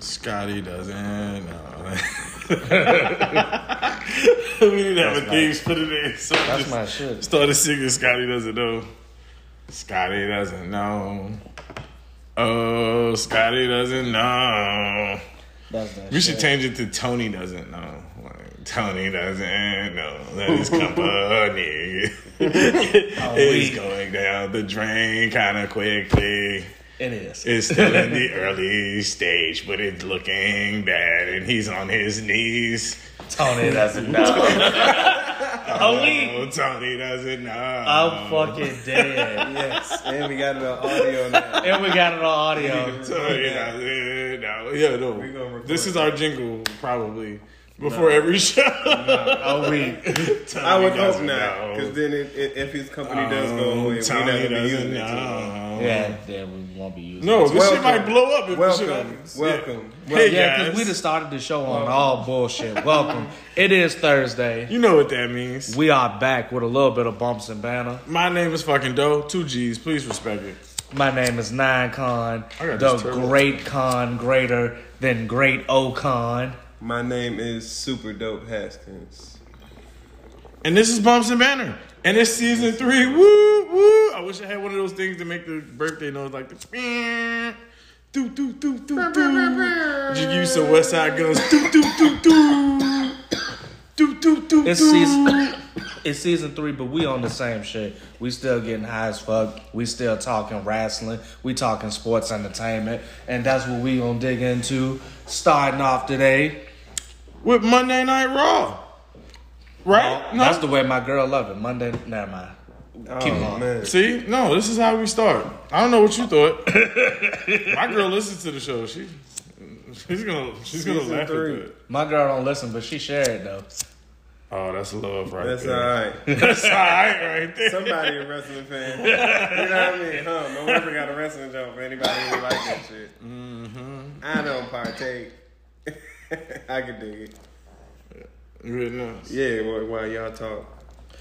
Scotty doesn't know. we didn't have a theme for today, so That's just my shit. started singing Scotty doesn't know. Scotty doesn't know. Oh, Scotty doesn't know. That's that We should shit. change it to Tony doesn't know. Like, Tony doesn't know that his company is going down the drain kind of quickly. It is. It's still in the early stage, but it's looking bad, and he's on his knees. Tony doesn't know. oh, we. Oh, Tony doesn't know. I'm fucking dead. Yes, and we got it on audio now. And we got it on audio. Tony doesn't know. Yeah, no. We This is our jingle, probably before every show. Oh, we. I would hope doesn't because then it, it, if his company does go Oh, away, we're not gonna be using it. too long. know. Yeah, then we won't be using No, it. this shit might blow up if this Welcome, shit happens. welcome. Yeah. Hey, Yeah, because we just started the show on all bullshit. Welcome. It is Thursday. You know what that means. We are back with a little bit of bumps and banner. My name is fucking Doe. Two G's. Please respect it. My name is Nine Con, the great con, greater than great O Con. My name is Super Dope Haskins. And this is Bumps and Banner. And it's season three. Woo, woo. I wish I had one of those things to make the birthday noise like the. Do, do, do, do, do. You some Westside Gunns. Do, do, do, do. Do, do, do, It's do. season, it's season three, but we on the same shit. We still getting high as fuck. We still talking wrestling. We talking sports entertainment, and that's what we gonna dig into. Starting off today, With Monday Night Raw. Right? No? that's the way my girl love it. Monday, never mind. Keep oh, going. man. See, no, this is how we start. I don't know what you thought. My girl listens to the show. She, she's gonna, she's gonna Season laugh three. at that. My girl don't listen, but she shared though. Oh, that's love right That's there. all right. That's all right right there. Somebody a wrestling fan. You know what I mean? Huh? No one ever got a wrestling joke for anybody who like that shit. Mm-hmm. I don't partake. I can dig it. Good enough. Yeah, while, while y'all talk.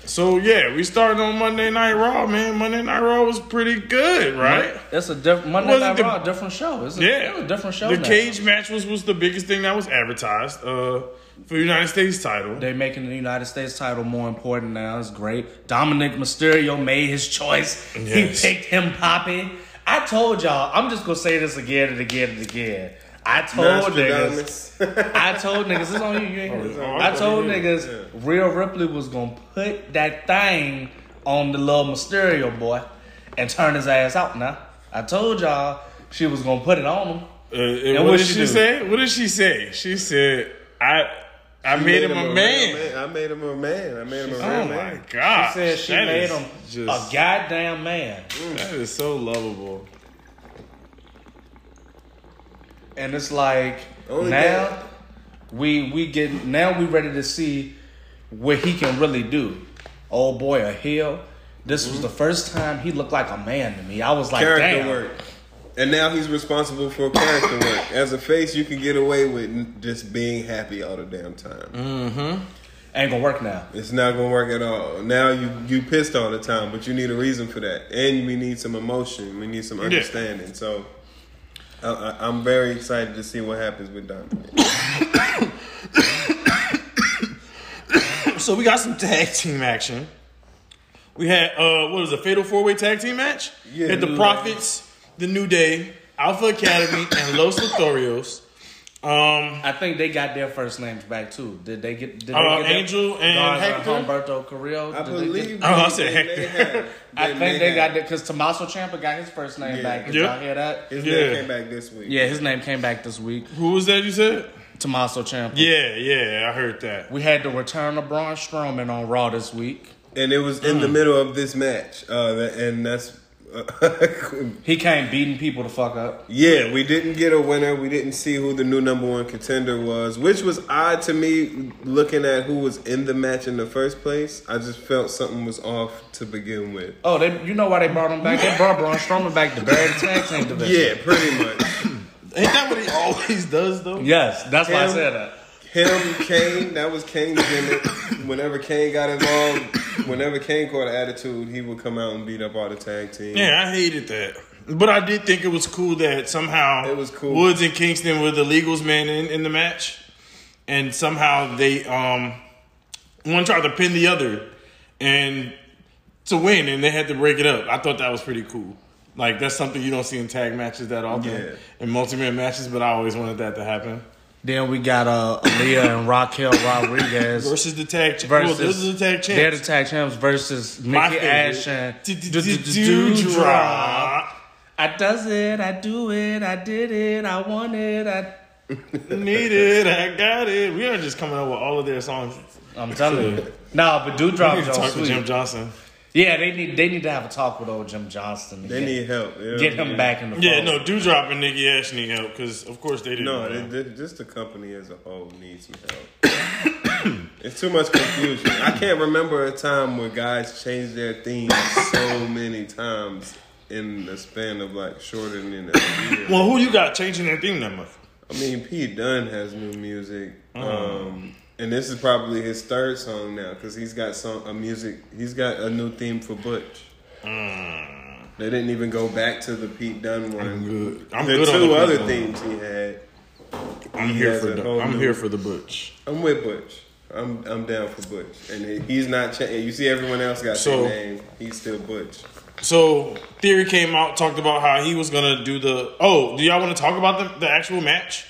So yeah, we started on Monday Night Raw, man. Monday Night Raw was pretty good, right? That's a different Monday Was it Night the- Raw, different show. It's a, Yeah, it's a different show. The now. cage match was was the biggest thing that was advertised uh, for the United States title. They're making the United States title more important now. It's great. Dominic Mysterio made his choice. Yes. He picked him, Poppy. I told y'all. I'm just gonna say this again and again and again. I told niggas. I told niggas. It's on you. You ain't hear. Oh, I I told niggas. did. Rhea Ripley was gonna put that thing on the little Mysterio boy and turn his ass out. Now I told y'all she was gonna put it on him. Uh, and And what what did she she say? What did she say? She said, "I I made, him, a real man." I made him a man. I made him a real Oh my man. god! She said she That made him just a goddamn man. that is so lovable. And it's like Only now that- we we get now we ready to see what he can really do. Old boy a heel. This was the first time he looked like a man to me. I was like, character damn. work. And now he's responsible for character work. As a face, you can get away with just being happy all the damn time. Mm-hmm. Ain't gonna work now. It's not gonna work at all. Now you you pissed all the time, but you need a reason for that, and we need some emotion. We need some understanding. So. I, I'm very excited to see what happens with Dominic. So we got some tag team action. We had uh what was it, a fatal four way tag team match? Yeah, had the Profits, the New Day, Alpha Academy, and Los Lotharios. Um, I think they got their first names back too. Did they get? Did Uh, they get their- Angel and Garza, Hector? Humberto Carrillo. I Did they believe. get- Oh, I said they Hector. may have. I think they have. got that because Tommaso Ciampa got his first name Yeah. back. Did Yep. y'all hear that? His Yeah. name came back this week. Yeah, his name came back this week. who was that you said? Tommaso Ciampa. Yeah, yeah, I heard that. We had the return of Braun Strowman on Raw this week. and it was in the middle of this match, uh, and that's. He came beating people to fuck up. Yeah, we didn't get a winner. We didn't see who the new number one contender was, which was odd to me looking at who was in the match in the first place. I just felt something was off to begin with. Oh, they, you know why they brought him back? They brought Braun Strowman back to bury the tag team division. Yeah, pretty much. Ain't that what he always does though? Yes, that's why I said that. Him, Kane, that was Kane's gimmick. Whenever Kane got involved, whenever Kane caught an attitude, he would come out and beat up all the tag team. Yeah, I hated that. But I did think it was cool that somehow It was cool. Woods and Kingston were the legals man in, in the match, and somehow they um one tried to pin the other and to win, and they had to break it up. I thought that was pretty cool. Like that's something you don't see in tag matches that often, Yeah. in multi-man matches. But I always wanted that to happen Then we got uh, Aliyah and Raquel Rodriguez versus the tag. Cha- versus well, this is the tag champs. They're the tag champs versus Mickey favorite. Ash and Doudrop. I does it, I do it, I did it, I want it, I. Need it, I got it. We are just coming up with all of their songs. I'm telling you. No, but need talk to Jim. Johnston. Yeah, they need they need to have a talk with old Jim Johnston. They get, need help. you know get him mean? back in the Yeah, fold. no, Doudrop and Nikki Ash need help because, of course, they didn't. No, know. they, they, just the company as a whole needs some help. it's too much confusion. I can't remember a time where guys changed their theme so many times in the span of like shorter than a year. Well, who you got changing their theme that much? I mean, Pete Dunne has new music, Uh-huh. um, and this is probably his third song now because he's got some a music. He's got a new theme for Butch. They didn't even go back to the Pete Dunne one. Mm. I'm good. I'm the good two the other themes he had. I'm he here for the. I'm new- here for the Butch. I'm with Butch. I'm I'm down for Butch, and he's not. Cha- you see, everyone else got So- their name. He's still Butch. So Theory came out, talked about how he was gonna do the. Oh, do y'all want to talk about the, the actual match?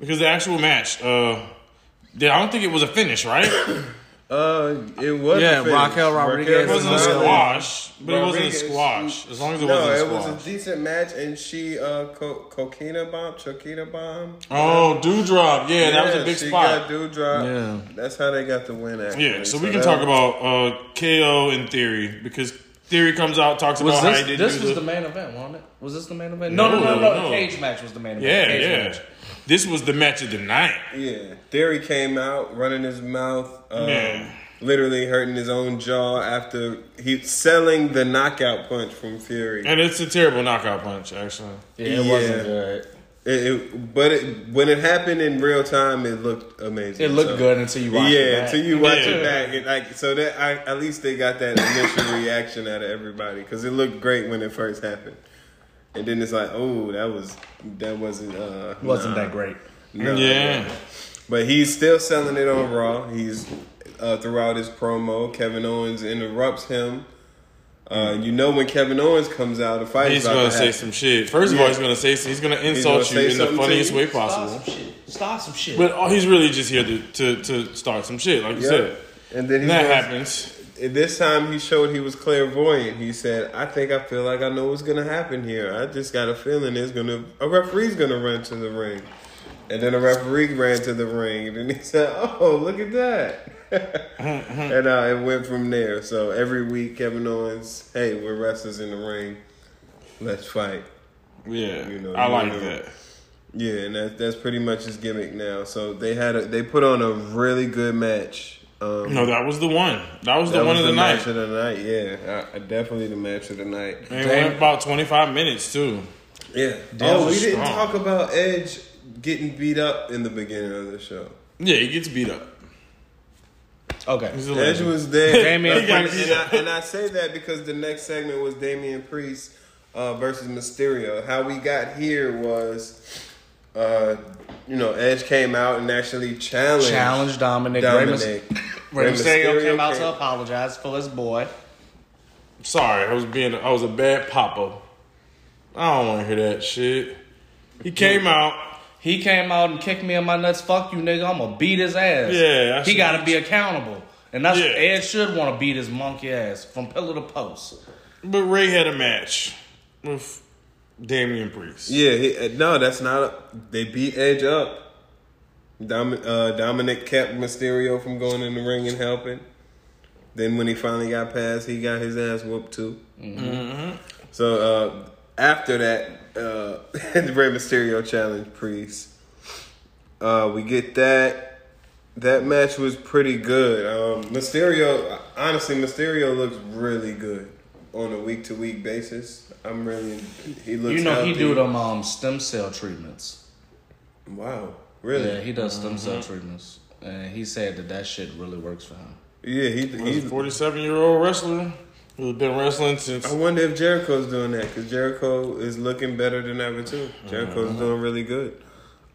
Because the actual match, uh, I don't think it was a finish, right? Uh, it was Yeah, a finish. Raquel Rodriguez It wasn't a squash, but it wasn't a squash. As long as it No, wasn't a squash. it was a decent match, and she uh, co- coquina bomb, Chokina bomb. oh, Doudrop, yeah, that was a Yeah, big she spot. Got Doudrop. Yeah. that's how they got the win. Actually. Yeah, so we can that- talk about uh, KO in Theory because Theory comes out talks Was about how this he did this was the, the main event, wasn't it? Was this the main event? No, no, no, No, no. no. The cage match was the main event. yeah Cage yeah. match. This was the match of the night. Yeah, Theory came out running his mouth, um, Yeah. literally hurting his own jaw after he selling the knockout punch from Fury. And it's a terrible knockout punch, actually. Yeah, it Yeah. wasn't good. It, it, but it, when it happened in real time, it looked amazing. It looked So- good until you watched yeah, it. back. until you watch Yeah. it back, it, like so that I, at least they got that initial reaction out of everybody because it looked great when it first happened, and then it's like, oh, that was that wasn't uh, wasn't nah. that great. No, Yeah. no. But he's still selling it on Raw. He's uh, throughout his promo. Kevin Owens interrupts him. Uh, you know when Kevin Owens comes out, a fight He's about gonna say some shit. First of all, he's gonna say he's gonna gonna insult you in the funniest you. way Start possible. some shit. Start some shit. But oh, he's really just here to, to, to start some shit, like you Yep. said. And then he And that goes- happens. This time he showed he was clairvoyant. He said, "I think I feel like I know what's gonna happen here. I just got a feeling there's gonna a referee's gonna run to the ring." And then a referee ran to the ring, and then he said, "Oh, look at that!" and uh, it went from there. So every week, Kevin Owens, "Hey, we're wrestlers in the ring. Let's fight." Yeah, You know, I you like know. that. Yeah, and that, that's pretty much his gimmick now. So they had a, they put on a really good match. Um, No, that was the one. That was the that one was of the, match night. of the night. Yeah, uh, definitely the match of the night. And it went about 25 minutes, too. Yeah. That oh, we was didn't talk about Edge getting beat up in the beginning of the show. Yeah, he gets beat up. okay. He's Edge was there. Damian and, and, Priest. I, and I say that because the next segment was Damian Priest uh, versus Mysterio. How we got here was, uh, you know, Edge came out and actually challenged Challenge Dominic. Dominic. Rey Mys- Rey Rey Mysterio Mysterio came out to apologize for his boy. Sorry, I was being, I was a bad papa. I don't want to hear that shit. He came out. He came out and kicked me in my nuts. Fuck you, nigga. I'm gonna beat his ass. Yeah, I he got to be accountable, and that's Yeah. Ed should want to beat his monkey ass from pillar to post. But Rey had a match with Damian Priest. Yeah, he, uh, no, that's not. A, they beat Edge up. Dom, uh, Dominic kept Mysterio from going in the ring and helping. Then when he finally got past, he got his ass whooped too. So uh, after that, uh, the Rey Mysterio challenge Priest. Uh, we get that. That match was pretty good. Um, Mysterio, honestly, Mysterio looks really good on a week to week basis. I'm really. He looks. You know he healthy. do them um, stem cell treatments. Wow, really? Yeah, he does stem Mm-hmm. cell treatments, and he said that that shit really works for him. Yeah, he He's he's a 47 year old wrestler. Who's been wrestling since. I wonder if Jericho's doing that because Jericho is looking better than ever too. Jericho's Mm-hmm. doing really good.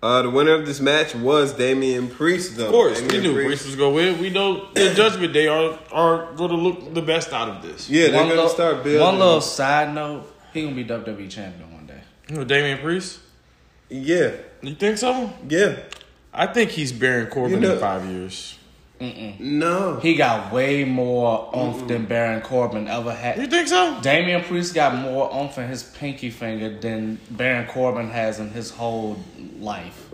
Uh, the winner of this match was Damian Priest, though. Of course, we knew Priest was going to win. We know the Judgment Day are are going to look the best out of this. Yeah, they're one gonna little, start building. One little side note: he gonna be WWE champion one day. You know Damian Priest? Yeah, You think so? yeah. I think he's Baron Corbin You know- in five years. No, He got way more oomph than Baron Corbin ever had. You think so? Damian Priest got more oomph in his pinky finger than Baron Corbin has in his whole life.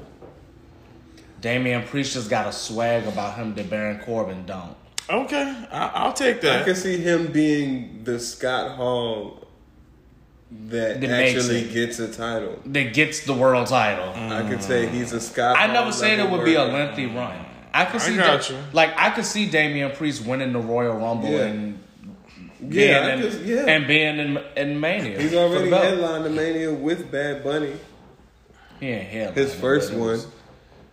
Damian Priest just got a swag about him that Baron Corbin don't. Okay, I, I'll take that. I can see him being the Scott Hall that That actually it. gets a title. That gets the world title. I could say he's a Scott. I Hall never said it would be a worker. lengthy run. I could I see, got Da- you. like I could see Damian Priest winning the Royal Rumble Yeah. and being Yeah, I in, could- yeah. and being in, in Mania. He's for the already headlined the Mania with Bad Bunny. He ain't headlining, His first it one. was-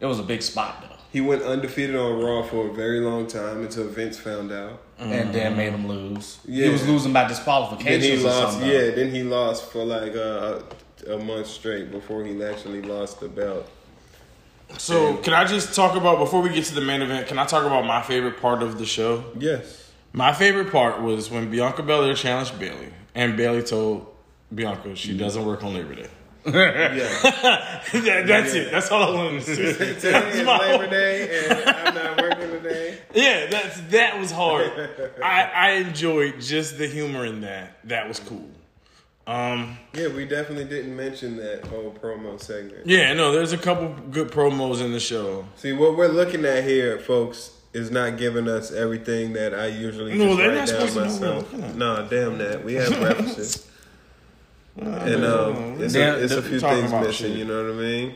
it was a big spot though, He went undefeated on Raw for a very long time until Vince found out. and then made him lose. Yeah. He was losing by disqualification. Then disqualifications. he or lost. something. Yeah, then he lost for like uh, a, a month straight before he actually lost the belt. So, can I just talk about before we get to the main event? Can I talk about my favorite part of the show? Yes. My favorite part was when Bianca Belair challenged Bayley, and Bayley told Bianca she mm-hmm. doesn't work on Labor Day. Yeah. That- that's it. That's all I wanted to say. Today That's is Labor Day, and I'm not working today. Yeah, that's that was hard. I, I enjoyed just the humor in that. That was cool. Um, Yeah, we definitely didn't mention that whole promo segment. yeah, no, there's a couple good promos in the show. See, what we're looking at here, folks, is not giving us everything that I usually No, just they're write not down supposed to know what myself. looking at. No, damn that. We have references. and um, it's, Yeah, a, it's a few things missing, shit. you know what I mean?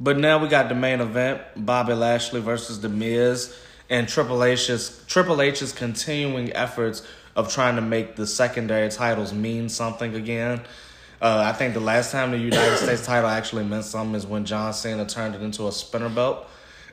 But now we got the main event: Bobby Lashley versus The Miz, and Triple H's Triple H's continuing efforts of trying to make the secondary titles mean something again. Uh, I think the last time the United States title actually meant something is when John Cena turned it into a spinner belt.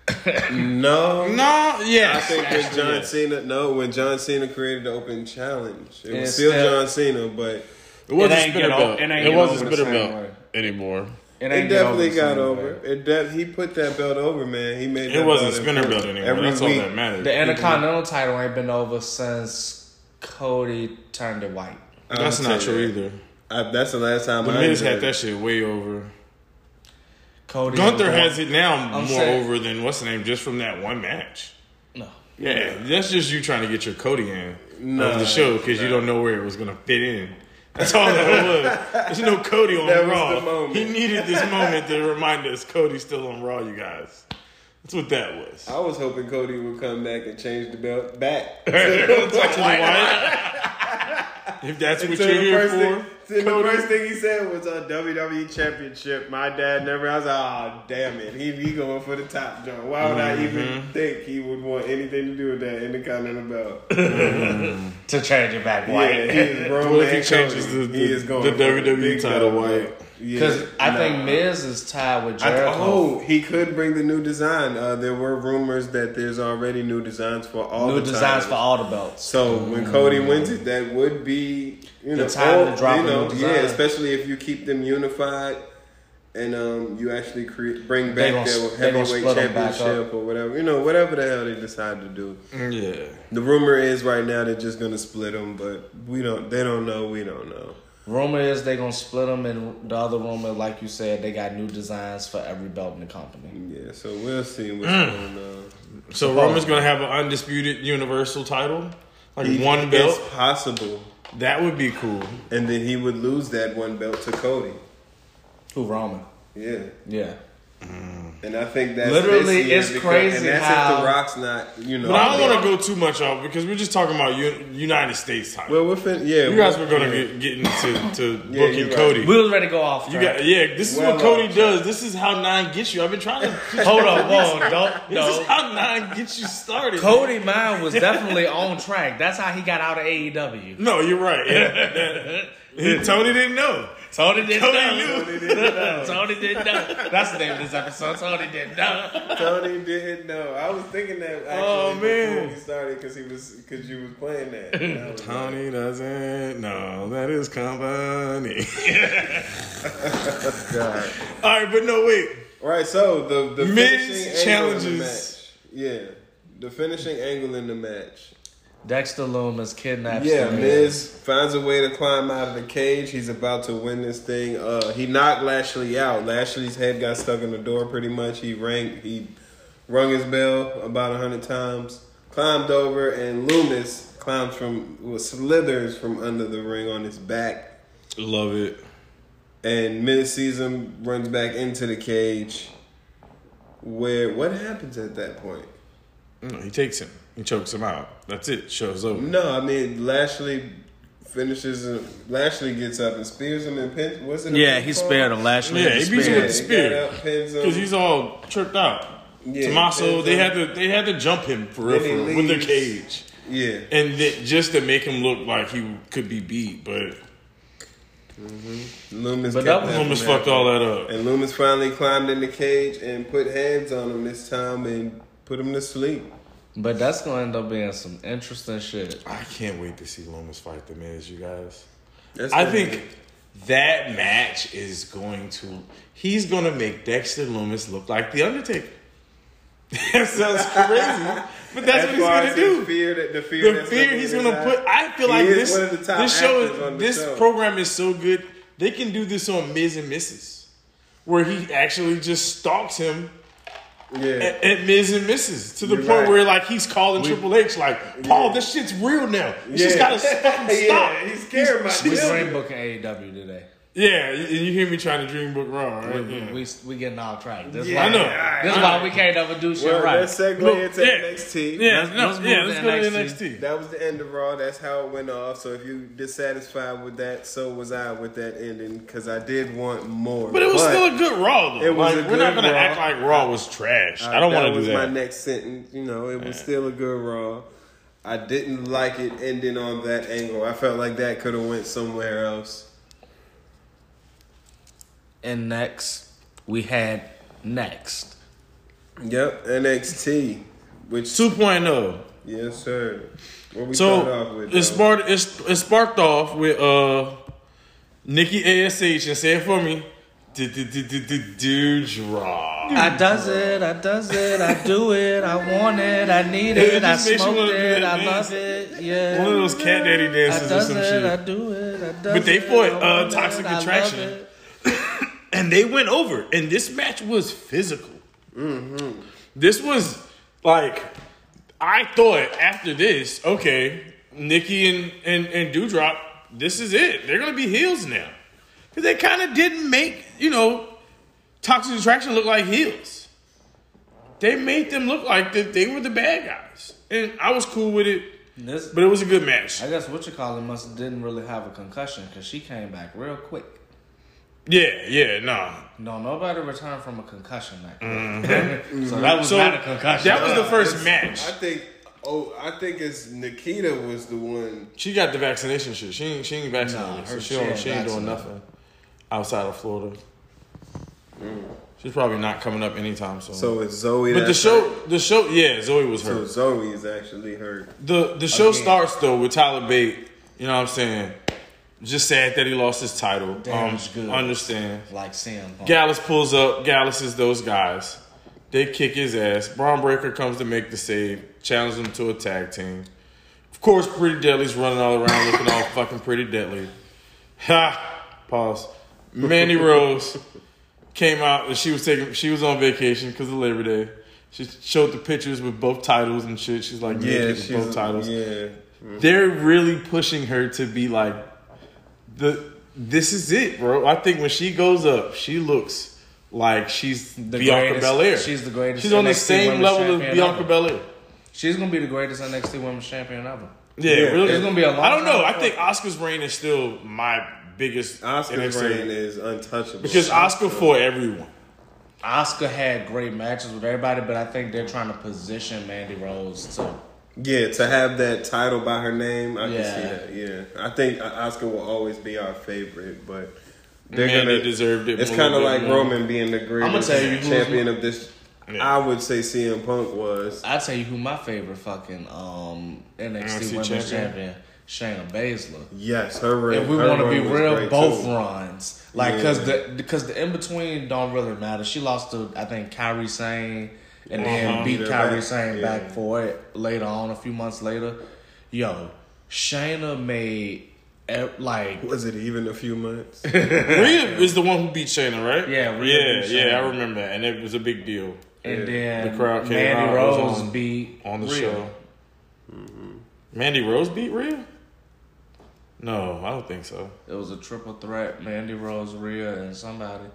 No. No, yeah, I think when John Cena, no, when John Cena created the open challenge, it was still still- John Cena, but it wasn't It a spinner belt. it It, wasn't spinner belt way. anymore. It, it ain't over definitely got over. way. It de- he put that belt over, man. He made that It wasn't belt spinner belt anymore. Every That's all that matters. The Intercontinental title ain't been over since Cody turned it white. I That's not true that. either. I, that's the last time The I Miz enjoyed had that shit way over. Cody Gunther has it now I'm more saying- over than what's the name just from that one match. No. Yeah, that's just you trying to get your Cody in Nah, of the show because you don't know where it was gonna fit in. That's all that was. There's no Cody on That was Raw. the moment. He needed this moment to remind us Cody's still on Raw, you guys. That's what that was. I was hoping Cody would come back and change the belt back. To the white. If that's what you're here for, thing, the first thing he said was a WWE Championship. My dad never. I was like, oh damn it, he he going for the top joint. Why would I even Mm-hmm. think he would want anything to do with that Intercontinental belt? to change it back Yeah, white. he is grown What if he changes Cody. the- he the- is going the WWE title white? Bro. Yeah, Because I nah. think Miz is tied with I- Jericho. oh, he could bring the new design. Uh, there were rumors that there's already new designs for all New the designs titles. for all the belts. So when Cody wins it, that would be you The know time to drop you know, yeah, especially if you keep them unified and um you actually create bring back gonna- their heavyweight split 'em back championship or whatever you know whatever the hell they decide to do. Yeah. The rumor is right now they're just gonna split them, but we don't. They don't know. We don't know. Rumor is they gonna split them, and the other rumor, like you said, they got new designs for every belt in the company. Yeah, so we'll see what's Mm. going on. So Roman's gonna have an undisputed Universal title, like He- one belt. It's possible, That would be cool. and then he would lose that one belt to Cody. Who Roman? Yeah. Yeah. Mm. And I think that's Literally, this year it's because- crazy And that's how- if the Rock's not, you know. But I don't want to go too much off because we're just talking about U- United States title. Well, we're fin- yeah. you guys were we're- gonna yeah. get, get into to Yeah, booking right. Cody. We was ready to go off. You got yeah. This is Well what Cody off does. This is how nine gets you. I've been trying to. Hold on, whoa, don't This is no. how nine gets you started. Cody mine was definitely on track. That's how he got out of AEW. No, you're right. Yeah, that- Tony didn't know. Tony didn't Tony know. Tony didn't know. Tony didn't know. That's the name of this episode. Tony didn't know. Tony didn't know. I was thinking that actually Oh, man. before we started because he was because you was playing that. And I was like, Tony doesn't know that is company. God. All right, but no, wait. All right, so the the Miz finishing angle in the challenges- match. Yeah, the finishing angle in the match. Dexter Lumis kidnaps Yeah, the Miz finds a way to climb out of the cage. He's about to win this thing. Uh, he knocked Lashley out. Lashley's head got stuck in the door pretty much. He rang, he rung his bell about a hundred times, climbed over, and Lumis climbs from, well, slithers from under the ring on his back. Love it. And Miz sees him, runs back into the cage. Where what happens at that point? No, he takes him. He chokes him out. That's it. Show's over. No, I mean Lashley finishes. uh, Lashley gets up and spears him and pins. What's it? Yeah, he spared him. Lashley Yeah, he beats him with the spear. got up. Because he's all tripped out. Yeah, Tommaso, they had to they had to jump him for real, for real with the leaves. cage, Yeah, and th- just to make him look like he could be beat. But Lumis. But kept that Lumis fucked all that up. And Lumis finally climbed in the cage and put hands on him this time and put him to sleep. But that's gonna end up being some interesting shit. I can't wait to see Lumis fight the Miz, you guys. That's I think be- that match is going to. He's going to make Dexter Lumis look like the Undertaker. that sounds crazy, but that's what he's gonna do. Fear that the fear, the that's fear left he's gonna his put. I feel He like this. one of the top this show, actors on the this show. program is so good. They can do this on Miz and Mrs. Where he actually just stalks him Yeah, at, at Miz and Mrs. to the You're point right. where like he's calling Triple H like, Paul, this shit's real now. You just gotta fucking stop. Yeah, he's scared my shit. We children. dream booking AEW today. Yeah, and you hear me trying to dream book wrong, right? We, Yeah. we, we getting off track. This is Yeah. why, I know. This is I why know. we can't ever do shit Well, right. let's segue Look, into yeah. NXT. Yeah, Let's- no, let's yeah, let's to go to NXT. NXT. That was the end of Raw. That's how it went off. So if you dissatisfied with that, so was I with that ending because I did want more. But it was still a good Raw, though. It was like, a we're not gonna Raw. act like Raw was trash. Uh, I don't want to was do my that. next sentence. You know, it was still a good Raw. I didn't like it ending on that angle. I felt like that could have went somewhere else. And next, we had next. Yep, NXT, which 2.0. yes sir. What we start off So with? it though? sparked. It, it sparked off with uh, Nikki Ash and say it for me. Doudrop. I does it, I does it, I do it, I want it, I need It it, I just smoke it, I love it, yeah. One of those cat daddy dances or does some it, I do it, I does it. But they it, fought, uh, Toxic it, I love Attraction. And they went over. And this match was physical. This was like I thought after this, okay, Nikki and and and Doudrop, this is it. They're gonna be heels now because they kind of didn't make you know Toxic Attraction look like heels. They made them look like that they were the bad guys, and I was cool with it. This, But it was a good match. I guess what you call it must didn't really have a concussion because she came back real quick. Yeah, yeah, nah. No, nobody returned from a concussion that mm-hmm. quick. so that mm-hmm. was So not a concussion. that was the first It's- match. I think. Oh, I think it's Nikita was the one. She got the vaccination shit. She ain't she ain't vaccinated, Nah, so she, she ain't she ain't doing nothing outside of Florida. Mm. She's probably not coming up anytime soon. So it's Zoe. but the show, hurt. the show, yeah, Zoe was So hurt. Zoe is actually hurt. the The show Again. starts though with Tyler Bate. You know what I'm saying? Just sad that he lost his title. Damn, um, it's good. understand. like Sam. Punk. Gallus pulls up. Gallus is those guys. They kick his ass. Bron Breakker comes to make the save, challenge him to a tag team. Of course, Pretty Deadly's running all around looking all fucking pretty deadly. Ha! Pause. Mandy Rose came out and she was taking she was on vacation because of Labor Day. She showed the pictures with both titles and shit. She's like, yeah, with she's both titles. Yeah, They're really pushing her to be like the. This is it, bro. I think when she goes up, she looks like she's The Bianca greatest- Belair. she's the greatest She's on the same level as Champion Bianca ever. Belair. She's gonna be the greatest NXT Women's Champion ever. Yeah, Yeah, really. it's gonna be a long I don't know. time I think Asuka's reign is still my biggest Asuka's NXT. reign is untouchable because Asuka for everyone. Asuka had great matches with everybody, but I think they're trying to position Mandy Rose to. Yeah, to have that title by her name, I Yeah. can see that. Yeah, I think Asuka will always be our favorite, but they're Mandy gonna deserved it. It's kind of like more. Roman being the greatest tell you who's champion of this. Yeah. I would say CM Punk was. I tell you who my favorite fucking um NXT NXT Women's champion? champion, Shayna Baszler. Yes, her reign. If we want to be real, both too. runs, like because Yeah. the because the in between don't really matter. She lost to I think Kairi Sane, and Uh-huh. then beat Yeah, Kairi back- Sane yeah. back for it later on, a few months later. Yo, Shayna made like Was it even a few months? Rhea is the one who beat Shayna, right? Yeah, Rhea yeah, beat yeah. I remember, that, and it was a big deal and Yeah. then The crowd came Mandy out, it was Rose on- beat on the Rhea. show. Mandy Rose beat Rhea. No, I don't think so. It was a triple threat: Mandy Rose, Rhea, and somebody,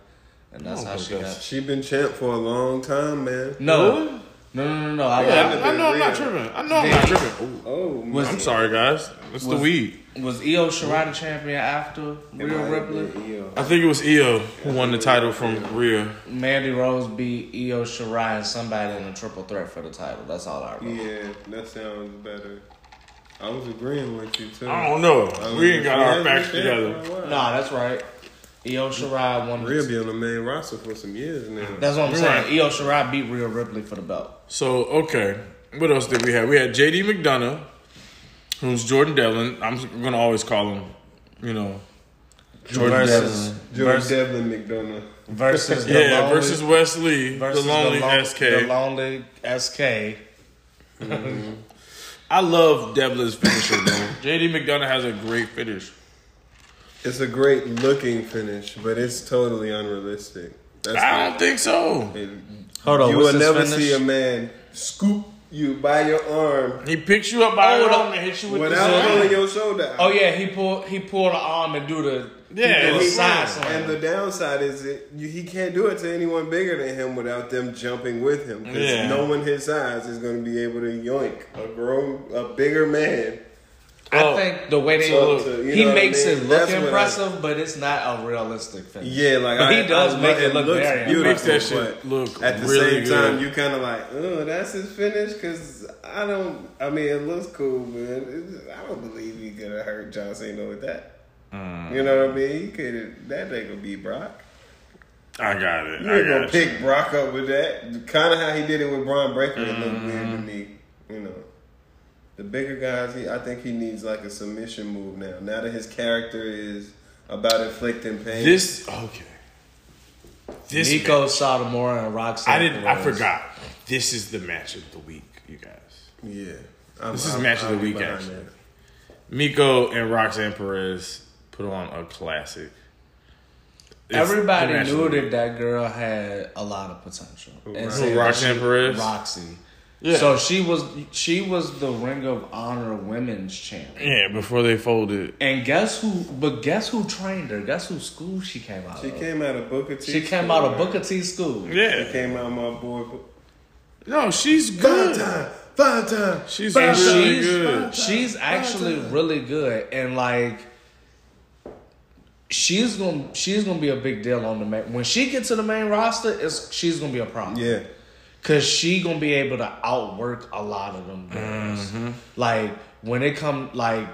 and that's oh how she that's- got. she been champ for a long time, man. No, Really? no, no, no, no. I, Yeah, I've I, I been know I'm not tripping. I know I'm They- not tripping. Oh, Ooh. Oh, Was- I'm sorry, guys. It's the Was- weed. was Io Shirai the champion after Rhea Ripley? I think it was Io who won the title from Rhea. Mandy Rose beat Io Shirai and somebody in a triple threat for the title. That's all I remember. Yeah, that sounds better. I was agreeing with you too. I don't know. I We ain't got our facts together. for a while. Nah, that's right. Io Shirai won. Rhea The, be on the main roster for some years now. that's what I'm You're saying. right. Io Shirai beat Rhea Ripley for the belt. So okay, what else did we have? We had JD McDonagh, who's Jordan Devlin. I'm gonna always call him, you know, Jordan versus Devlin. George versus, Devlin McDonagh. versus the Yeah, lonely, versus Wes Lee, versus the lonely lon- SK. The lonely SK. Mm-hmm. I love Devlin's finisher, bro. JD McDonagh has a great finish. It's a great looking finish, but it's totally unrealistic. That's I don't think so. the, Hold on, you will never finish? see a man scoop you by your arm He picks you up by Oh, the the- arm and hits you with without the pulling your shoulder out. Oh yeah, he pulled he pulled an arm and do the Yeah, he do And, a he- side slam. and the downside is that you, he can't do it to anyone bigger than him without them jumping with him. Because Yeah. no one his size is going to be able to yoink a grown, a bigger man. I Oh, think the way they so look, to- he know what I makes mean? it look That's what I- impressive, but it's not a realistic finish. Yeah, like But I, he does I make it look looks very beautiful. Makes that shit but look at the really same time, good. you kind of like, oh, that's his finish. Because I don't. I mean, it looks cool, man. It's, I don't believe he could have hurt John Cena with that. Mm. You know what I mean? He could. That ain't gonna be Brock. I got it. You I ain't gonna got pick Brock up with that. Kind of how he did it with Bron Breakker. It looked Mm-hmm. weird to me. You know, the bigger guys. He, I think he needs like a submission move now. Now that his character is about inflicting pain. This okay. This Meiko Satomura and Roxanne. I didn't. I forgot. This is the match of the week, you guys. yeah. I'm, This is I'm- match of the I'll week, behind actually. that. Meiko and Roxanne Perez put on a classic. It's Everybody knew that that girl had a lot of potential. And Who, said Roxanne she- Perez? Roxy. Yeah. So she was she was the Ring of Honor Women's Champion. Yeah, before they folded. And guess who? But guess who trained her? Guess who school she came out She of? came out of Booker T. she came out of Booker T school. Yeah, she came out of my boy. No, she's Five good. time, five time. She's And really she's good. she's actually really good and like she's gonna she's gonna be a big deal on the main when she gets to the main roster it's she's gonna be a problem Yeah, because she gonna be able to outwork a lot of them girls Mm-hmm. like when it come like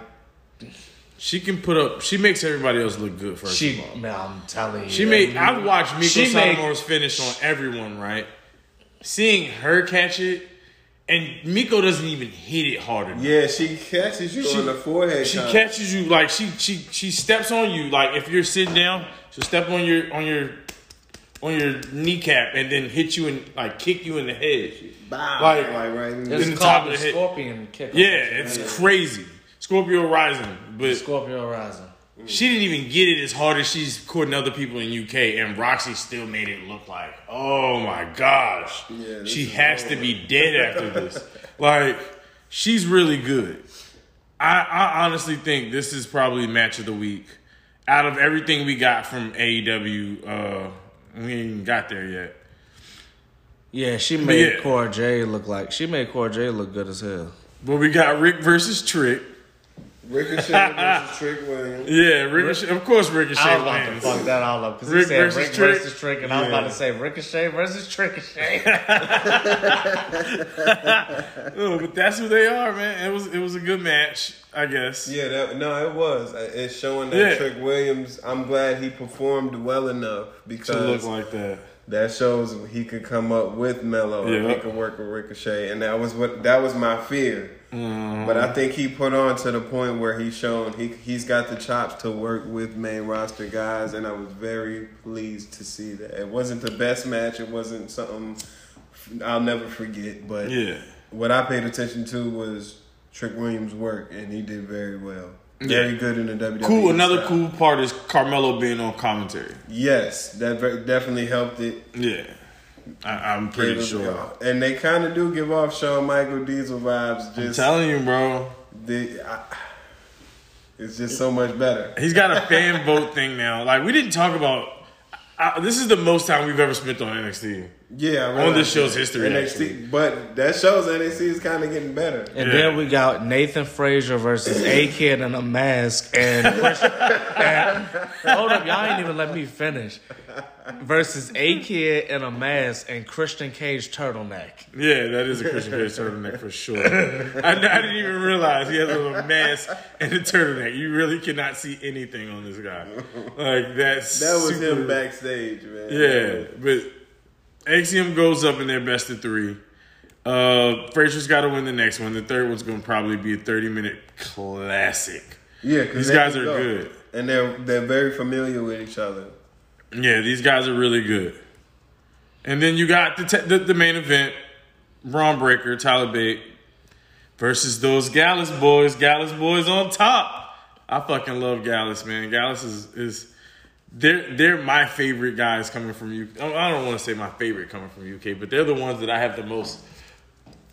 She can put up. She makes everybody else look good. First she of all, man I'm telling you she made. I've watched Miko She made- Satomura's finish on everyone. Right, seeing her catch it, and Meiko doesn't even hit it harder. yeah. She catches you She- on the forehead. She kinda. catches you like she she she steps on you like if you're sitting down, she'll step on your on your on your kneecap and then hit you and like kick you in the head. Bow, like- like, right in it's in the called top of the the head. scorpion kick Yeah, it's crazy. Scorpio Rising, but Scorpio Rising she didn't even get it as hard as she's courting other people in UK, and Roxy still made it look like, oh my gosh, Yeah, she is has to be dead after this. like, she's really good. I, I honestly think this is probably match of the week. Out of everything we got from AEW, uh, we ain't even got there yet. yeah she made yeah. Cora Jade look like she made Cora Jade look good as hell But we got Rick versus Trick. Ricochet versus Trick Williams. Yeah, Ricochet. Of course, Ricochet I was about to fuck that all up because he said versus Rick Trick. versus Trick, and I was about to say Ricochet versus Trickochet. No, but that's who they are, man. It was it was a good match, I guess. Yeah, that, no, it was. Uh, It's showing that Yeah. Trick Williams. I'm glad he performed well enough To look because like that. that shows he could come up with Melo. and Yeah. He could work with Ricochet, and that was what that was my fear. Mm-hmm. But I think he put on to the point where he's shown he he's got the chops to work with main roster guys, and I was very pleased to see that. It wasn't the best match. It wasn't something I'll never forget. But Yeah. what I paid attention to was Trick Williams' work, and he did very well. Very Yeah. good in the WWE. Cool. Another style. cool part is Carmelo being on commentary. Yes, that definitely helped it. Yeah, I, I'm pretty sure. And they kind of do give off Shawn Michael Diesel vibes. I'm Just telling you, bro. the, I, it's just so much better. He's got a fan vote thing now. Like we didn't talk about. I, this is the most time we've ever spent on NXT. Yeah, I On this show's history, NXT, actually. but that shows NXT is kind of getting better. And Yeah. then we got Nathan Frazer versus A Kid in a mask and, and hold up, y'all ain't even let me finish. Versus A Kid in a mask and Christian Cage turtleneck. Yeah, that is a Christian Cage turtleneck for sure. I, I didn't even realize he has a little mask and a turtleneck. You really cannot see anything on this guy. Like that's That was super- him backstage, man. Yeah, but Axiom goes up in their best of three. Uh, Frazer's got to win the next one. The third one's going to probably be a thirty-minute classic. Yeah, These guys are go. good. and they're they're very familiar with each other. Yeah, these guys are really good. And then you got the te- the, the main event: Bron Breakker, Tyler Bate versus those Gallus boys. Gallus boys on top. I fucking love Gallus, man. Gallus is is they're they're my favorite guys coming from UK. I don't want to say my favorite coming from UK, but they're the ones that I have the most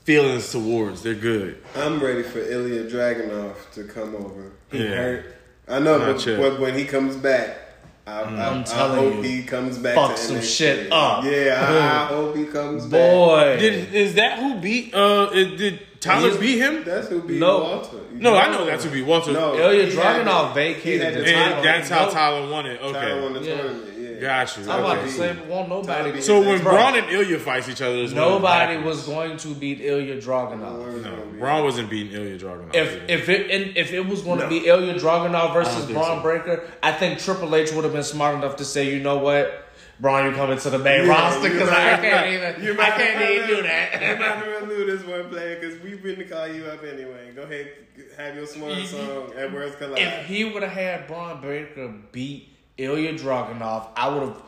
feelings towards. They're good. I'm ready for Ilya Dragunov to come over. He Yeah. hurt. I know, Not but, yet. but when he comes back, I, I, I telling hope you, he comes back. fuck to some NXT. shit up. Yeah, I, I hope he comes back. Boy. Is that who beat? Uh, it- did Tyler He's- beat him? That's who beat No. Walter. No, I know that's who beat Walter. No, Ilya he had Dragunov the- vacated the the title. And that's how Nope. Tyler won it. Okay. Tyler won the Yeah. tournament. Yeah, Got you. I'm about to say, won't nobody. Tyler So when Bro. Bron and Ilya fights each other, is when it Nobody was going to beat Ilya Dragunov. No, Bron wasn't beating Ilya Dragunov. If either. if it and if it was going to be Ilya Dragunov versus think Bron so. Breakker, I think Triple H would have been smart enough to say, you know what, Bron, you coming to the main Yeah, roster because I can't even I can't even do that. You might as well do this one player because we've been to call you up anyway. Go ahead, have your swan song at Worlds Collide. if he would have had Bron Breakker beat Ilya Dragunov, I would have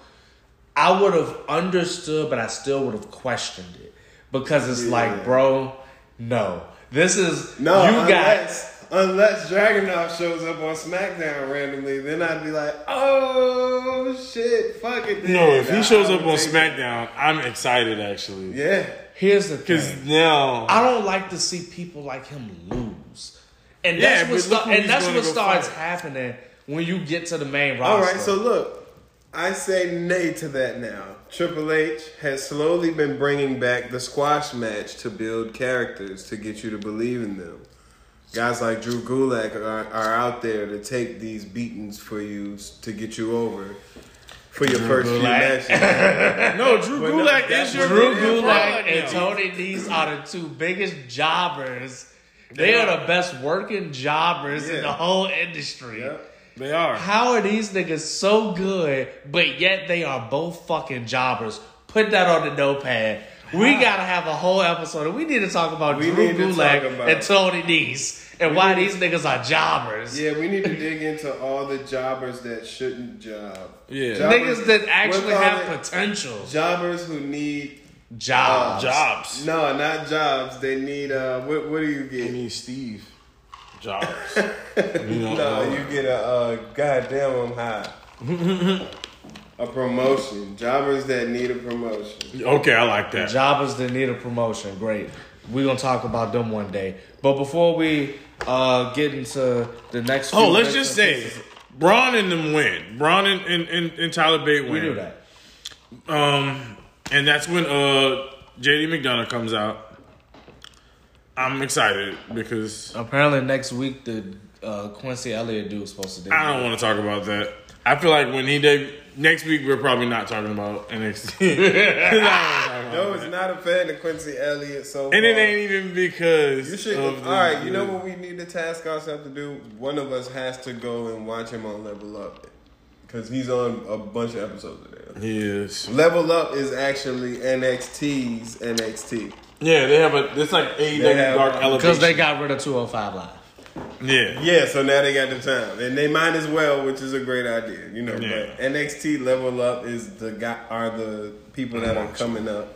I would have understood, but I still would have questioned it because it's Yeah. like, bro, no, this is no, you unless, unless Dragunov shows up on SmackDown randomly, then I'd be like, oh shit, fuck it. then. no, if he shows up on take it. SmackDown, I'm excited actually. yeah. Here's the Because thing. now, I don't like to see people like him lose. And Yeah, that's but what sta- and that's what starts fight. happening when you get to the main roster. All right, so look, I say nay to that now. Triple H has slowly been bringing back the squash match to build characters to get you to believe in them. Guys like Drew Gulak are, are out there to take these beatings for you to get you over for your first few matches. no, Drew But Gulak that's is your Drew Gulak and. Tony Nese are the two biggest jobbers. They are the best working jobbers in the whole industry. Yep. They are. How are these niggas so good, but yet they are both fucking jobbers? Put that on the notepad. We gotta have a whole episode. and We need to talk about We Drew need to Gulak about- and Tony Nese and why these niggas are jobbers. Yeah, we need to dig into all the jobbers that shouldn't job. Yeah. Jobbers- Niggas that actually have it potential. Jobbers who need Jobs. Jobs. no, not jobs. They need uh, what? What do you I get? mean, Steve Jobs. you know, No, uh, you get a uh, goddamn I'm high. a promotion. Jobbers that need a promotion. okay, I like that. Jobbers that need a promotion. Great. We're gonna talk about them one day. But before we uh, get into the next Oh, let's just say, pieces, Bron and them win. Bron and, and, and, and Tyler Bate win. we do that. Um, and that's when uh JD McDonagh comes out. I'm excited because Apparently next week the uh, Quincy Elliott dude is supposed to do. I don't want to talk about that. I feel like when he did next week, we're probably not talking about NXT. No, it's not a fan of Quincy Elliott. So and it ain't even because You should. of all you know what we need to task ourselves to do? One of us has to go and watch him on Level Up because he's on a bunch of episodes of that. He is. Level Up is actually NXT's NXT. Yeah, they have a. It's like AEW They have- Dark Elevation. because they got rid of 205 Live. Yeah. Yeah, so now they got the time, and they might as well, which is a great idea, you know. Yeah. But NXT Level Up is the guy are the people that are coming up.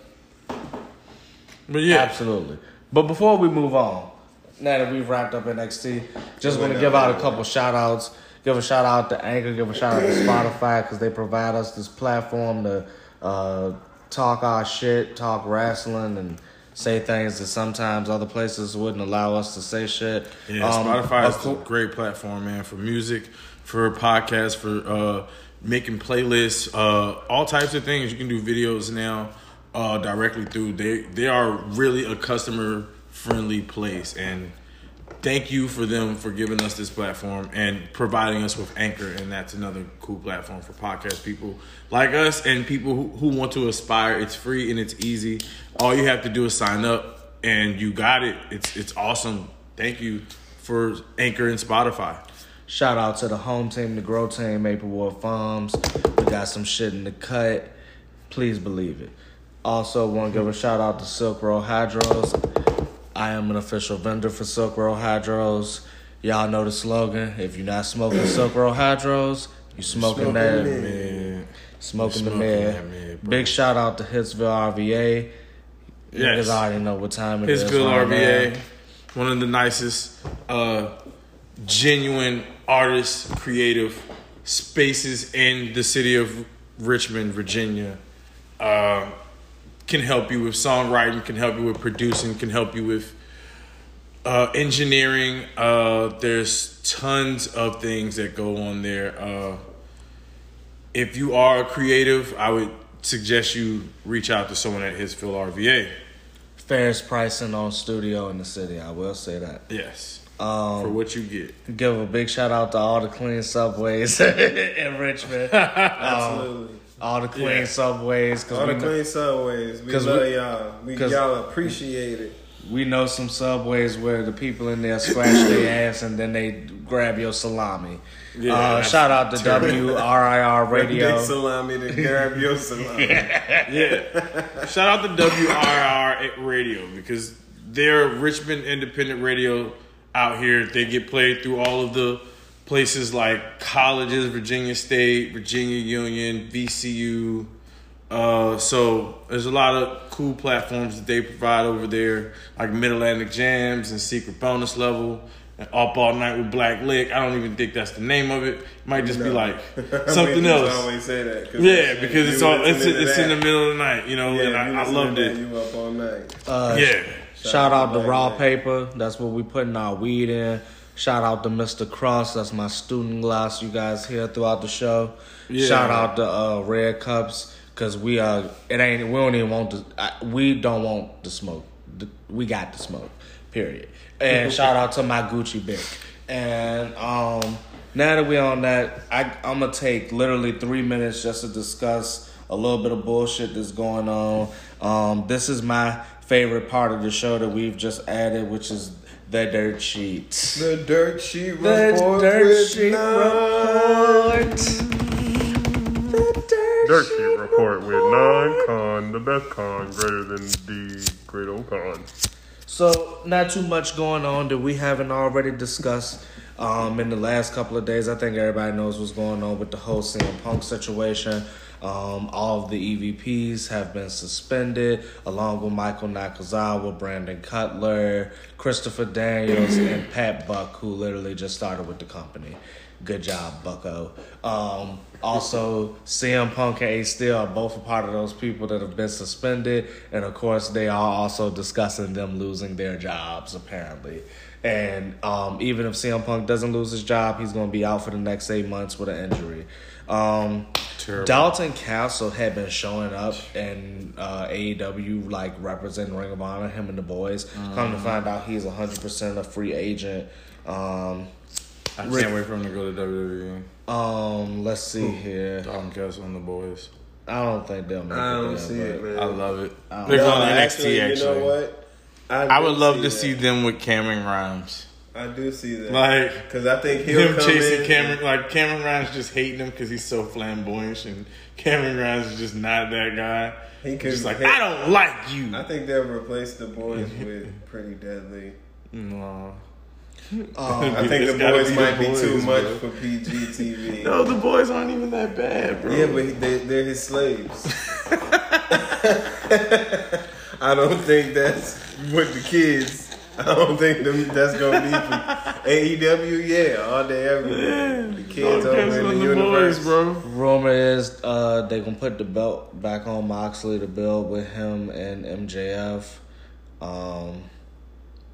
But yeah, Absolutely. But before we move on, now that we've wrapped up NXT, just want to give out a couple shout outs. Give a shout out to Anchor, give a shout out to Spotify because they provide us this platform to uh, talk our shit, talk wrestling, and say things that sometimes other places wouldn't allow us to say shit. Yeah, Um, Spotify is of a great platform, man, for music, for podcasts, for uh, making playlists, uh, all types of things. You can do videos now uh, directly through. They they are really a customer friendly place, and thank you for them for giving us this platform and providing us with Anchor, and that's another cool platform for podcast people like us and people who, who want to aspire. It's free and it's easy. All you have to do is sign up, and you got it. It's it's awesome. Thank you for Anchor and Spotify. Shout out to the home team, the grow team, Maplewood Farms. We got some shit in the cut. Please believe it. Also, want to give a shout out to Silk Road Hydros. I am an official vendor for Silk Road Hydros. Y'all know the slogan. If you're not smoking Silk Road Hydros, you smoking, Smoking that. mid. Man, Smoking the Smoking mid. mid. Big shout out to Hitsville RVA. Yes. Niggas already know what time it is. Hitsville right RVA, one of the nicest, uh, genuine artists, creative spaces in the city of Richmond, Virginia. Uh, can help you with songwriting, can help you with producing, can help you with uh, engineering. Uh, there's tons of things that go on there. Uh, if you are a creative, I would suggest you reach out to someone at Hitsville RVA. Fairest pricing on studio in the city. I will say that. Yes. Um, for what you get. Give a big shout out to all the clean subways in Richmond. Absolutely. All the clean Yeah. subways All the we, clean subways. We 'Cause love we- y'all. We 'cause- y'all appreciate it. we know some subways where the people in there scratch their ass and then they grab your salami. Yeah, uh, shout out to terrible. WRIR Big Radio. salami to grab your salami. Yeah. Shout out to WRIR Radio because they're Richmond independent radio out here. They get played through all of the places like colleges, Virginia State, Virginia Union, VCU. Uh, so there's a lot of cool platforms that they provide over there, like Mid Atlantic Jams and Secret Bonus Level. And Up All Night with Black Lick. I don't even think that's the name of it. It might just be like something just else. always say that. 'cause Yeah, that's- because it's all it's listening it's in the middle of the night, you know, Yeah, and you I, I loved it. that, You up all night. Uh, Yeah. Shout out to Raw Man. Paper. That's what we putting our weed in. Shout out to Mr. Cross. That's my student glass you guys hear throughout the show. Yeah. Shout out to uh, Red Cups because we uh it ain't we don't even want to I, we don't want the smoke. The- We got the smoke. Period. And shout out to my Gucci Bic. And um now that we on that, I I'm gonna take literally three minutes just to discuss a little bit of bullshit that's going on. Um, this is my favorite part of the show that we've just added, which is the dirt sheets. The dirt sheet report. The report dirt with sheet nine. report. The dirt, Dirt Sheet Report with non con, the best con greater than the great old con. So, not too much going on that we haven't already discussed um, in the last couple of days. I think everybody knows what's going on with the whole CM Punk situation. Um, all of the EVPs have been suspended, along with Michael Nakazawa, Brandon Cutler, Christopher Daniels, and Pat Buck, who literally just started with the company. Good job, Bucko. Um, also, CM Punk and Ace Steel are both a part of those people that have been suspended, and of course, they are also discussing them losing their jobs apparently. And um, even if CM Punk doesn't lose his job, he's going to be out for the next eight months with an injury. Um, Terrible. Dalton Castle had been showing up in uh, AEW, like representing Ring of Honor, him and the boys. Come to find out, he's 100% a free agent. Um, I can't wait for him to go to WWE. Um, let's see here. Dalton Castle and the boys. I don't think they'll make I it. don't there, see it, man. I love it. I They're going to NXT actually, actually. You know what? I would do love to that. see them with Cameron Grimes. I do see that. Like because I think he'll him come chasing in. Cameron, like Cameron Grimes just hating him because he's so flamboyant, and Cameron Grimes is just not that guy. He He's could just like hit- I don't like you. I think they'll replace the boys with Pretty Deadly. No. Um, I think the boys be the might be boys, too much bro. for PG TV. No, the boys aren't even that bad, bro. Yeah, but they, they're his slaves. I don't think that's with the kids. I don't think them, that's gonna be for AEW. Yeah, all day, every day. The kids over Castle in the the universe, boys, bro. Rumor is uh, they gonna put the belt back on Moxley to build with him and MJF. Um,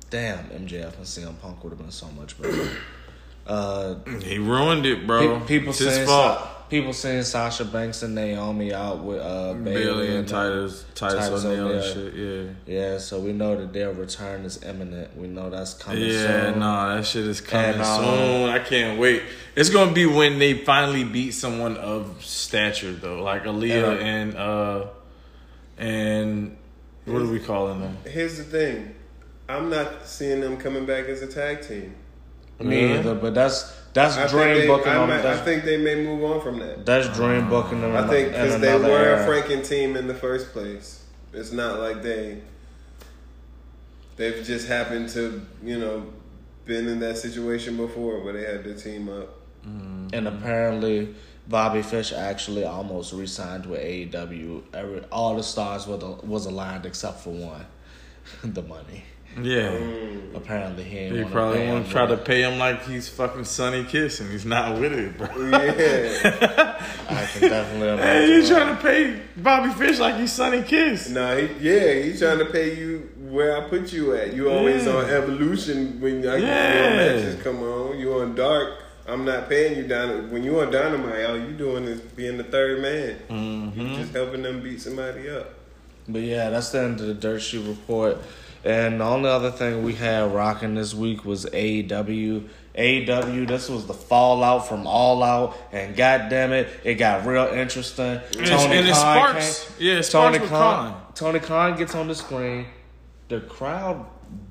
damn, MJF and CM Punk would have been so much better. Uh, He ruined it, bro. pe- people it's his fault. Sa- people saying Sasha Banks and Naomi out with uh, Bayley, Bayley and uh, Titus, Titus, Titus O'Neil and shit. Yeah. Yeah, so we know that their return is imminent. We know that's coming Yeah, soon. no, that shit is coming And, um, soon. I can't wait. It's gonna be when they finally beat someone of stature, though, like Aliyah And, and uh, and what are we calling them? Here's the thing. I'm not seeing them coming back as a tag team. Me Mhm. either, but that's that's I dream they, booking I, might, I think they may move on from that. that's dream booking. In I think because they were era. a Franken team in the first place. It's not like they they've just happened to you know been in that situation before where they had to team up. Mm-hmm. And apparently, Bobby Fish actually almost re-signed with AEW. Every, all the stars was was aligned except for one, the money. Yeah, Apparently, he ain't they wanna probably pay want him to try to pay him like he's fucking Sonny Kiss, and he's not with it, bro. Yeah, I can definitely. Hey, you trying to pay Bobby Fish like he's Sonny Kiss? no, he, yeah, he's trying to pay you where I put you at. You always Yeah. on Evolution when I, Yeah. your matches come on. You on Dark. I'm not paying you down. When you on Dynamite, all you doing is being the third man. Mm-hmm. You just helping them beat somebody up. But yeah, that's the end of the dirt sheet report. And the only other thing we had rocking this week was AEW. AEW, this was the fallout from All Out, and goddamn it, it got real interesting. And it's- and it sparks- yeah, it sparks Tony with Khan. Khan. Tony Khan gets on the screen. The crowd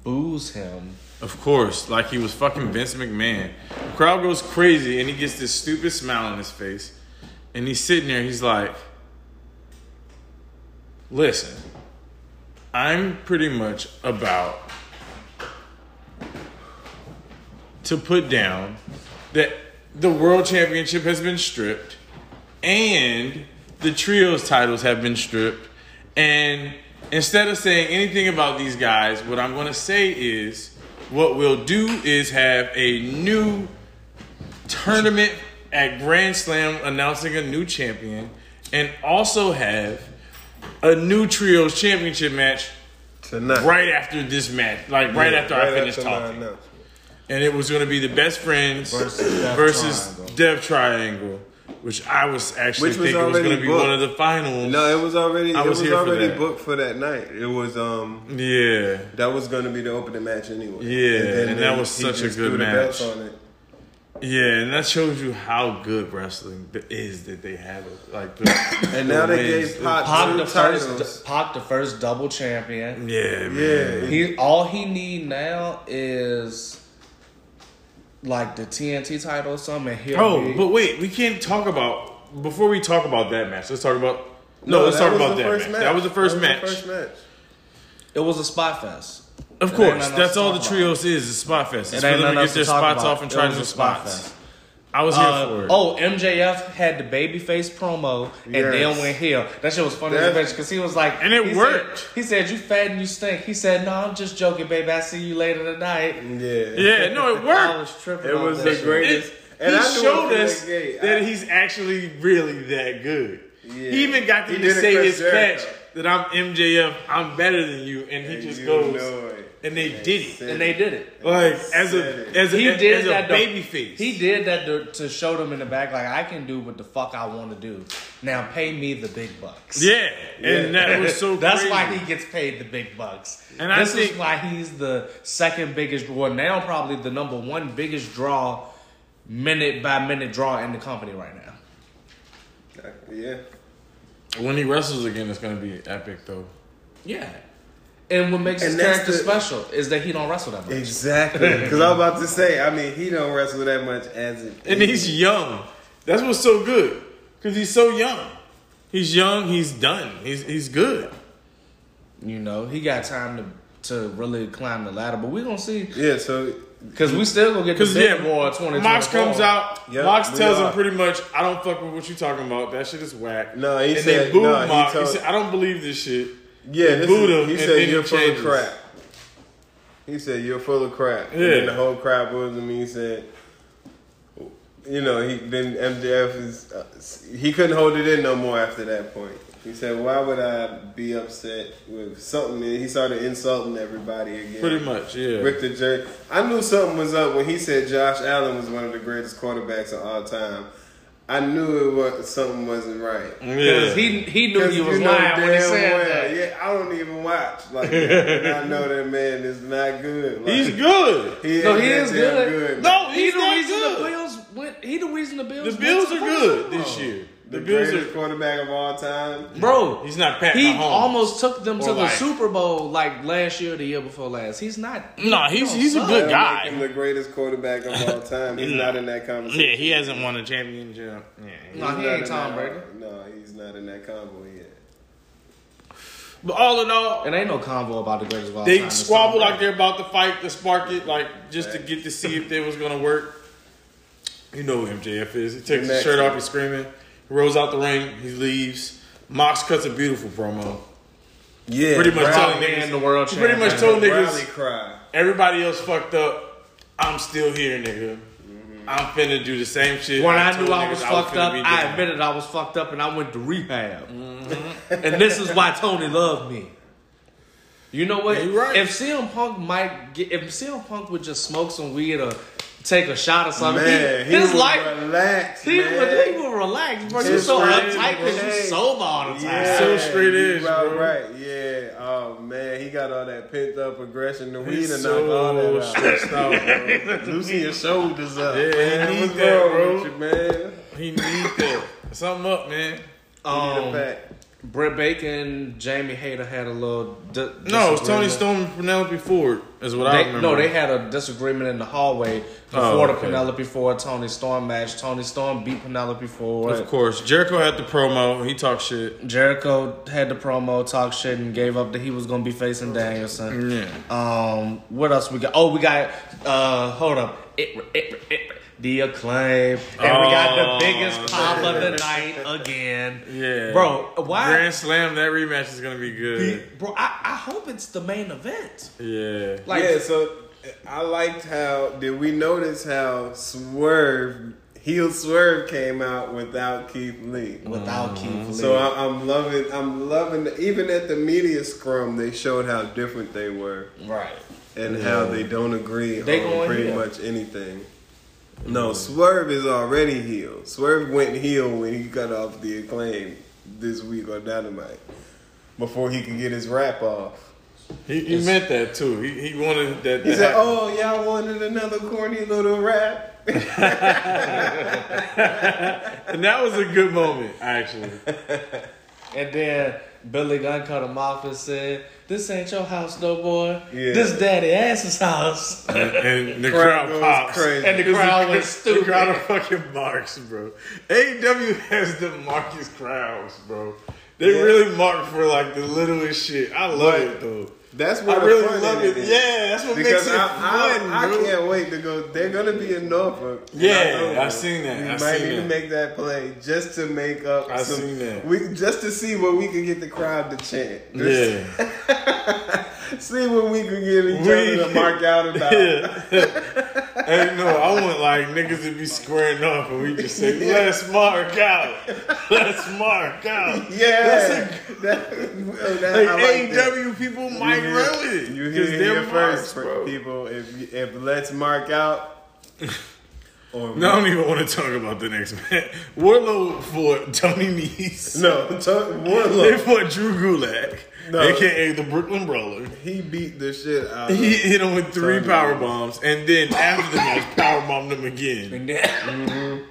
boos him. Of course, like he was fucking Vince McMahon. The crowd goes crazy, and he gets this stupid smile on his face, and he's sitting there. He's like, "Listen, I'm pretty much about to put down that the world championship has been stripped, and the trios titles have been stripped, and instead of saying anything about these guys, what I'm going to say is." What we'll do is have a new tournament at Grand Slam announcing a new champion and also have a new trios championship match Tonight. right after this match, like right after I finished after talking. And it was going to be the best friends Versus Death versus Triangle. Death Triangle, which I was actually Which was thinking was going to be one of booked. the finals. No, it was already. I it was was, for already that. booked for that night. It was um yeah. that was going to be the opening match anyway. Yeah, then and that was such a good threw the belts match. on it. Yeah, and that shows you how good wrestling is that they have it. Like, the, And the now they wins. gave Pac Pac the titles. first, Pac the first double champion. Yeah, man. Yeah, He all he need now is like the TNT title or something. And he'll Oh, be, but wait, we can't talk about before we talk about that match. Let's talk about no. let's talk about that first match. That was the first That match. was the first match. it was a spot fest. Of course, that's all the trios is. Is spot fest. It's It for ain't them to get their to talk spots about. off and It try was new a spot spots. fest. I was here Uh, for it. oh, MJF had the babyface promo and Yes. then went heel. That shit was funny as a That- bitch because he was like, And it he worked. Said, he said, "You fat and you stink." He said, "No, I'm just joking, baby. I see you later tonight." Yeah, yeah, no, it I worked. was tripping. It was that the shit. greatest. It- and he I knew showed us the gate. that I- he's actually really that good. Yeah. He even got to He did it say his Jericho. catch that I'm MJF, I'm better than you, and he And just you goes know it. And they did it. and they did it. Like as a as a He as, did as a that. to- baby face. He did that to, to show them in the back, like I can do what the fuck I want to do. Now pay me the big bucks. Yeah, and Yeah. that was so. That's crazy. why he gets paid the big bucks. And I this think- is why he's the second biggest, well now probably the number one biggest draw minute by minute draw in the company right now. Yeah. When he wrestles again, it's gonna be epic though. Yeah. And what makes And his character the- special is that he don't wrestle that much. Exactly. Because I was about to say, I mean, he don't wrestle that much as it. And he's young. That's what's so good. Cause he's so young. He's young. He's done. He's he's good. You know, he got time to to really climb the ladder, but we're gonna see Yeah. So because we still gonna get the Cause big yeah, boy twenty. Mox comes out. Yep, Mox tells are. him pretty much, "I don't fuck with what you talking about. That shit is whack." No, he and said- they booed no, Mox. He, told- said, "I don't believe this shit." Yeah, this is, him, he and said you're full of crap. He said you're full of crap. And Yeah. then the whole crap was him. He said, you know, he then MJF is uh, he couldn't hold it in no more after that point. He said, "Why would I be upset with something?" And he started insulting everybody again. Pretty much, yeah. Rick the Jerk. I knew something was up when he said Josh Allen was one of the greatest quarterbacks of all time. I knew it was something wasn't right. Yeah. He he knew 'Cause he was you lying when he damn said well, that. Yeah, I don't even watch like I know that man is not good. Like, he's good. He No, ain't he that is damn good. No, He he's the not reason the good. Bills went. He the reason the Bills. The Bills went are to the good this year. The The Bills greatest are. quarterback of all time. Bro, He's not Pat He Mahomes. almost took them to Or the Super Bowl like last year or the year before last. He's not. No, he's don't he's a good That'll make guy. him the greatest quarterback of all time. He's not in that conversation. Yeah, he hasn't won a championship. Yeah, No, he not ain't Tom Brady. No, he's not in that combo yet. but all in all, It ain't no convo about the greatest of all they time. It's squabble Tom like Brady. they're about to fight to spark it, like just to get to see if they was gonna work. You know who MJF is. He takes his shirt off, he's screaming. He rolls out the ring, he leaves. Mox cuts a beautiful promo. Yeah, Pretty much Proud telling man, niggas. the world pretty much told Rally niggas cry. everybody else fucked up. I'm still here, nigga. I'm finna do the same shit. When I, told knew I was fucked finna up, I admitted I was fucked up and I went to rehab. Mm-hmm. and this is why Tony loved me. You know what? Yeah, you right. If CM Punk might get, if CM Punk would just smoke some weed or take a shot or something, Man, he, he his was life, relaxed, he, man. would, he would relax, bro. You His so uptight because you relax. sober all the time. Yeah, So straight edge, you about bro. right. Yeah. Oh man, he got all that pent up aggression. The weed and so knock all that out. stressed out, bro. Loosen your shoulders up. Yeah, man. he need What's that, bro. you, man? He need that. Something up, man. Need Um, a pack. Britt Baker, Jamie Hayter had a little. Di- No, was Toni. Storm and Penelope Ford, is what I They, remember. no, they had a disagreement in the hallway before Oh, the. Penelope Ford Toni Storm match. Toni Storm beat Penelope Ford. Of course. Jericho had the promo. He talked shit. Jericho had the promo, talk shit, and gave up that he was gonna be facing Danielson. Yeah. Um, what else we got? Oh, we got. Uh, hold up. It, it, it, the acclaim, and we got Oh, the biggest pop of the night again. Yeah. Bro, why? Grand Slam, that rematch is going to be good. Bro, I, I hope it's the main event. Yeah. Like, yeah, so I liked how did we notice how Swerve heel Swerve came out without Keith Lee. without Keith Lee. So I, I'm loving, I'm loving. The, Even at the media scrum, they showed how different they were right. and how they don't agree They on going pretty heel. much anything. No, Swerve is already heel. Swerve went heel when he cut off the acclaim this week on Dynamite before he could get his rap off. He, he meant that too. He, he wanted that. He said, happen. "Oh, y'all wanted another corny little rap." And that was a good moment, actually. And then Billy Gunn cut him off and said, "This ain't your house, no boy. Yeah. This Daddy Ass's house." And, and the Crowd crowd pops. crazy. And the crowd went The stupid. crowd of fucking marks, bro. AEW has the markest crowds, bro. They Yeah. really mark for like the littlest shit. I love But- it though. That's I what really the fun love it. is. Yeah, that's what Because makes it I, fun, I, I can't wait to go. They're gonna be in Norfolk. Yeah, in October. I seen that. We I might to that. make that play just to make up. I some, seen that. We just to see what we can get the crowd to chant. Yeah. see what we can get each We- other to mark out about. Yeah. hey, no, I want like niggas to be squaring off and we just say, let's mark out. Let's mark out. Yeah, that, that, Like, I like. AEW people might hear- run with it. You 'cause hear here marks, first, for bro. people. If if let's mark out, or No, I don't even want to talk about the next man. Wardlow for Tony Nese. no, to, They Warlock. fought Drew Gulak. No. aka the Brooklyn Brawler. He beat the shit out. He hit him with three Tony. power bombs, and then after the match, power bombed him again. And then,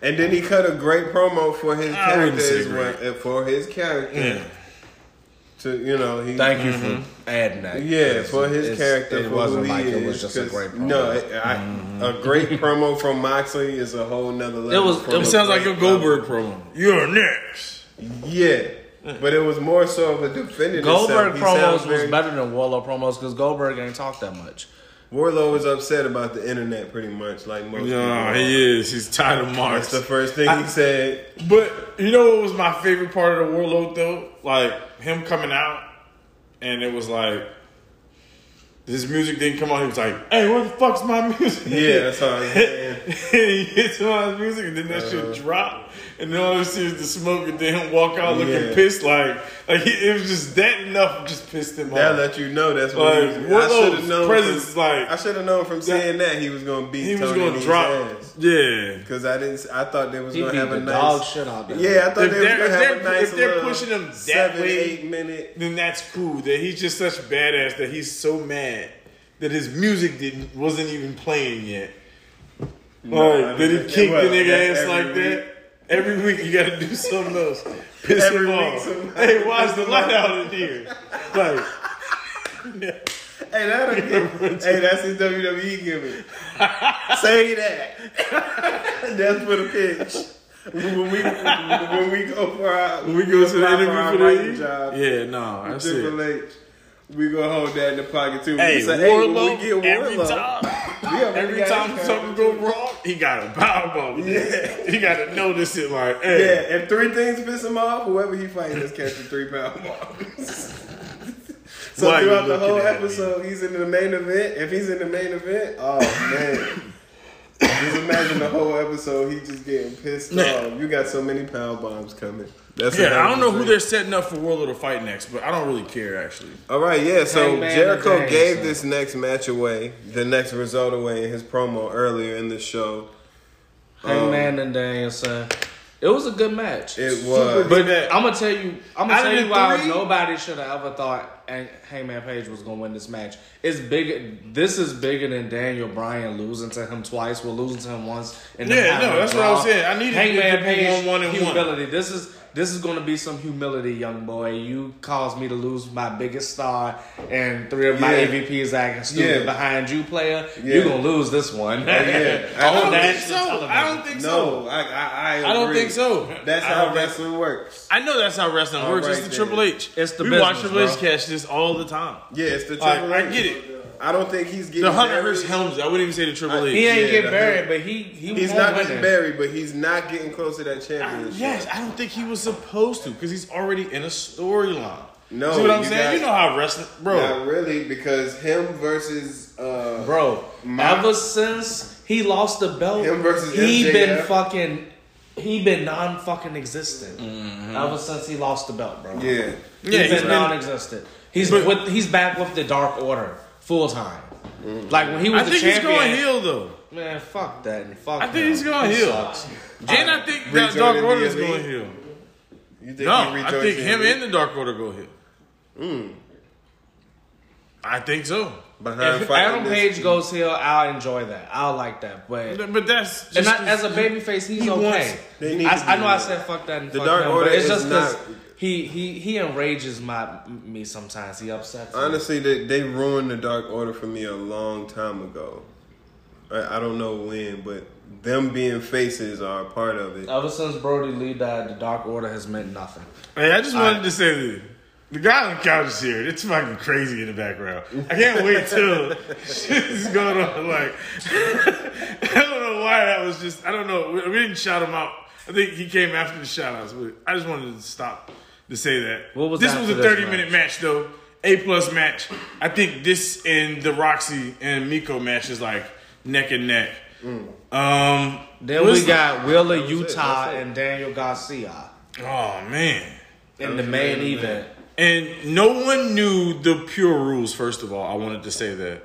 And then he cut a great promo for his I character as well. uh, For his character, Yeah. To you know, he thank you mm-hmm. for adding that. Yeah, for his It's- character, it for wasn't who like he it was just a 'cause- great promo. No, I, mm-hmm. a great promo from Moxley is a whole nother level. It was- it It sounds like a Goldberg promo. You're next. Yeah, but it was more so of a defending. Goldberg himself. He sounds promos was better than Wardlow promos because Goldberg ain't talk that much. Wardlow was upset about the internet, pretty much like most. Yeah, people. he is. He's tired of That's the first thing he said. But you know what was my favorite part of the Warlord though? Like him coming out, and it was like his music didn't come on. He was like, "Hey, where the fuck's my music?" Yeah, that's all I'm saying. and he hits on his music, and then that shit uh-huh. drop, and then all you see is the smoke, and then him walk out looking Yeah. pissed, like like he, it was just that enough, just pissed him That off. That let you know that's what Like, he was. I Wardlow's should have known. presence, from, like- I should have known from seeing that he was gonna beat he was Tony gonna Nese drop, ass. yeah. Because I didn't. I thought they was He gonna have a the nice dog shit out there. Yeah, I thought If they was gonna have a they're- nice if they're pushing him that seven, way- eight minute. then that's cool. That he's just such badass that he's so mad that his music didn't wasn't even playing yet. No, oh, like that he I- kicked well, the nigga ass like every that. Every week you gotta do something else. Piss Every him week off. Hey, why's the light out in here? Like, Hey, that hey, that's his WWE gimmick. Say that. that's for the pitch. When we when we go for our when we go to the for our interview for the job, yeah, no, that's it. H, we gonna hold that in the pocket too. Hey, we say, hey, Wardlow, we get every Wardlow, time, every time something go wrong, he got a power bomb. Yeah. he got to notice it. Like, hey, Yeah, if three things piss him off, whoever he fighting is catching three pound bombs. so Why throughout the whole at me? episode, he's in the main event. If he's in the main event, oh man. Just imagine the whole episode, he just getting pissed Yeah. off. You got so many power bombs coming. That's yeah. I don't know who they're setting up for Warlord to fight next, but I don't really care actually. All right, yeah. So Hangman Jericho and gave Danielson. this next match away, the next result away in his promo earlier in the show. Hangman um, and Danielson. It was a good match. It was. But I'm gonna tell you, I'm gonna tell you why three- nobody should have ever thought Hang- Hangman Page was gonna win this match. It's bigger. This is bigger than Daniel Bryan losing to him twice. We're losing to him once. And then Yeah, having no, a that's what I was saying. I needed it Hangman to Page one, one, and one. humility. This is this is gonna be some humility, young boy. You caused me to lose my biggest star and three of my Yeah. MVPs acting stupid Yeah. behind you, player. Yeah. You're gonna lose this one. yeah. I I don't think so. television. I don't think so. no, I, I, I, I don't think so. That's how don't wrestling works. I know that's how wrestling All works. right it's the then. Triple H. It's the we business, watch Triple H catch this all the time. Yeah, it's the Triple I H. get it. I don't think he's getting The Hunter buried. vs. Helms. I wouldn't even say the Triple I- H. He ain't Yeah, get buried, but he he He's won't not win getting buried, but he's not getting close to that championship. Yes, I don't think he was supposed to because he's already in a storyline. No, See what I'm you saying? got- you know how wrestling, bro. Not really, because him versus uh, Bro, My- ever since he lost the belt, Him versus he MJF. been fucking, he been non fucking existent. Ever since he lost the belt, bro. yeah, He's Yeah, been been- non-existent. He's But- with, he's back with the Dark Order full time. Mm. Like when he was I the think he's going heel though. Man, fuck that and fuck. I think him. he's going He heel. sucks. And I think that Dark Order is elite? going heel. you think No, he I think him and the Dark Order go heel. Hmm. I think so. behind If fighting Adam this- Page goes heel, I'll enjoy that. I'll like that, but. But that's just And I, 'cause as a he- babyface, he's he okay. wants- They need I, I know I said fuck that and The fuck Dark him, Order but it's is just because not- he, he he enrages my me sometimes. He upsets me. Honestly, they, they ruined the Dark Order for me a long time ago. I, I don't know when, but them being faces are a part of it. Ever since Brodie Lee died, the Dark Order has meant nothing. Hey, I just wanted to say this. The guy on the couch is here. It's fucking crazy in the background. I can't wait till shit is going on. Like, I don't know why that was just, I don't know. We, we didn't shout him out. I think he came after the shout outs. I just wanted to stop to say that. What was this after was a 30 minute match? match, though. A plus match. I think this and the Roxy and Meiko match is like neck and neck. Um, Then we got Wheeler was. Yuta and Daniel Garcia oh man. in the was main the main event. And no one knew the pure rules, first of all. I wanted to say that.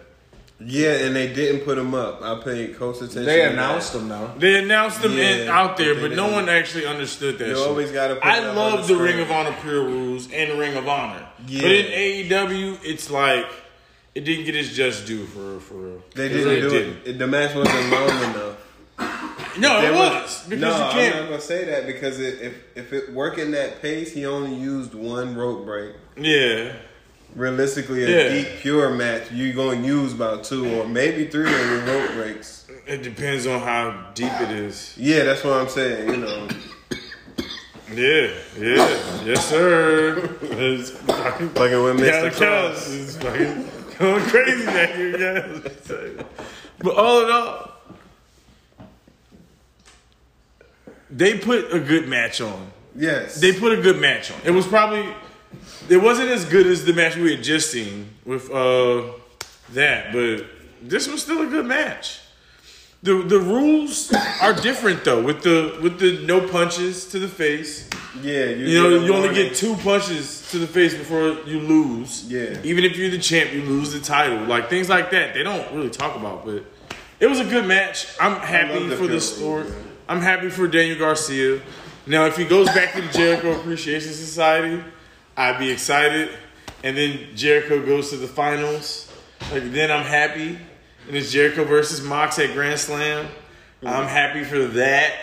Yeah, and they didn't put him up. I paid close attention. They announced that. them now. They announced them in, Yeah, out there, but but no didn't. one actually understood that. You shit. always gotta I love the the Ring of Honor pure rules and the Ring of Honor, Yeah. but in AEW, it's like it didn't get its just due for for real. They didn't really do didn't. it. The match wasn't long enough. No, There it was because no, you I'm not can't. gonna say that because it, if if it working that pace, he only used one rope break. Yeah, Realistically, a Yeah. deep pure match, you're gonna use about two or maybe three of your rope breaks. it depends on how deep it is. Yeah, that's what I'm saying. You know, Yeah, yeah, yes, sir. It's fucking- like Yeah, Mr. the Cross. is fucking going crazy back here, guys. But all in all, they put a good match on. Yes, They put a good match on. It was probably it wasn't as good as the match we had just seen with uh that, but this was still a good match. The the rules are different though with the with the no punches to the face. yeah. You, You know, you only get two punches to the face before you lose. Yeah. Even if you're the champ, you lose the title. Like things like that, they don't really talk about. But it was a good match. I'm happy for the story. I'm happy for Daniel Garcia. Now, if he goes back to the Jericho Appreciation Society, I'd be excited. And then Jericho goes to the finals. Like then I'm happy. And it's Jericho versus Mox at Grand Slam. I'm happy for that.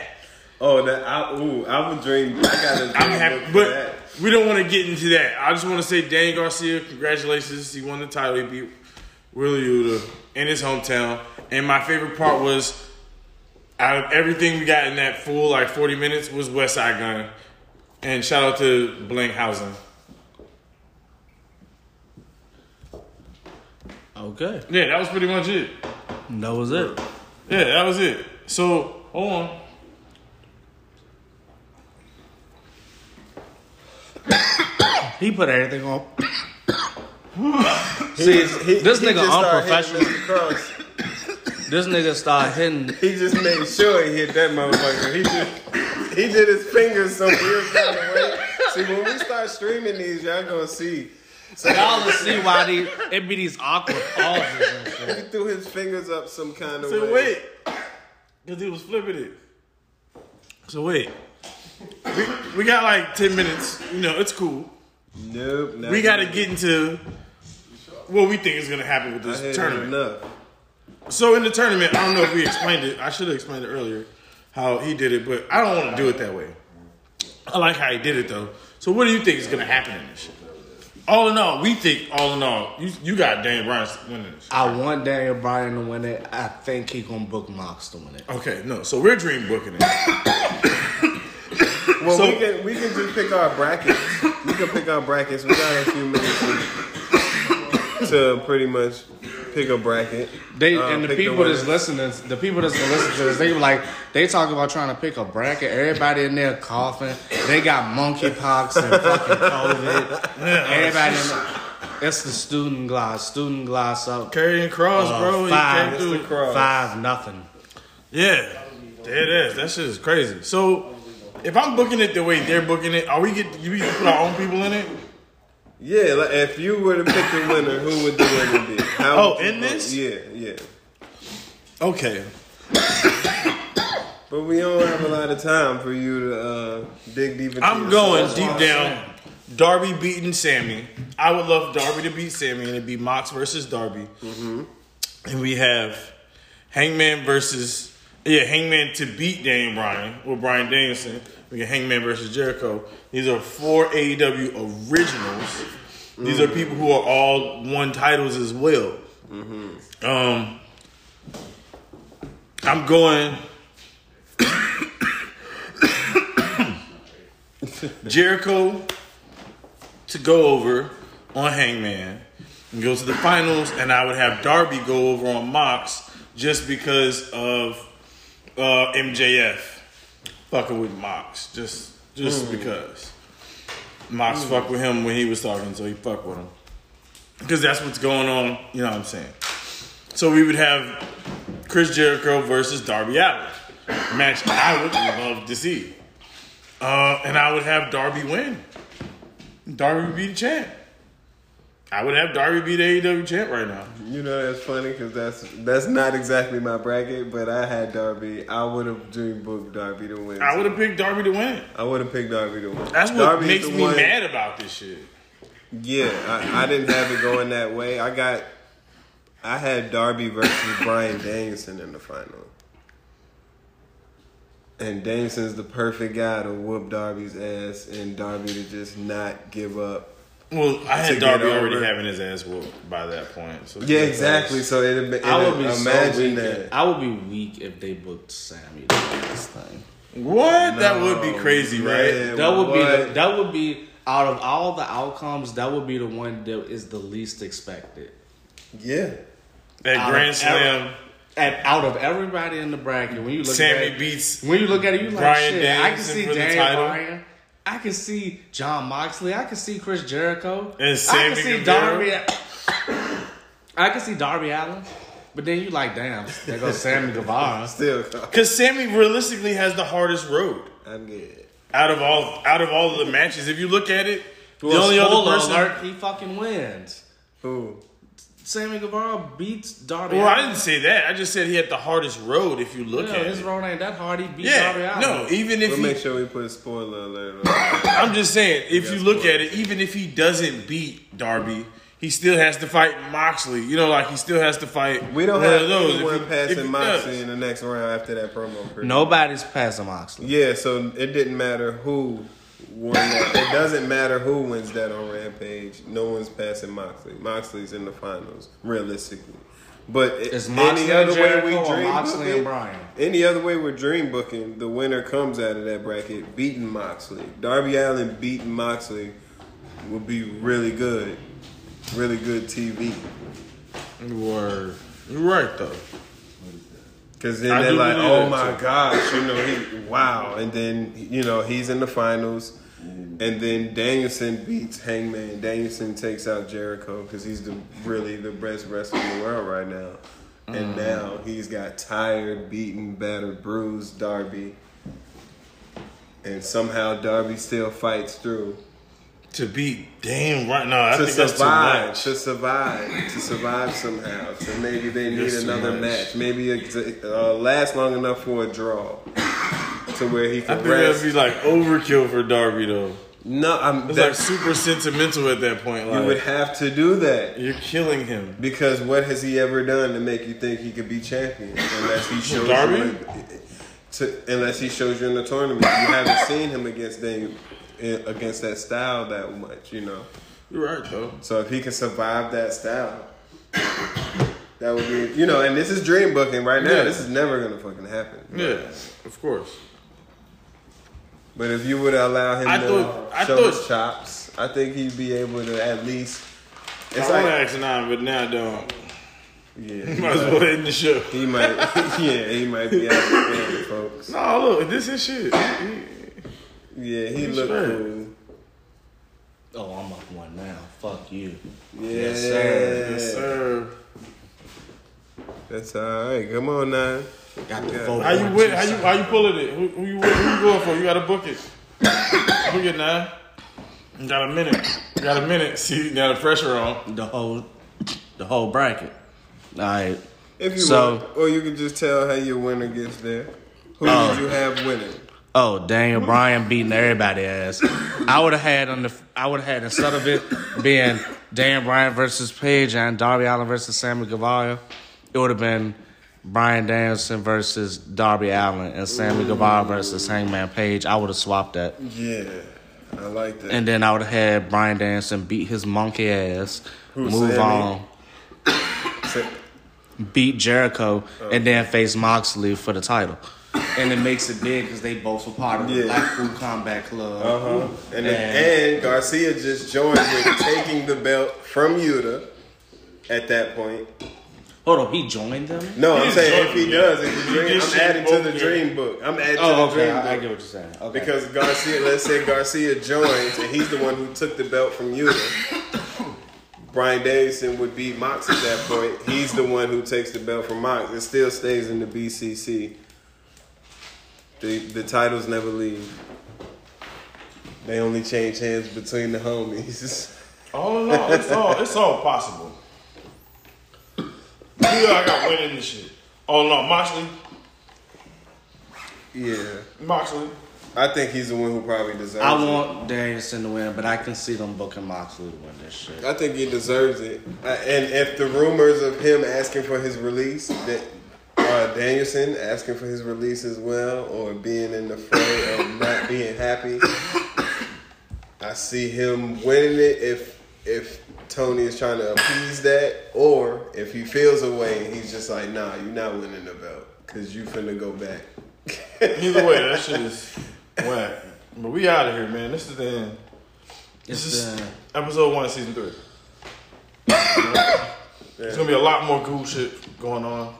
Oh, that I, ooh, I would dream. I got a dream I'm happy, but that. we don't want to get into that. I just want to say, Danny Garcia, congratulations! He won the title. He beat Wheeler Yuta in his hometown. And my favorite part was, out of everything we got in that full like 40 minutes, was Westside Gunn. And shout out to Blankhausen. Okay. Yeah, that was pretty much it. That was it. Yeah, that was it. So hold on. He put everything on. See, he, this he nigga just started hitting unprofessional. Mr. Cross. This nigga start hitting. He just made sure he hit that motherfucker. He just he did his fingers some weird kind of way. See, when we start streaming these, y'all gonna see. So Y'all will see why these it be these awkward pauses and shit. he threw his fingers up some kind of So way. wait, because he was flipping it. So wait, we, we got like 10 minutes. You know, it's cool. Nope. We got to get into what we think is going to happen with this had tournament. enough. So in the tournament, I don't know if we explained it. I should have explained it earlier how he did it, but I don't want to do it that way. I like how he did it though. So what do you think is going to happen in this shit? All in all, we think all in all, you you got Daniel Bryan winning this. I want Daniel Bryan to win it. I think he gonna book Mox to win it. Okay, no. So we're dream booking it. Well, So- we can we can just pick our brackets. We can pick our brackets. We got a few minutes to, to pretty much pick a bracket. They Uh, and the people winners. that's listening, the people that's gonna listen to this, they like, they talk about trying to pick a bracket. Everybody in there coughing. They got monkeypox and fucking COVID. Everybody, in there, it's the student glass. Student glass up. Carrying cross, uh, bro. He five, came through. Mr. Cross. five nothing. Yeah, dead ass. That shit is crazy. So if I'm booking it the way they're booking it, are we get you can put our own people in it? Yeah, like if you were to pick the winner, who would the winner be? How Oh, would you in vote? this? Yeah, yeah. Okay. But we don't have a lot of time for you to uh, dig deep into. I'm going soul. deep down. Darby beating Sammy. I would love Darby to beat Sammy, and it'd be Mox versus Darby. And we have Hangman versus yeah Hangman to beat Daniel Bryan or Bryan Danielson. We get Hangman versus Jericho. These are four AEW originals. These are people who are all won titles as well. Um, I'm going. Jericho to go over on Hangman and go to the finals, and I would have Darby go over on Mox just because of uh, MJF fucking with Mox, just just because Mox fucked with him when he was talking, so he fucked with him because that's what's going on. You know what I'm saying? So we would have Chris Jericho versus Darby Allin, match I would love to see. Uh, and I would have Darby win. Darby would be the champ. I would have Darby be the AEW champ right now. You know that's funny because that's that's not exactly my bracket, but I had Darby. I would have dream booked Darby to win. I would have picked Darby to win. I would have picked Darby to win. That's what Darby's makes me one- mad about this shit. Yeah, I, I didn't have it going that way. I got, I had Darby versus Bryan Danielson in the final, and Danielson's the perfect guy to whoop Darby's ass, and Darby to just not give up. Well, I had Darby already having his ass whooped by that point. So Yeah, exactly. So it'd, be- I would be it'd so weak. that. I would be weak if they booked Sammy to win this thing. What? that would be No, crazy, right? man, That would be the, that would be out of all the outcomes, that would be the one that is the least expected. Yeah. That Out Grand Slam, every- And out of everybody in the bracket, when you look Sammy at beats. when you look at it, you like Bryan shit. I can see for Daniel. Bryan. I can see Jon Moxley. I can see Chris Jericho. And I can see Darby. I can see Darby Allin. But then you like, damn, there goes Sammy Guevara. Still, Because Sammy realistically has the hardest road I'm good. out of all out of all of the matches. If you look at it, the only other spoiler person. alert, he fucking wins. Who? Sammy Guevara beats Darby Well, I didn't say that. I just said he had the hardest road. If you look Yeah, at his it, road ain't that hard. He beat Darby yeah, Allin. no. Even if We'll he, make sure we put a spoiler alert on. I'm just saying, if you look spoiled. at it, even if he doesn't beat Darby, he still has to fight Moxley. You know, like he still has to fight. We don't one have of those. If anyone he- if passing he Moxley does. in the next round after that promo. period. Nobody's passing Moxley. Yeah, so it didn't matter who won that. It doesn't matter who wins that on Rampage. No one's passing Moxley. Moxley's in the finals, realistically. But it- Is Moxley any other and way Jericho we dream Moxley booking, and Bryan? any other way we're dream booking, the winner comes out of that bracket beating Moxley. Darby Allin beating Moxley would be really good, really good TV. Word. You're right though. Cause then I they're like, oh my too. gosh, you know, he wow, and then you know he's in the finals, and then Danielson beats Hangman. Danielson takes out Jericho because he's the really the best wrestler in the world right now, Mm. and now he's got tired, beaten, battered, bruised Darby, and somehow Darby still fights through To be damn right now, I to think that's too survive, to survive, to survive somehow. So maybe they need That's another match. Maybe it uh, last long enough for a draw, to where he I can think that'd be like overkill for Darby though. no, I'm. It's like super sentimental at that point. you would have to do that you're killing him. because what has he ever done to make you think he could be champion? Unless he shows Darby? you. in- To, unless he shows you in the tournament, you haven't seen him against Daniel, against that style that much, you know. You're right though. So if he can survive that style, that would be, you know. And this is dream booking right now. Yeah. This is never gonna fucking happen. Yeah, of course. But if you would allow him I to thought- I show thought- his chops, I think he'd be able to at least. I It's want to like, ask nine, but now I don't. yeah, Might he as well might, end the show. he might, yeah, he might be out game, folks. No, look, this is shit. He- Yeah, he He's looked right. cool. Oh, I'm up one now. Fuck you. Yeah, Yes, sir. Yes, sir. that's all right. Come on now. Got the Yeah. How you one, win? How you how you pulling it? Who, who you who you going for? You got to book it. book it now. You got a minute. You got a minute. See, you got the pressure on. the whole the whole bracket. All right. If you So- want, or you can just tell how your winner gets there. Who Oh. did you have winning? Oh, Daniel Bryan beating everybody ass. I would have had on the. I would have had instead of it being Daniel Bryan versus Page and Darby Allin versus Sammy Guevara, it would have been Bryan Danielson versus Darby Allin and Sammy Guevara versus Hangman Page. I would have swapped that, Yeah, I like that. and then I would have had Bryan Danielson beat his monkey ass, Who, move on, beat Jericho, and then face Moxley for the title. And it makes it big because they both were part of the Yeah. Blackpool Combat Club. Uh-huh. And, And- and Garcia just joined with taking the belt from Yuta at that point. Hold on, he joined them. No, I'm saying if he yeah. does, if the You dream, just I'm adding to the there. dream book. I'm adding to Oh, the okay, dream I, I get what you're saying. Okay. Because Garcia, let's say Garcia joins and he's the one who took the belt from Yuta. Bryan Danielson would beat Mox at that point. He's the one who takes the belt from Mox. It still stays in the BCC. The the titles never leave. They only change hands between the homies. All in all, it's all it's all possible. Yeah, I got winning this shit. All in all, Moxley, Yeah, Moxley. I think he's the one who probably deserves I it. want Danielson to win, but I can see them booking Moxley to win this shit. I think he deserves it. Uh, and if the rumors of him asking for his release, that Danielson asking for his release as well, or being in the fray of not being happy, I see him winning it if if Tony is trying to appease that, or if he feels a way and he's just like, nah, you're not winning the belt because you finna go back. Either way, that shit is whack. But we out of here, man. This is the end. This It's is the, episode one, season three. There's gonna be a lot more cool shit going on.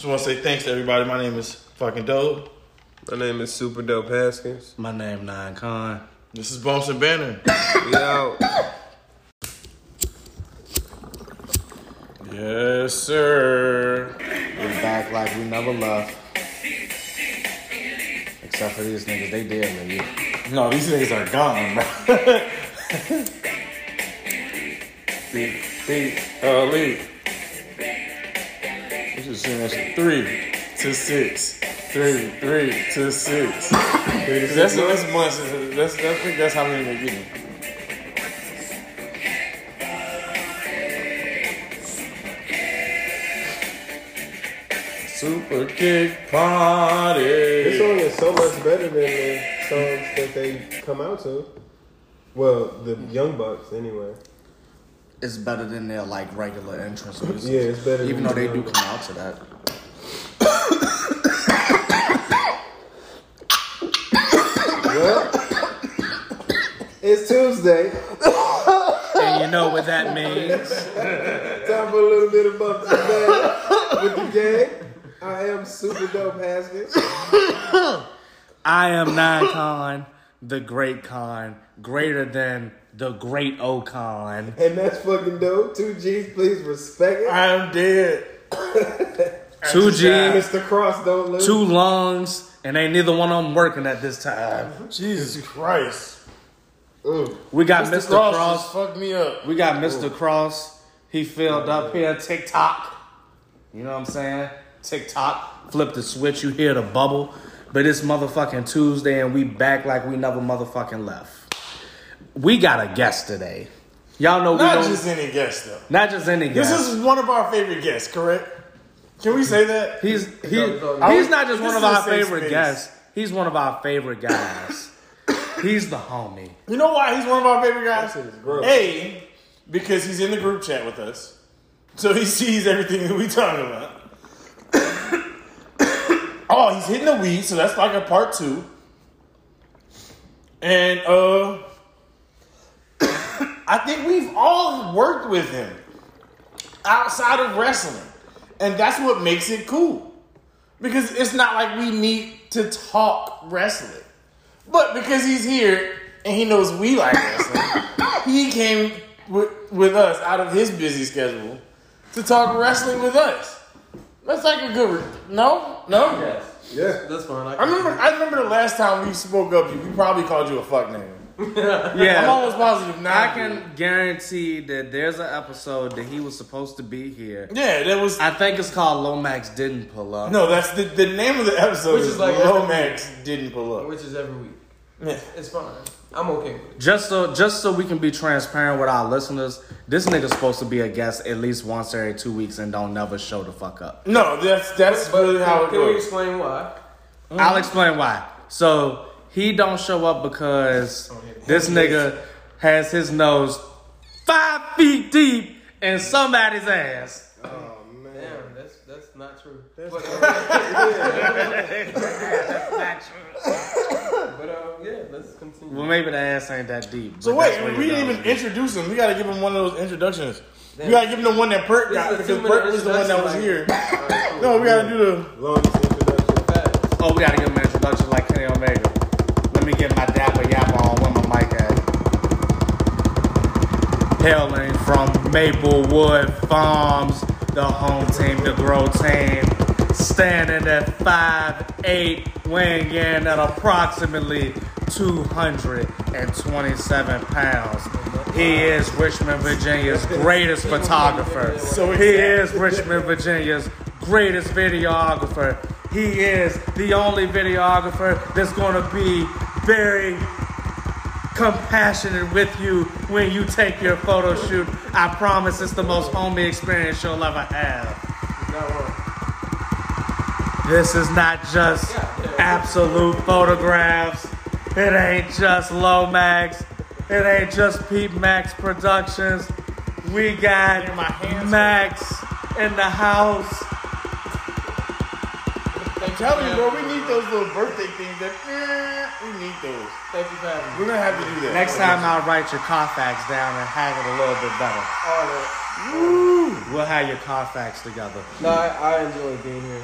Just want to say thanks to everybody. My name is fucking Dope. My name is Super Dope Haskins. my name Nine Con. This is Bumps and Banner. We out. yes, sir. We're back like we never left. Except for these niggas, they did leave. No, these niggas are gone, bro. beep, beep, uh, Three to six. Three, three to six. That's that's much. That's I think that's how many they're getting. Super kick party. This song is so much better than the songs that they come out to. Well, the Young Bucks, anyway. It's better than their like regular entrance music. Yeah, it's better Even than though they do come out to that. Well, it's Tuesday. And you know what that means. Time for a little bit of bump and with the gang. I am Super Dope Haskins. I am Nine Con, the great con, greater than the great Ocon. And that's fucking dope. Two G's, please respect it. I am dead. Two G's, Mr. Cross don't lose. two lungs, and ain't neither one of them working at this time. Jesus Christ. Mm. We got Mr. Mr. Cross, Cross. just fucked me up. We got Mr. Cross. He filled up here. TikTok. You know what I'm saying? TikTok. Flip the switch. You hear the bubble. But it's motherfucking Tuesday and we back like we never motherfucking left. We got a guest today. Y'all know we Not don't. just any guest though. not just any guest. This is one of our favorite guests, correct? Can we say that? He's he, No, no, he's not just This one of our favorite space. guests. He's one of our favorite guys. he's the homie. You know why he's one of our favorite guys? That shit is gross. A, because he's in the group chat with us. So he sees everything that we talking about. oh, he's hitting the weed, so that's like a part two. And uh I think we've all worked with him outside of wrestling. And that's what makes it cool. Because it's not like we need to talk wrestling. But because he's here and he knows we like wrestling, he came with, with us out of his busy schedule to talk wrestling with us. That's like a good. Re- no, no. Yes, Yeah. that's fine. I I remember. I remember the last time we spoke up. We probably called you a fuck nigga. I'm Yeah. almost positive now. I can guarantee that there's an episode that he was supposed to be here. Yeah, that was. I think it's called Lomax didn't pull up. No, that's the the name of the episode. Which is is like Lomax didn't pull up. which is every week. Yeah. It's fine. I'm okay with it. Just so just so we can be transparent with our listeners, this nigga's supposed to be a guest at least once every two weeks and don't never show the fuck up. No, that's that's But really how it can, can we explain why? I'll explain why. So he don't show up because this nigga has his nose five feet deep in somebody's ass. Oh, man. Damn, that's that's not true. That's but, but uh, yeah, let's continue. Well, maybe the ass ain't that deep. So but wait, we your didn't even is. introduce him. We gotta give him one of those introductions. Damn. We gotta give him the one that Perk got because two-minute Perk was the one that was here. introduction, like- Alright, cool. No, we gotta do the. Longest introduction. Facts. Oh, we gotta give him an introduction like Kenny Omega. Me get my dapper yap on where my mic at. Hailing from Maplewood Farms, the home team, the grow team. Standing at 5'8, weighing in at approximately 227 pounds. He is Richmond, Virginia's greatest photographer. So he is Richmond, Virginia's greatest videographer. He is the only videographer that's going to be very compassionate with you when you take your photo shoot. I promise it's the most homey experience you'll ever have. This is not just absolute photographs. It ain't just Lomax. It ain't just Pete Max Productions. We got Max in the house. I'm telling you, bro, we need those little birthday things. That we need those. Thank you for having me. We're gonna have to do that. Next time I'll write your Carfax down and have it a little bit better. All that. We'll have your Carfax together. No, I, I enjoy being here.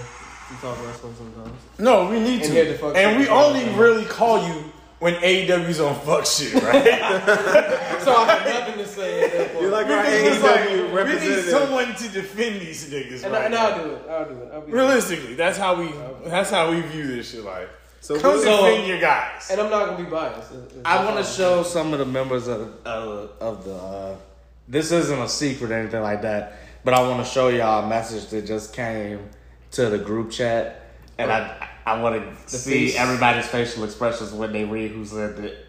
We talk wrestling sometimes. No, we need And to. here fuck and we shit. only really call you when AEW's on fuck shit, right? So I have nothing to say at that point. You're like our Because it's AEW like, we need someone to defend these niggas, and, right? I, and I'll do it. I'll do it. I'll be Realistically, that's how we that's how we view this shit. Like, So come what- defend your guys. And I'm not gonna be biased. It's- it's I want to show some of the members of of, of the. Uh, this isn't a secret or anything like that, but I want to show y'all a message that just came to the group chat, and I I want to see face. everybody's facial expressions when they read who said it.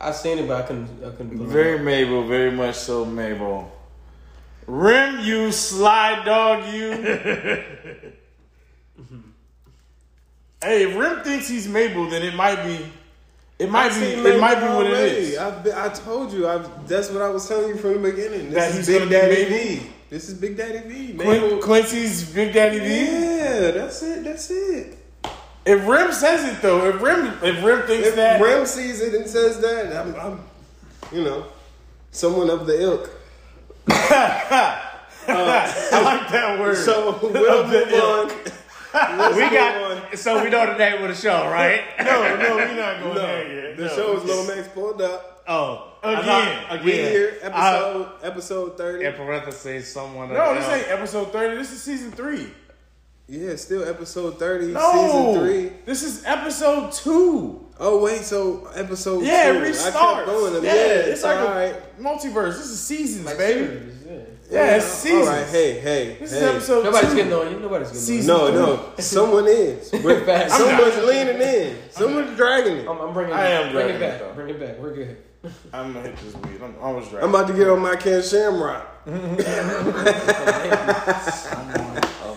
I seen it, but I couldn't. I couldn't. Very it. Mabel, very much so Mabel. Rim you, slide dog you. hey, if Rim thinks he's Mabel, then it might be. It might I've be. It might be what it already. is. I've been, I told you. I've, that's what I was telling you from the beginning. This That is Big Daddy V. This is Big Daddy V. Mabel. Quincy's Big Daddy V. Yeah, that's it. That's it. If Rim says it though, if Rim if Rim thinks If that, Ram sees it and says that, I'm, I'm, you know, someone of the ilk. I like that word. So we'll Of the move on. Let's We got so we know the name of the show, right? no, no, we're not going No, there yet. the No. show is Lomax pulled up. Oh, Again. I thought- We again. here, I- episode episode thirty. in parentheses, someone. No, this ain't episode thirty. This is season three. Yeah, still episode thirty, No, season three. This is episode two. Oh wait, so episode Yeah, two. it I kept going. Yeah, Yeah, it's like all a right. multiverse. This is seasons, Like baby. Series, yeah. Yeah, it's seasons. All right, hey, hey, This hey. is episode Nobody's two. getting on you. Nobody's getting Season- No, no, someone is. We're- Facts. Someone's leaning in. Someone's dragging it. I'm, I'm bringing. I it, am Bring dragging it it, back. though. Bring it back. We're good. I'm gonna hit this weed. I'm, I was right. I'm about to get on my Ken Shamrock.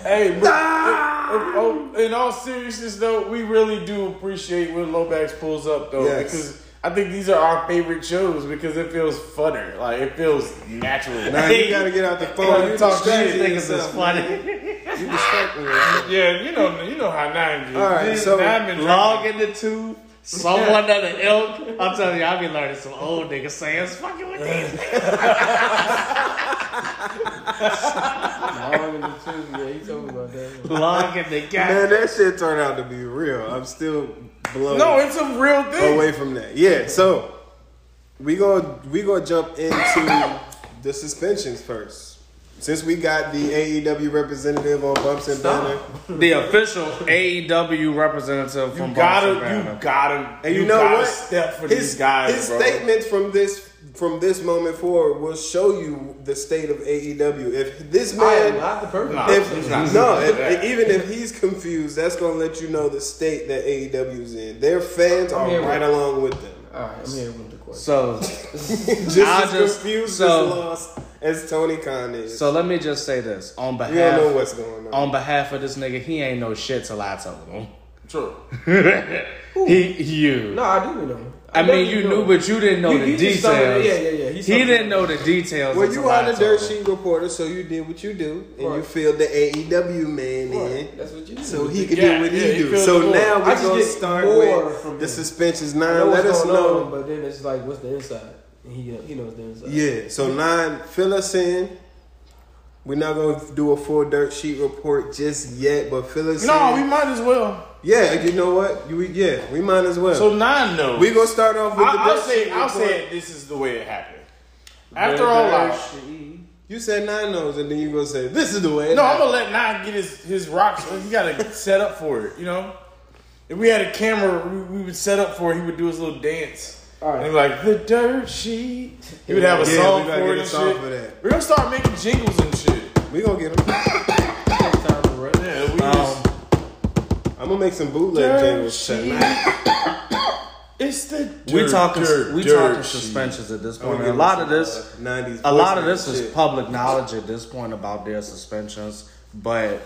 Hey, but oh, oh, in all seriousness though, we really do appreciate when Lomax pulls up though, Yes. because I think these are our favorite shows because it feels funner, like it feels natural. Now you gotta get out the phone. You Talk distracting shit. Niggas yourself. is funny. You distracting yourself. yeah, you know, you know how nine is. All right, Nine so been Log into two. Someone of the ilk. I'm telling you, I be learning some old niggas saying, fucking with these." Long in the tooth. Yeah, he told me about that. Log in the Man, that shit turned out to be real. I'm still blown No, it's a real thing. away from that. Yeah, so we go we gonna jump into the suspensions first. Since we got the AEW representative on Bumps and Banner, The official AEW representative You from gotta, Boston you Banner. gotta, and you, you know gotta what? step for his these guys, his bro. statements from this from this moment forward will show you the state of AEW. If this I am man not the perfect. Nah. If, He's not no, if, even if he's confused, that's gonna let you know the state that AEW's in. Their fans I'm are right with- along with them. All right, I'm here with the question. So, Just I'll as just- confused so- as lost as Tony Khan is. so let me just say this on you don't know behalf what's going on. on behalf of this nigga, he ain't no shit till I told him. True. He, you. No, I do know. I mean, you knew, but you didn't know You- the you details. summed it- yeah, yeah, yeah. He He didn't know the details. well, you are the dirt sheet reporter, so you did what you do, and you filled the AEW man in, That's what you do. so he could Yeah, do what yeah, he he do. So now we're just gonna get start more with from the him. suspensions. Nine, let us know. on, but then it's like, what's the inside? And he he knows the inside. Yeah, so nine, fill us in. We're not gonna do a full dirt sheet report just yet, but fill us No, we might as well. Yeah, you know what? You, we, yeah, we might as well. So nine knows. we gonna start off with the I, I'll say, sheet I'll say it, this is the way it happened. After all out, You said nine knows, and then you gonna say this is the way. it no, I'm gonna let Nine get his his rocks. He got to set up for it. You know, if we had a camera, we, we would set up for it. He would do his little dance. All And he'd like, the dirt sheet. He would have a Yeah, song we for get it a and song shit. for that. We're gonna start making jingles and shit. We gonna get him. I'm gonna make some bootleg Dirt jingles tonight. It's the we dirt, talking dirt, we dirt talking sheet. suspensions at this point. gonna And get a lot of this, 90s a lot of voice this is shit. public knowledge at this point about their suspensions. But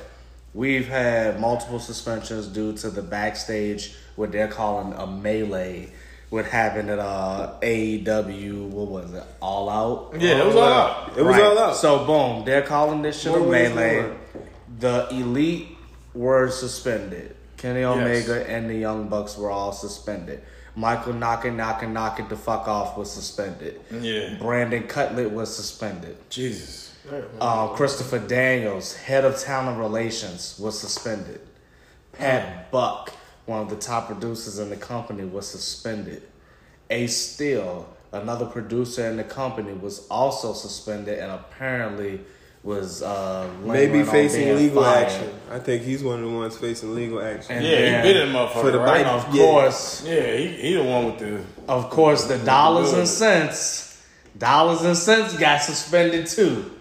we've had multiple suspensions due to the backstage what they're calling a melee. What happened at uh, AEW? What was it? All Out. Yeah, it was all out. It was all out. So boom, they're calling this shit More a melee. The elite were suspended. Kenny Omega and the Young Bucks were all suspended. Michael knocking, knocking, knocking the fuck off was suspended. Yeah. Brandon Cutler was suspended. Jesus. Uh, Christopher Daniels, head of talent relations, was suspended. Pat Buck, one of the top producers in the company, was suspended. Ace Steele, another producer in the company, was also suspended and apparently was uh, Maybe facing legal fired. action. I think he's one of the ones facing legal action. And Yeah, then, he bit him motherfucker. For the right? bite. Of Yeah. course, Yeah, he, he the one with the. of course, the dollars and cents, dollars and cents got suspended too.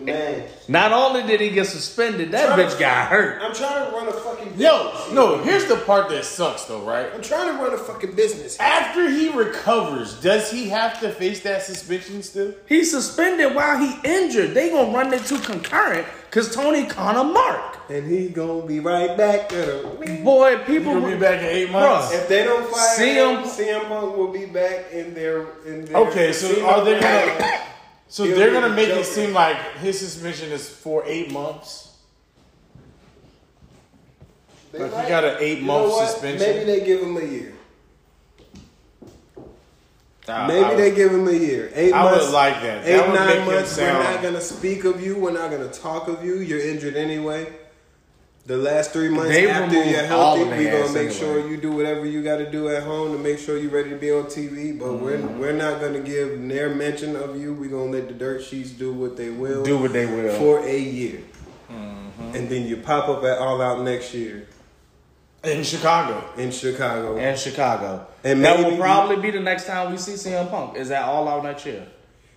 Man, Not only did he get suspended, that bitch got hurt. I'm trying to run a fucking Yo, no. Here's the part that sucks though, right? I'm trying to run a fucking business. After he recovers, does he have to face that suspension still? He suspended while he injured. They gonna run the two concurrent because Tony Connor Mark. And he gonna be right back at him. Boy, people gonna be back in eight months. If they don't fire CM him, CM Punk will be back in their in their Okay, so are they gonna? So they're gonna the make it seem like his suspension is for eight months. They Like, might- got an eight you month suspension? Maybe they give him a year. Maybe I, they give him a year. Eight I would months. like that. That Eight would nine months. We're not gonna speak of you. We're not gonna talk of you. You're injured anyway. The last three months They after removed you're healthy, we're gonna make anyway. sure you do whatever you got to do at home to make sure you're ready to be on TV. But we're Mm-hmm. we're not gonna give their mention of you. We're gonna let the dirt sheets do what they will. do what they will. for a year, Mm-hmm. and then you pop up at All Out next year in Chicago. in Chicago. in Chicago. And that will probably be the next time we see CM Punk. Is that all out next year?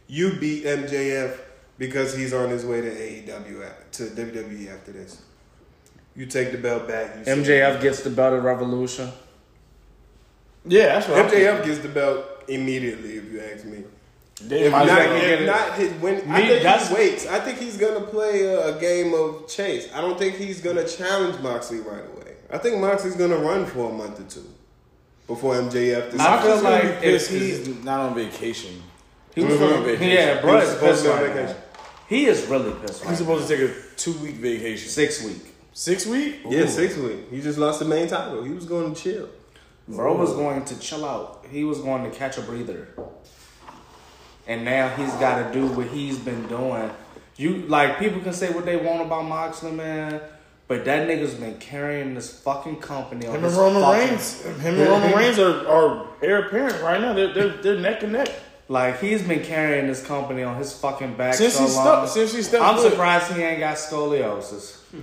You beat MJF because he's on his way to AEW to WWE after this. You take the belt back. You say- MJF gets the belt of Revolution. Yeah, that's what I'm MJF gets the belt immediately. If you ask me, They if not, as well get if not his, when I think he waits. I think he's gonna play a, a game of chase. I don't think he's gonna challenge Moxley right away. I think Moxley's gonna run for a month or two before MJF. Decides. I feel Moxley's be like pissed if 'cause he- he's not on vacation. He was on vacation. Yeah, bro, was is supposed pissed to be on right now. vacation. He is really pissed right He's supposed to take a two week vacation. Six week. Six week? Yeah, six week. He just lost the main title. He was going to chill. Bro was going to chill out. He was going to catch a breather. And now he's got to do what he's been doing. You like people can say what they want about Moxley, man, but that nigga's been carrying this fucking company on Him his and Roman fucking- Reigns. Him and Roman Reigns are, are heir apparent right now. They're, they're, they're neck and neck. Like he's been carrying this company on his fucking back Since so he long. stepped, since he stepped I'm foot. surprised he ain't got scoliosis. Hmm.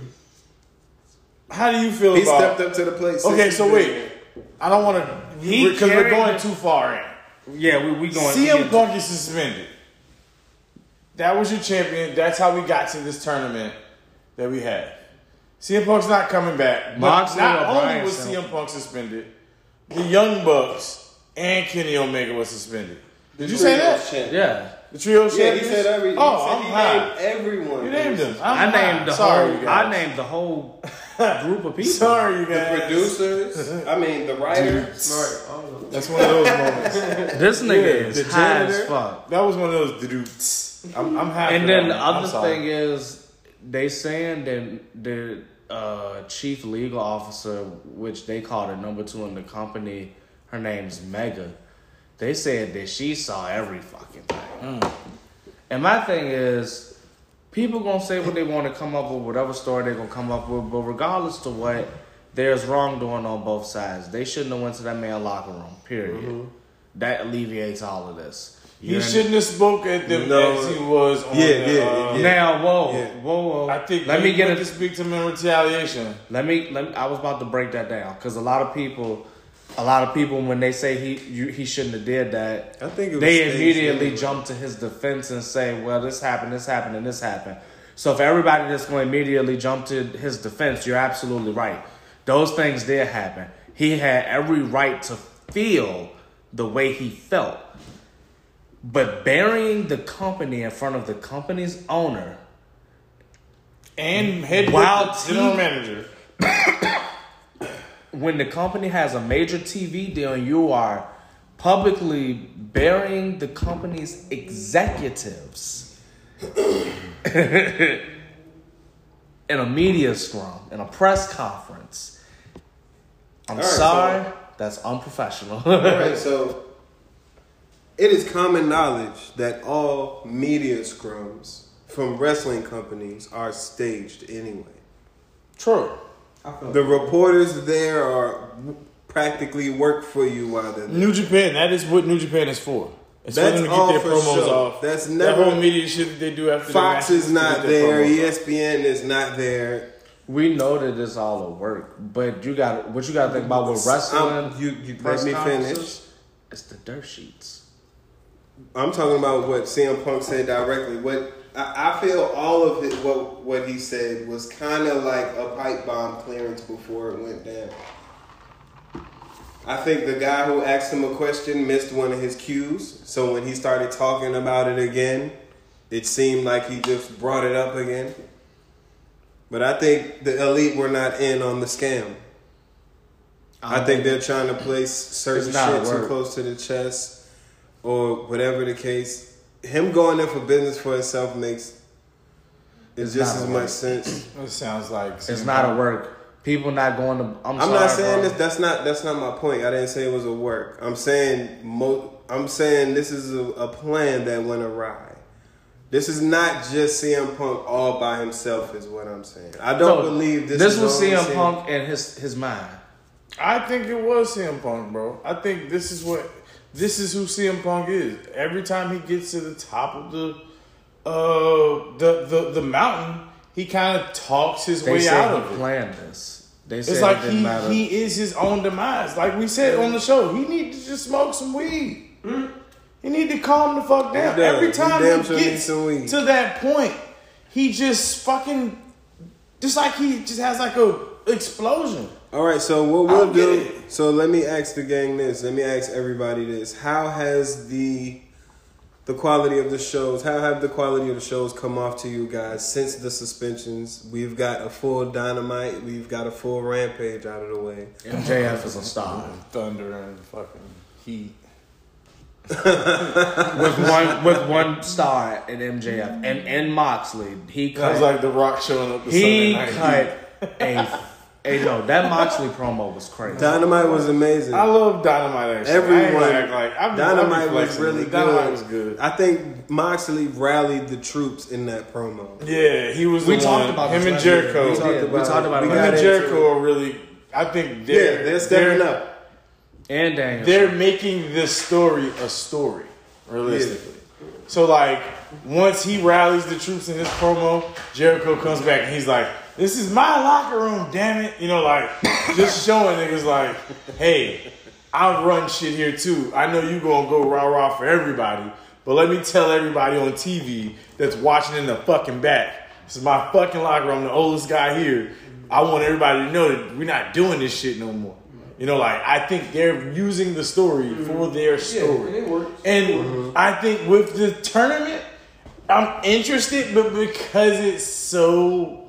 How do you feel He about? stepped up to the plate. okay, so wait. I don't want to He because we're going too far in. Yeah, we we going. CM we- Punk is suspended. That was your champion. That's how we got to this tournament that we had. CM Punk's not coming back. But Moxley not only Bryan was still? CM Punk suspended, the Young Bucks and Kenny Omega was suspended. Did you say that? Yeah, The trio Yeah, he said every. Oh, he, said I'm he high. named everyone. You named them. I I'm named high. the Sorry, whole. you I named the whole group of people. Sorry, you The producers. I mean, the writers. Right. I. That's one of those moments. This nigga Yeah, is the high as fuck. That was one of those dudes. I'm, I'm happy. And then the other thing is, they saying that the uh, chief legal officer, which they call the number two in the company, her name's Megha. They said that she saw every fucking thing. And my thing is, people gonna say what they want to come up with, whatever story they're gonna come up with. But regardless to what, there's wrongdoing on both sides. They shouldn't have went to that man locker room. Period. That alleviates all of this. He shouldn't have spoke at them No. as he was on Yeah, the, yeah, uh, yeah. Now, whoa, Yeah. whoa, whoa. I think let he me get went it. to speak to him in retaliation. Let me. Let me. I was about to break that down because a lot of people a lot of people when they say he you, he shouldn't have did that, I think it they immediately anyway. jump to his defense and say, "Well, this happened, this happened, and this happened." So for everybody that's going to immediately jump to his defense, you're absolutely right. Those things did happen. He had every right to feel the way he felt. But burying the company in front of the company's owner And head wow, general manager. when the company has a major TV deal and you are publicly burying the company's executives in a media scrum, in a press conference, I'm right, sorry, that's unprofessional. All right, so it is common knowledge that all media scrums from wrestling companies are staged anyway. True. The reporters there are practically work for you while they're there. New Japan. That is what New Japan is for. It's That's for them to all get their for promos show. off. That's that never- whole media shit that they do after. Fox matches is not there. E promos off. ESPN is not there. we know that it's all a work, but you got what you got to think about with wrestling. Um, you- you press let me finish. It's the dirt sheets. I'm talking about what CM Punk said directly. What I, I feel all of it, what what he said was kind of like a pipe bomb clearance before it went down. I think the guy who asked him a question missed one of his cues. So when he started talking about it again, it seemed like he just brought it up again. But I think the elite were not in on the scam. I think they're trying to place certain shit too close to the chest, or whatever the case. Him going in for business for himself makes It's it's just as much work. sense. It sounds like It's not a work. People not going to. I'm, I'm sorry, not saying bro. this. That's not that's not my point. I didn't say it was a work. I'm saying mo. I'm saying this is a, a plan that went awry. This is not just CM Punk all by himself. Is what I'm saying. I don't No, believe this. This is was only CM Punk and his his mind. I think it was CM Punk, bro. I think this is what this is who CM Punk is. Every time he gets to the top of the uh the the, the mountain, he kind of talks his They way out he of it. planned this. They said It's like it didn't he matter. he is his own demise. Like we said on the show, he need to just smoke some weed. He need to calm the fuck down. Every time damn he, gets some weed. to that point, he just fucking just like he just has like a explosion. All right, so what we'll don't do. it. So let me ask the gang this. Let me ask everybody this. How has the the quality of the shows? How have the quality of the shows come off to you guys since the suspensions? We've got a full dynamite. We've got a full rampage out of the way. MJF is a star Thunder and fucking heat. with one with one star in MJF and and Moxley. He cut, That was like the Rock showing up. The he Sunday night. cut a. Hey, no, that Moxley promo was crazy. Dynamite was amazing. I love Dynamite. Actually, Everyone, I ain't gonna act like I'm, Dynamite I'm was really good. Dynamite was good. I think Moxley rallied the troops in that promo. Yeah, he was. We the talked one. about him and. Jericho. We talked did. We about talked about We it. him got and Jericho are really. I think Yeah, they're they're stepping they're, up. and Daniel. They're making this story a story, realistically. So like, once he rallies the troops in his promo, Jericho comes back and he's like, "This is my locker room, damn it!" You know, like just showing niggas like, "Hey, I run shit here too. I know you gonna go rah rah for everybody, but let me tell everybody on TV that's watching in the fucking back, this is my fucking locker room. I'm the oldest guy here. I want everybody to know that we're not doing this shit no more." You know, like I think they're using the story mm-hmm. for their story. and works. And mm-hmm. I think with the tournament, I'm interested, but because it's so,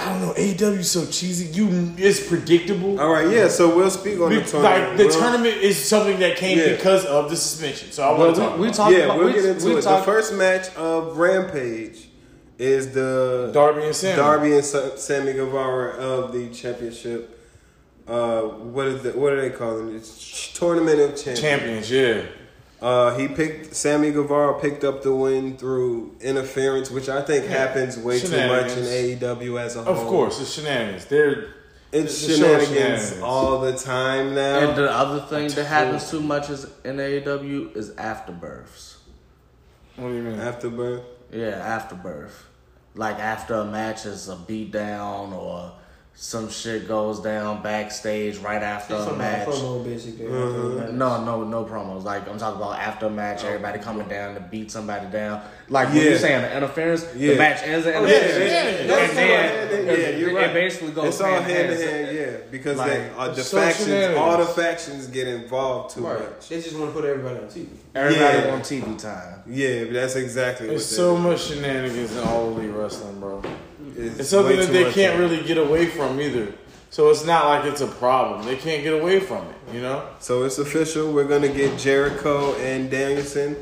I don't know, AEW so cheesy, you it's predictable. All right, yeah. So we'll speak on the tournament. like the We'll- tournament is something that came Yeah. because of the suspension. So I want to talk. we, we about talked yeah, about. we'll we, get into we it. talked- the first match of Rampage is the Darby and Sammy. Darby and Sammy Guevara of the championship. Uh, what is the, what are they calling it? It's tournament of champions. champions. Yeah, Uh, he picked Sammy Guevara picked up the win through interference, which I think happens way too much in AEW as a whole. of course, it's shenanigans. They're it's the shenanigans shenanigans. all the time now. And the other thing that happens too much is in AEW is afterbirths. what do you mean? Afterbirth. Yeah, afterbirth. Like after a match is a beatdown or some shit goes down backstage right after a match. promo basically. Mm-hmm. No, no, no promos. Like I'm talking about after a match, everybody coming down to beat somebody down. Like when Yeah. you saying the interference, Yeah. the match ends in Yeah, interference, yeah, and then yeah, you're right. it right. basically goes It's all hand in hand in hand. hand, yeah. Because Like, they, uh, the so factions, shenanigans. all the factions get involved too Right. much. They just want to put everybody on TV. Everybody Yeah. want TV time. Yeah, that's exactly There's that so is. much shenanigans in all elite wrestling, bro. It's, It's something way that too they can't of really get away from either. So it's not like it's a problem. They can't get away from it, you know? So it's official. We're gonna get Jericho and Danielson.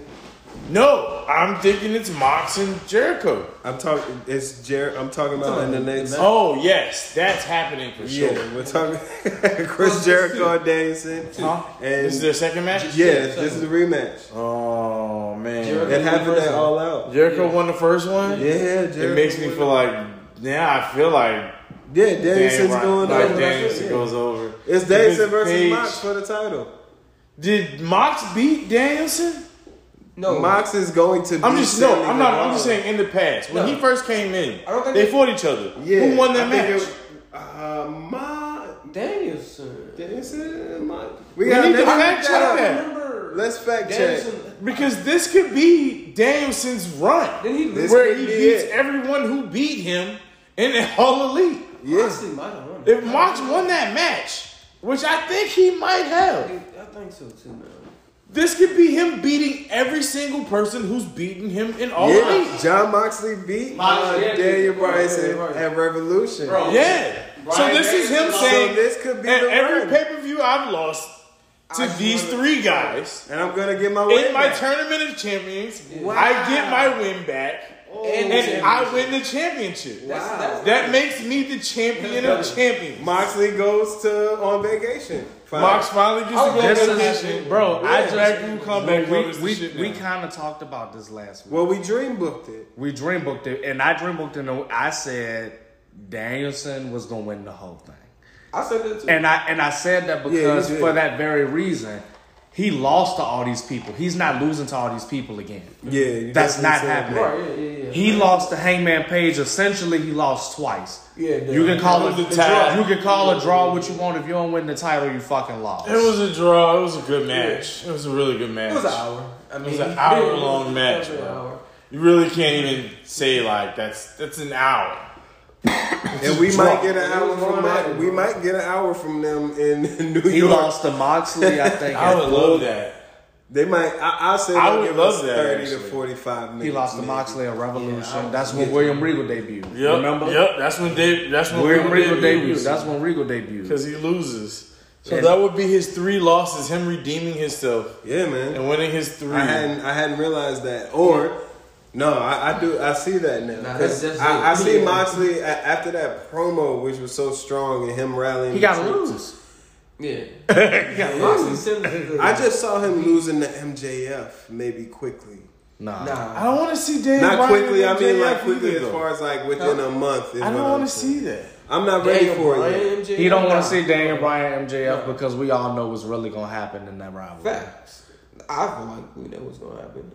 No, I'm thinking it's Mox and Jericho. I'm talking. It's Jer. I'm talking about in the next. Oh, yes, that's happening for sure. Yeah, we're talking Chris Jericho and Danielson. Huh? And this is their second match? yeah, this is the rematch. Oh, man. Jericho- It happened at All Out. Jericho won the first one? Yeah, Jericho It makes me feel like, yeah, I feel like Yeah, Danielson's Dan- going like over. Danielson Yeah. goes over. It's Danielson versus Paige- Mox for the title. Did Mox beat Danielson? No, Mox is going to. I'm just no. I'm not. I'm just saying in the past when No. he first came in, I don't think they they- fought each other. Yeah, Who won that I match? it- uh, Ma Danielson. Danielson. Ma- We, We gotta need to let's fact check that. Let's fact check. Because this could be Danielson's run, Then he where he beats it. everyone who beat him in the All Elite. Yeah, Moxley might have won. If Mox won that match, which I think he might have, I think so too, man. this could be him beating every single person who's beaten him in All yeah. Elite. Jon Moxley beat Moxley, uh, yeah, Daniel yeah, Bryan yeah, at Revolution. Bro. Yeah. So Bryan this is him Danielson- saying So this could be at the every pay per view I've lost to I these three guys. And I'm gonna get my way in my back. tournament of champions, Wow. I get my win back, And, and I win the championship. That's, that's, That makes me the champion of champions. Moxley goes to on vacation. Fine. Mox finally gets to go on vacation. bro, I just- Jack Who come back we brothers we, we kind of talked about this last week. Well, we dream booked it. We dream booked it, and I dream booked it. And I said Danielson was gonna win the whole thing, I said that too. and I and I said that because did. for that very reason, he lost to all these people. He's not losing to all these people again. Yeah, That's not happening. right, yeah, yeah, yeah. He lost to Hangman Page. Essentially, he lost twice. Yeah, You can call It it a tie. You can call a draw what you want. If you don't win the title, you fucking lost. It was a draw. It was a good match. It was a really good match. It was an hour. I mean, was an he- hour-long match, bro. hour. You really can't even say like that's that's an hour. And we Draw. might get an hour from one that. hour, We might get an hour from them in New York. He lost to Moxley, I think. I would full- love that. They might. I, I say I would give love us that, thirty to forty-five minutes. He lost to. Moxley at Revolution. Yeah, That's was- when William Regal debuted. Yep. Remember? Yep. That's when they. That's when William Regal debuted. debuted. That's when Regal debuted. because he loses. So And- that would be his three losses. Him redeeming himself Yeah, man. and winning his three. I hadn't. I hadn't realized that. Or no, I, I do. I see that now. Nah, 'Cause that's- that's I, I see Moxley after that promo, which was so strong, and him rallying. He got to lose. Yeah. yeah, Moxley sent the- I just saw him losing to MJF maybe quickly. Nah. I don't want to see Dan. Not Bryan quickly. I mean like quickly either, as far as like within a month. is I don't want to see that. I'm not ready Daniel for it. Bryan, yet. MJF, He don't want to see Daniel Bryan MJF No. because we all know what's really gonna happen in that rivalry. Facts. I feel like we know what's gonna happen.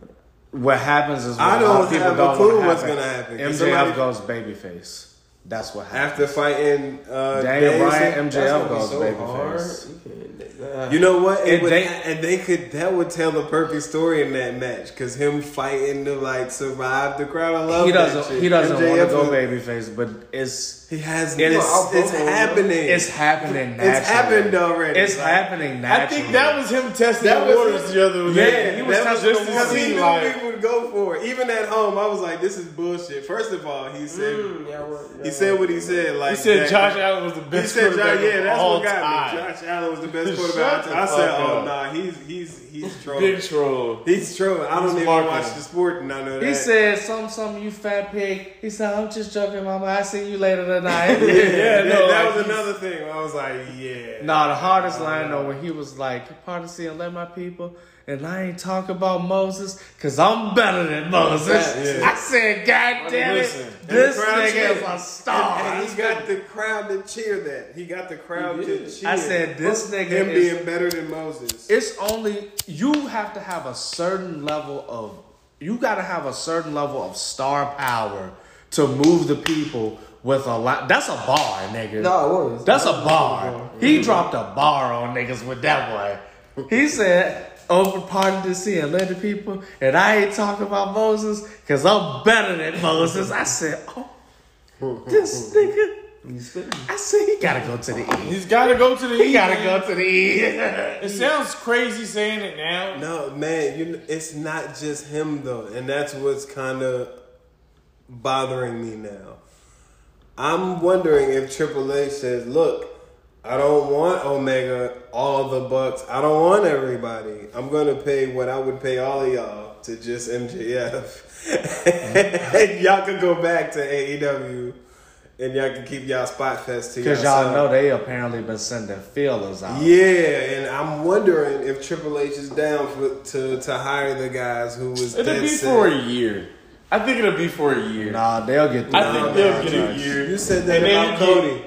What happens is I don't have a clue what's happen. gonna happen. MJF somebody- goes babyface. That's what happens. After fighting uh, Daniel Bryan, MJF goes so babyface. You can't- You know what? It And would, they- and they could that would tell the perfect story in that match because him fighting to like survive the crowd. I love He that doesn't. shit. He doesn't want to go was- babyface, but it's He has. It It's, it's happening. it's happening. Naturally. It's happened already. It's Like, happening I think that was him testing That the was- waters the other Yeah, he was That testing just the to waters. see, He knew like, people would go for it. Even at home, I was like, "This is bullshit." First of all, he said mm, yeah, well, he said what he said. Like he said that- Josh Allen was the best. He said, Josh, yeah, that's what got time. me. Josh Allen was the best Shut quarterback. the I said, "Oh up. nah, he's he's he's trolling. Big troll. He's trolling. I don't He's even marketing. watch the sport, and I know that." He said, "Some, some, you fat pig." He said, "I'm just joking, mama. I see you later tonight." "Yeah, Yeah, that, no, that like, was another thing." I was like, "Yeah." Nah, the hardest line though when he was like, "Part of seeing let my people." And I ain't talk about Moses, cause I'm better than Moses. Yeah. I said, God damn it, Listen. this And the crowd nigga cheered. is a star. And he got the crowd to cheer that. He got the crowd to cheer. I said, this nigga him is- being better than Moses. it's only you have to have a certain level of you got to have a certain level of star power to move the people with a lot. That's a bar, nigga. No, it was. That's a bar. He dropped a bar on niggas with that one. He said, "Over pardon to see and let the people, and I ain't talking about Moses because I'm better than Moses." I said, "Oh, this nigga." I said he gotta go to the E. He's got to go to the. He E, gotta man. go to the E. It sounds crazy saying it now. No, man, you. kn- It's not just him though, and that's what's kind of bothering me now. I'm wondering if Triple H says, "Look, I don't want Omega all the bucks. I don't want everybody. I'm gonna pay what I would pay all of y'all to just MJF, and y'all can go back to AEW." And y'all can keep y'all spot fest to Because y'all know they apparently been sending feelers out. Yeah, and I'm wondering if Triple H is down for, to to hire the guys who was It'll dead be set. for a year. I think it'll be for a year. Nah, they'll get. I think they'll get a nah. year. You said that And about Cody. get- you,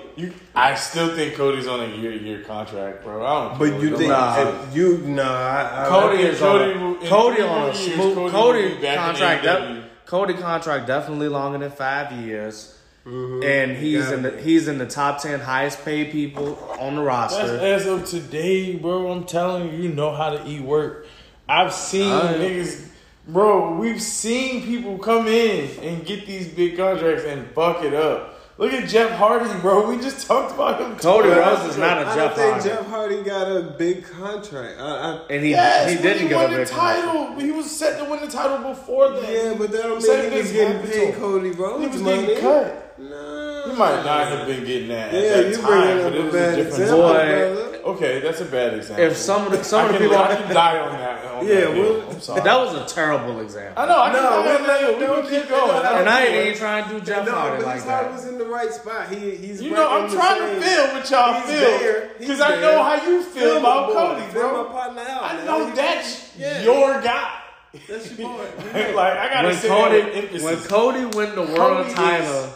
I still think Cody's on a year-to-year contract, bro. I don't. care But what you nobody think Nah. if you nah, I, I, Cody is Cody on a, Cody on a years, smooth Cody Cody, back contract. AEW. def- Cody contract definitely longer than five years, Mm-hmm. and he's in the he's in the top ten highest paid people on the That's roster. as of today, bro. I'm telling you, you know how to eat work. I've seen Alright. niggas, bro. We've seen people come in and get these big contracts and fuck it up. Look at Jeff Hardy, bro. We just talked about him. Cody two Rhodes is ago. not a I don't Jeff think Hardy, Jeff Hardy got a big contract. I, I, and he Yes, he didn't he get won a the big contract. title. He was set to win the title before that. yeah, but that don't Same mean thing he's getting happened to paid him. Cody Rhodes He was money. getting cut. No, He might not have been getting that Yeah, at that you time, bringing but up it a bad different example, Boy. brother. Okay, that's a bad example. If some of the some I of the can, people, I can die on that. On Yeah, that hill. well, I'm sorry. that was a terrible example. I know. I can No, we'll on that. We don't keep get going. that. And I ain't even trying to do Jeff no, Hardy like that. was in the right spot. He, he's. You know, I'm trying to feel what y'all He's feel because I know how you feel Feel about. Cody, Feel bro. my partner out, I know that's your guy. That's your boy. like I gotta when say Cody that when Cody win the world Cody title,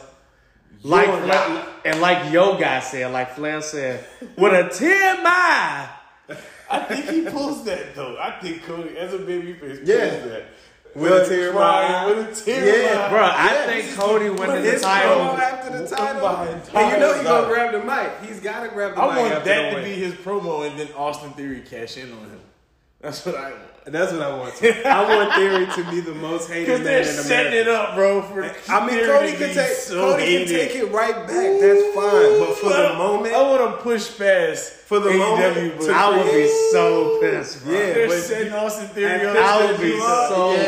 is like your Fla- guy. and like Yo guy said, like Flair said, with a TMI. I think he pulls that though. I think Cody, as a babyface, pulls Yeah. that. With a tear in my eye. With a tear Yeah, in my Bro. I Yes. think Cody winning the title. after the title, and you know he's gonna grab the mic. He's gotta grab the I mic I want after that the to win. be his promo, and then Austin Theory cash in on him. That's what I want. That's what I want. To. I want Theory to be the most hated man they're in setting it up, bro. For I mean, Cody can take so Cody hated. can take it right back. That's fine. But for the moment, I want to push past For the AEW, moment, to I would be so pissed, bro. Yeah, they're but setting Austin Theory up. I would be so yeah,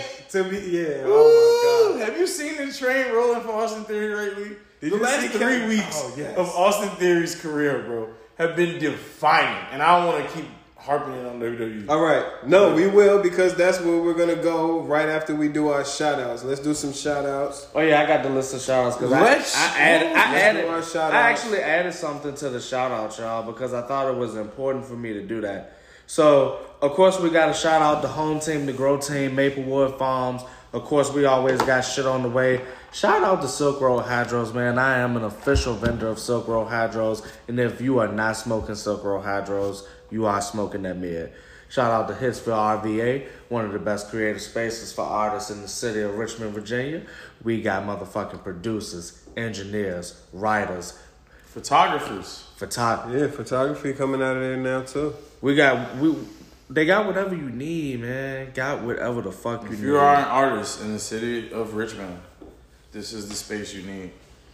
pissed. to be yeah. Oh my god. Have you seen the train rolling for Austin Theory lately? Did the last three weeks Oh, yes. of Austin Theory's career, bro, have been defining, and I don't want to keep harping it on WWE. All right. No, we will because that's where we're gonna go right after we do our shout outs. Let's do some shout outs. Oh yeah, I got the list of shout outs because I, Let's- I added, I let's added, do our shout I actually added something to the shout out, y'all, because I thought it was important for me to do that. So, of course, we got to shout out the home team, the grow team, Maplewood Farms. Of course, we always got shit on the way. Shout out to Silk Road Hydros, man. I am an official vendor of Silk Road Hydros, and if you are not smoking Silk Road Hydros, you are smoking that mid. Shout out to Hitsville RVA, one of the best creative spaces for artists in the city of Richmond, Virginia. We got motherfucking producers, engineers, writers, Photographers. photographers. Yeah, photography coming out of there now too. We got we. They got whatever you need, man. Got whatever the fuck you If need. you are an artist in the city of Richmond, this is the space you need.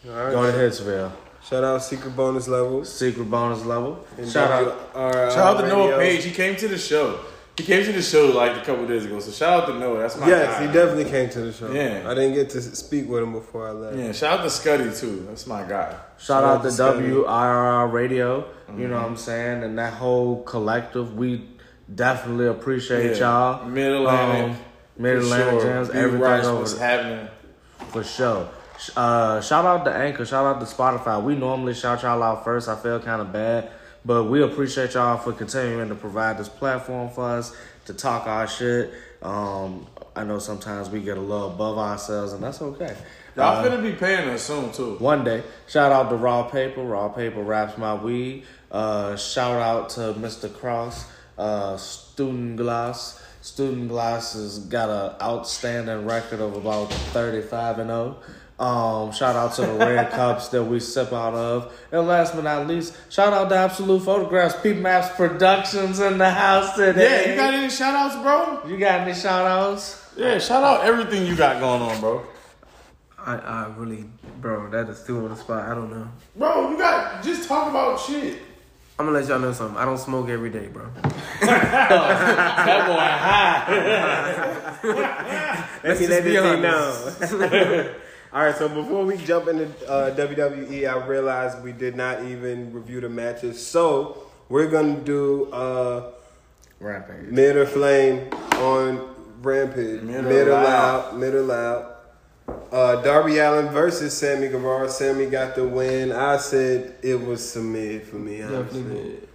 All right. Go to Hitsville. Shout out Secret Bonus Level. Secret bonus level. And Shout out. WRL Shout out to Noah Page. He came to the show. He came to the show like a couple days ago. So shout out to Noah. That's my guy. Yes, guy. he definitely came to the show. Yeah. I didn't get to speak with him before I left. Yeah, shout out to Scuddy too. That's my guy. Shout out out to to Scotty. WIRR Radio. You know what I'm saying? And that whole collective, we definitely appreciate y'all. Mid Atlantic. Um, Mid Atlantic Jams, Big everything Rice, over what's happening? For sure. Uh, shout out to Anchor. Shout out to Spotify. We normally shout y'all out first. I feel kind of bad, but we appreciate y'all for continuing to provide this platform for us to talk our shit. Um, I know sometimes we get a little above ourselves, and that's okay. Y'all Uh, finna be paying us soon too. one day. Shout out to Raw Paper. Raw Paper wraps my weed. Uh, shout out to Mr. Cross. Uh, Student Glass. Student Glass has got an outstanding record of about 35 and 0. Um, shout out to the red cups that we sip out of. And last but not least, shout out to Absolute Photographs, P Maps Productions in the house today. Yeah, you got any shout outs, bro? You got any shout outs? Yeah, shout out everything you got going on, bro. I, I really, bro, that is too on the spot. I don't know. Bro, you got just talk about shit. I'm gonna let y'all know something. I don't smoke every day, bro. That boy high. Let's me let be it be known. All right, so before we jump into uh, WWE, I realized we did not even review the matches. So we're gonna do uh, Rampage. mid or flame on Rampage. Mid or loud. loud. Mid or loud. Uh, Darby Allin versus Sammy Guevara. Sammy got the win. I said it was some mid for me. Definitely Honestly. did.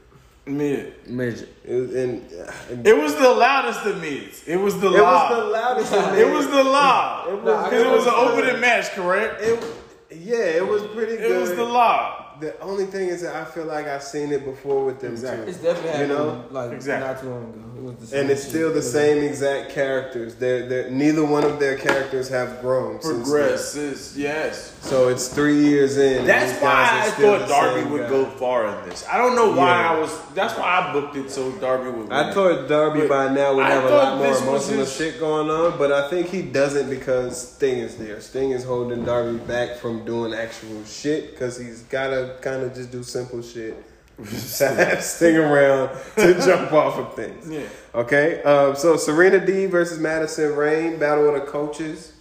Mid. Midget. It was, and, and It was the loudest of mids. It was the loudest it was the loudest. of it was the loud. It was, Nah, Because it was an the- opening match, correct? It, yeah, it was pretty good. It was the loud. The only thing is that I feel like I've seen it before with them Exactly. It's too. definitely You know? like Exactly. not too long ago. It was the And it's still the same exact characters. They're, they're neither one of their characters have grown. since Progresses, yes. So it's three years in. That's why I thought Darby would guy. go far in this. I don't know why Yeah. I was. That's why I booked it so Darby would. Win. I thought Darby But by now would I have a lot more this was emotional his- shit going on, but I think he doesn't because Sting is there. Sting is holding Darby back from doing actual shit because he's got to kind of just do simple shit. Sting around to jump off of things. Yeah. Okay, um, so Serena D versus Madison Rayne, Battle of the Coaches.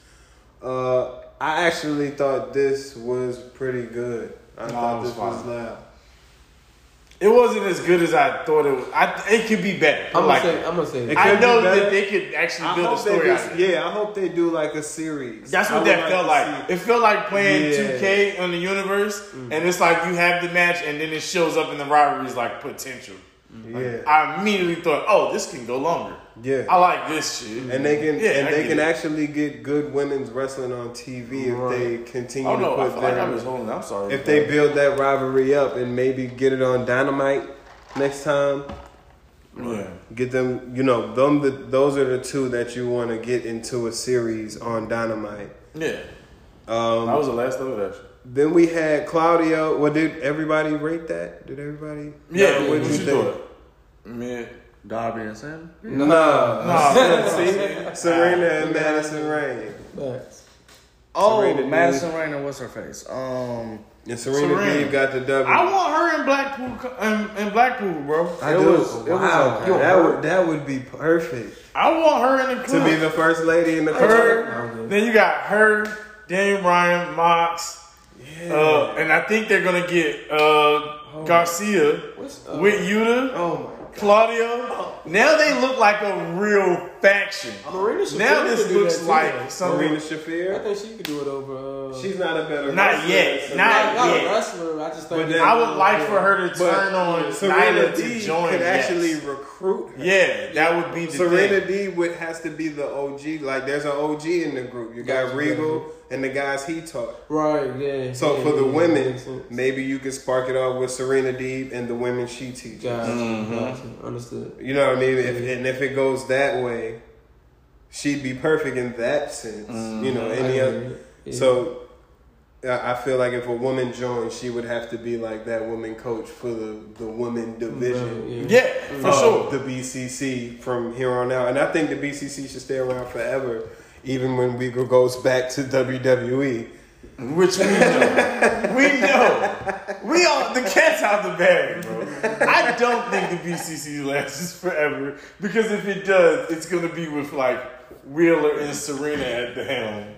Uh, I actually thought this was pretty good. I No, thought this was loud. It wasn't as good as I thought it was. I, it could be better. I'm gonna like, say. I'm gonna say. It I know be that they could actually build a hope story do, out of it. yeah, I hope they do like a series. That's what would that felt to like. It felt like playing Yeah. Mm. 2K on the universe, and it's like you have the match, and then it shows up in the rivalries like potential. Yeah, I immediately thought, oh, this can go longer. Yeah. I like this shit. and they can Yeah, and I they can it. actually get good women's wrestling on TV if they continue Oh to no, I put feel like I their. I'm sorry. if they build that rivalry up and maybe get it on Dynamite next time. yeah. Get them, you know, them. The, those are the two that you want to get into a series on Dynamite. Yeah. Um, That was the last of it, actually. then we had Claudio. Well, did everybody rate that? Did everybody? Yeah, No, what what'd you think? thought? Mid. Darby and Sam. No, no. see, Serena and Madison Rayne. Facts. Oh, Serena Deeb. Madison Rayne and what's her face? Um, And Serena, Serena. Deeb got the W. I want her in Blackpool, co- in, in Blackpool, bro. I It do. was- it was wow, okay. that would that would be perfect I want her in the to be the first lady in the club. her. Then you got her, Daniel Bryan, Mox, uh, and I think they're gonna get uh, Garcia What's uh, with Yuta, Oh Claudio. Oh. Now they look like a real faction. Marina Shafir Now this looks like though. my! something. Marina I think she could do it over. Uh, She's not a better. Not wrestler yet. than Not not, not yet. a wrestler. I just think. But then- I would like for her to But turn on Serena Nyla to D join. could yes. actually recruit. Her. Yeah, that would be the Serena thing. D would has to be the OG. Like there's an OG in the group. You got Gotcha, Regal gotcha. and the guys he taught. right. Yeah. So yeah, for the yeah, women, maybe you could spark it off with Serena Deeb and the women she teaches. Gotcha. Mm-hmm. Gotcha. Understood. You know what I mean? If, and if it goes that way, she'd be perfect in that sense. You mm, know, any other. Yeah. So I I feel like if a woman joined, she would have to be like that woman coach for the the women division. Yeah. Yeah, for of sure. The BCC from here on out, and I think the BCC should stay around forever, even when we go goes back to. WWE. Which we know. we know. We all the cat's out the bag, bro. I don't think the BCC lasts forever because if it does, it's gonna be with like Wheeler and Serena at the helm.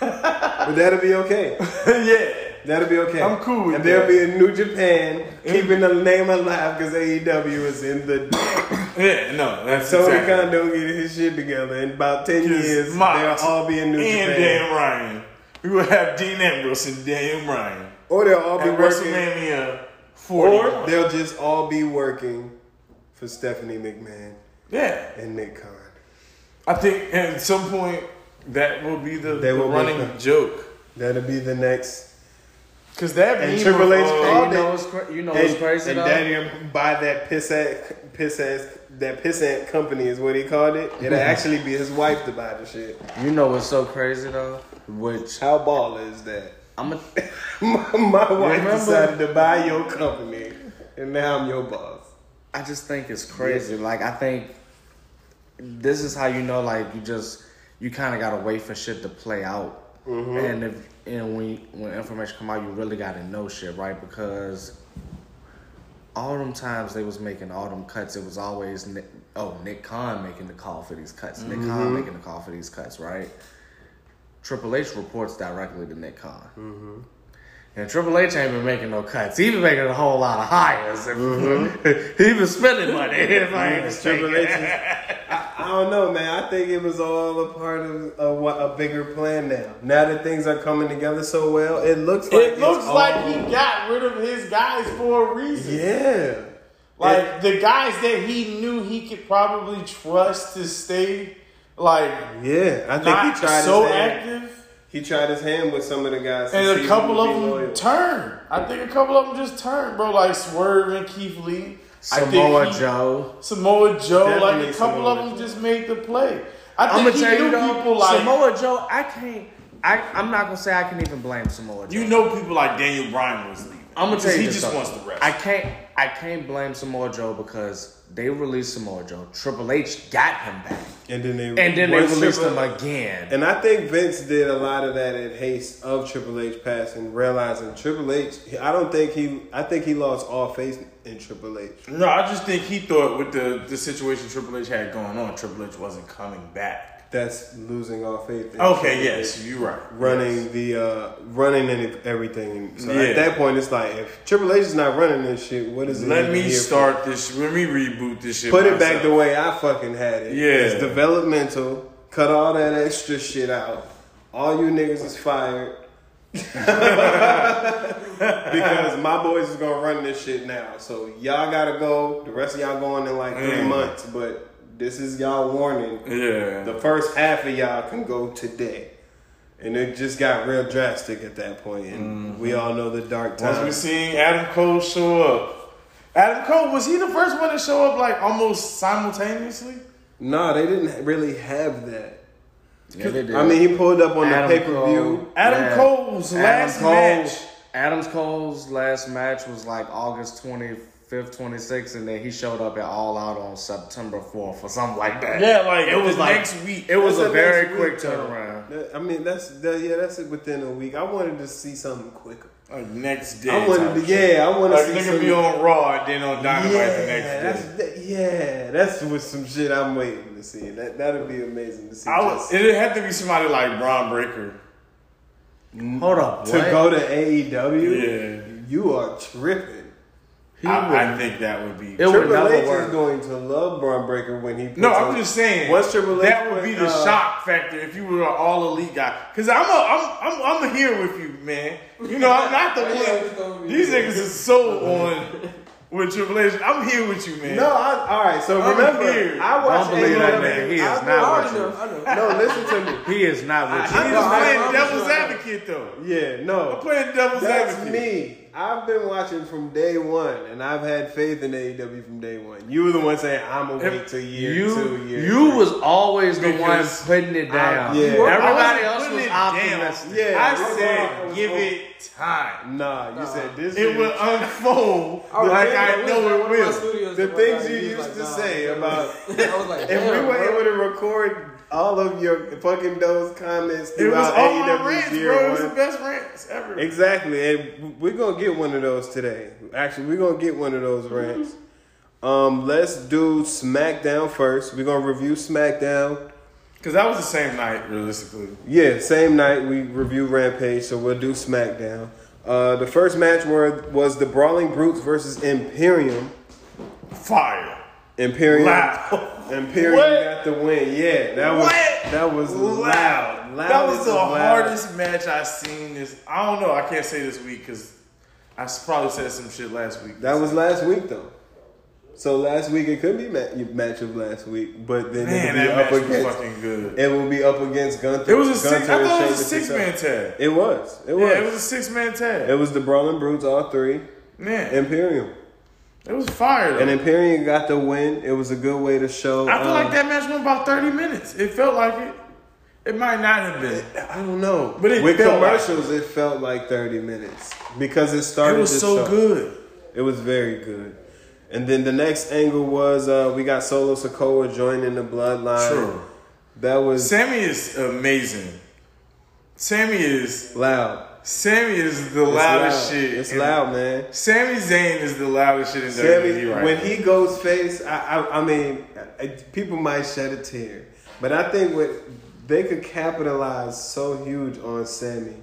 But that'll be okay. yeah. That'll be okay. I'm cool with And they'll be in New Japan keeping the name alive because AEW is in the. Yeah, no, that's Tony exactly. Khan don't get his shit together. In about ten Because years, they'll all be in New and Japan, Dan Ryan. We will have Dean Ambrose and Dan Ryan or they'll all be working, WrestleMania 40. or they'll just all be working for Stephanie McMahon yeah, and Nick Khan. I think at some point that will be the, They the will running make the- joke. That'll be the next. Cause that And meme Triple of, H called you know what's cra- you know and, what's crazy and though? Daddy buy that piss ass, piss ass, that pissant company is what he called it. It'll actually be his wife to buy the shit. You know what's so crazy though? Which How ball is that? I'm a, my, my wife Remember- decided to buy your company, and now I'm your boss. I just think it's crazy. Like I think this is how you know, like you just you kind of gotta wait for shit to play out, mm-hmm. and if and when when information come out, you really gotta know shit, right? Because all them times they was making all them cuts, it was always Nick, oh Nick Khan making the call for these cuts, Nick Khan mm-hmm. making the call for these cuts, right? Triple H reports directly to Nick Khan. Mm-hmm. And Triple H ain't been making no cuts. He been making a whole lot of hires. Mm-hmm. he been spending money. If I ain't Triple mistaken. H is, I, I don't know, man. I think it was all a part of a, what- a bigger plan now. Now that things are coming together so well, it looks like It looks it's like all- he got rid of his guys for a reason. Yeah. Like the guys that he knew he could probably trust to stay like Yeah, I think not he tried so his active. He tried his hand with some of the guys, And a couple of them loyal. turned. I think a couple of them just turned, bro. Like Swerve and Keith Lee. I think Samoa he- Joe. Samoa Joe. Definitely like a couple Samoa of them Joe. just made the play. I I'm gonna he tell knew you though, people like Samoa Joe. I can't. I I'm not gonna say I can even blame Samoa Joe. you know people like Daniel Bryan was leaving. I'm gonna tell you he this, just though. wants to rest. I can't. I can't blame Samoa Joe because they released Samoa Joe. Triple H got him back, and then they and then they released Triple- him again. And I think Vince did a lot of that in haste of Triple H passing, realizing Triple H. I don't think he. I think he lost all faith in Triple H. No, I just think he thought with the, the situation Triple H had going on, Triple H wasn't coming back. That's losing all faith. in Okay, yes, you're right. Running Yes. the uh running and everything. So Yeah. at that point, it's like if Triple H is not running this shit, what is it? Let me here for? start this. Let me reboot this shit. Put it back the way I fucking had it. Yeah. It's developmental. Cut all that extra shit out. All you niggas is fired. because my boys is gonna run this shit now. So y'all gotta go. The rest of y'all going in like three Mm. months. But this is y'all warning. Yeah. The first half of y'all can go today. And it just got real drastic at that point. point, and mm-hmm. we all know the dark times. Once we times. seen Adam Cole show up. Adam Cole was he the first one to show up like almost simultaneously? No, they didn't really have that. Yeah, they did. I mean, he pulled up on Adam the pay per view. Adam Yeah. Cole's last match. Adams Cole's last match was like August 25th, 26th, and then he showed up at All Out on September 4th or something like that. Yeah, like it was the like next week. It was That's a very quick week, turnaround. That- I mean, that's that, yeah, that's it within a week. I wanted to see something quicker. Like next day. I wanted to, shit. yeah, I want to Like see nigga be on Raw and then on Dynamite yeah, the next that's day. that, yeah, that's with some shit I'm waiting to see. That that'd be amazing to see. I just- would, it'd have to be somebody like Bron Breakker. Mm, Hold up. to what? go to AEW. Yeah. you are tripping. I, I think that would be. It would Triple never H work. is going to love Bron Breakker when he. Puts No, I'm just saying. Once Triple H that would be the uh, shock factor if you were an all elite guy. Cause I'm a, I'm, I'm, I'm here with you, man. You know, I'm not the one. These niggas is so on with Triple H. I'm here with you, man. No, I, all right. So I'm remember, here. I watched Don't believe that man. He is I've not been I with already you. know. I know. No, listen to me. He is not with I'm you. just No, playing I'm devil's sure. advocate though. Yeah, no. I'm playing devil's That's advocate. That's me. I've been watching from day one, and I've had faith in AEW from day one. You were the one saying I'm gonna wait till year You, two, year you three." was always the Because one putting it down. yeah. Everybody else wasn't was putting it down. optimistic. Yeah, I I said, give it time. nah. You said this. It year- will unfold oh, I like I know it one of my will. The things you used like, to nah, say about- I was like, If we were able to record all of your fucking those comments It was throughout AEW rants, year bro. It was the best rants ever. Exactly, and we're gonna get one of those today. Actually, we're gonna get one of those rants. Um, let's do SmackDown first. We're gonna review SmackDown. Because that was the same night, realistically. Yeah, same night we review Rampage, so we'll do SmackDown. Uh, the first match were, was the Brawling Brutes versus Imperium. Fire. Imperium, Loud. Imperium What? got the win. Yeah, that was What? that was loud. loud. That was the loud. hardest match I've seen this. I don't know. I can't say this week because I probably said some shit last week. That was last week though. So last week it could be ma- match of last week, but then Man, it would that be up was against. fucking good. It will be up against Gunther. It was a six. I thought it was a six man tag. It was. It was. Yeah, it was a six man tag. It was the Brawling Brutes, all three. Man, Imperium. It was fire. Though. And Imperium got the win. It was a good way to show. I feel um, like that match went about thirty minutes. It felt like it. It might not have been. I don't know. But it With felt like- commercials, it felt like 30 minutes because it started. It was so show. good. It was very good. And then the next angle was uh, we got Solo Sikoa joining the bloodline. True. That was Sammy is amazing. Sammy is loud. Sammy is the It's loudest loud. shit. It's in- loud, man. Sami Zayn is the loudest shit in Sammy, WWE right when now. he goes face, I, I, I mean, I- people might shed a tear, but I think what they could capitalize so huge on Sammy,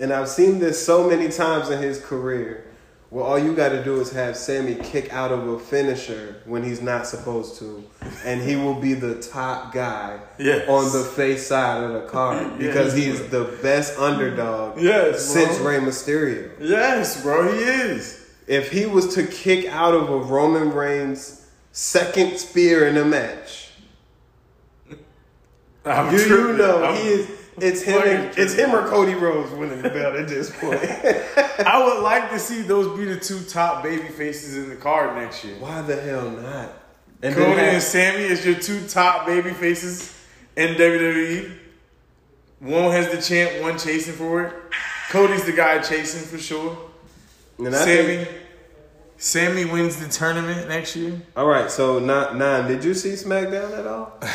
and I've seen this so many times in his career. Well, all you got to do is have Sammy kick out of a finisher when he's not supposed to, and he will be the top guy Yes. on the face side of the card because Yes, he is the best underdog Yes, since. Rey Mysterio Yes, bro, he is. if he was to kick out of a Roman Reigns second spear in a match, I'm you, you know I'm- he is. It's him. And, it's him or Cody Rhodes winning the belt at this point. I would like to see those be the two top baby faces in the card next year. Why the hell not? And Cody then and Sammy is your two top baby faces in WWE. One has the champ, one chasing for it. Cody's the guy chasing for sure. and Sammy, think- Sammy wins the tournament next year. all right, so not nine. Did you see SmackDown at all?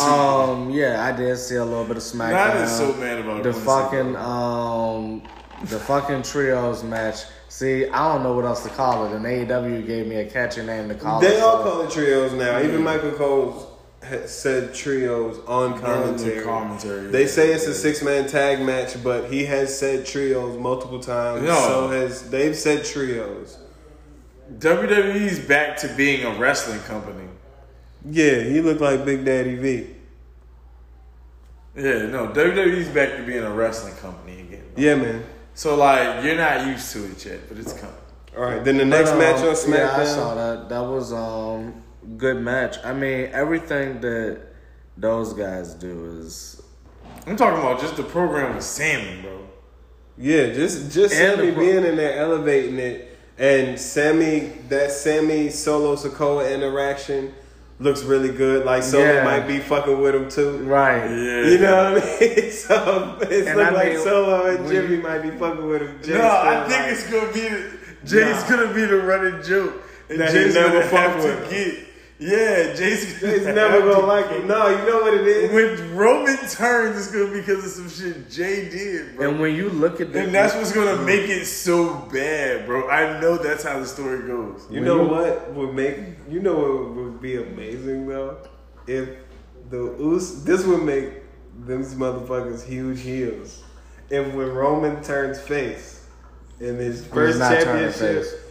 Um, yeah, I did see a little bit of SmackDown. Nine is so mad about the fucking bro. um, the fucking trios match. See, I don't know what else to call it. And AEW gave me a catchy name to call it. They all so- call it trios now. Even Michael Cole said trios on commentary. commentary, They yeah. say it's a six man tag match, but he has said trios multiple times. No. So has they've said trios. WWE's back to being a wrestling company. Yeah, he looked like Big Daddy V. Yeah, no, WWE's back to being a wrestling company again. Yeah, man. So like, you're not used to it yet, but it's coming. All right, then the But, next um, match on SmackDown. Yeah, I saw that. That was um good match. I mean, everything that those guys do is I'm talking about just the program with Sammy, bro. Yeah, just just And Sammy the- being in there elevating it, and Sammy that Sammy Solo Sikoa interaction looks really good. Like Solo Yeah. might be fucking with him too. right. Yeah. You know what I mean? So it's And I like mean, Solo and Jimmy might be fucking with him. Jay's No, I think like- it's gonna be the, Jay's Nah. gonna be the running joke, and That he Jay's never gonna fuck with to get. Yeah, Jay's, Jay's never gonna like it. No, you know what it is. When Roman turns, it's gonna be because of some shit Jay did, bro. And when you look at the And that's what's gonna mm. make it so bad, bro. I know that's how the story goes. You know what would make you know what would be amazing though? If the Us this would make these motherfuckers huge heels. If when Roman turns face in his first not turning championship.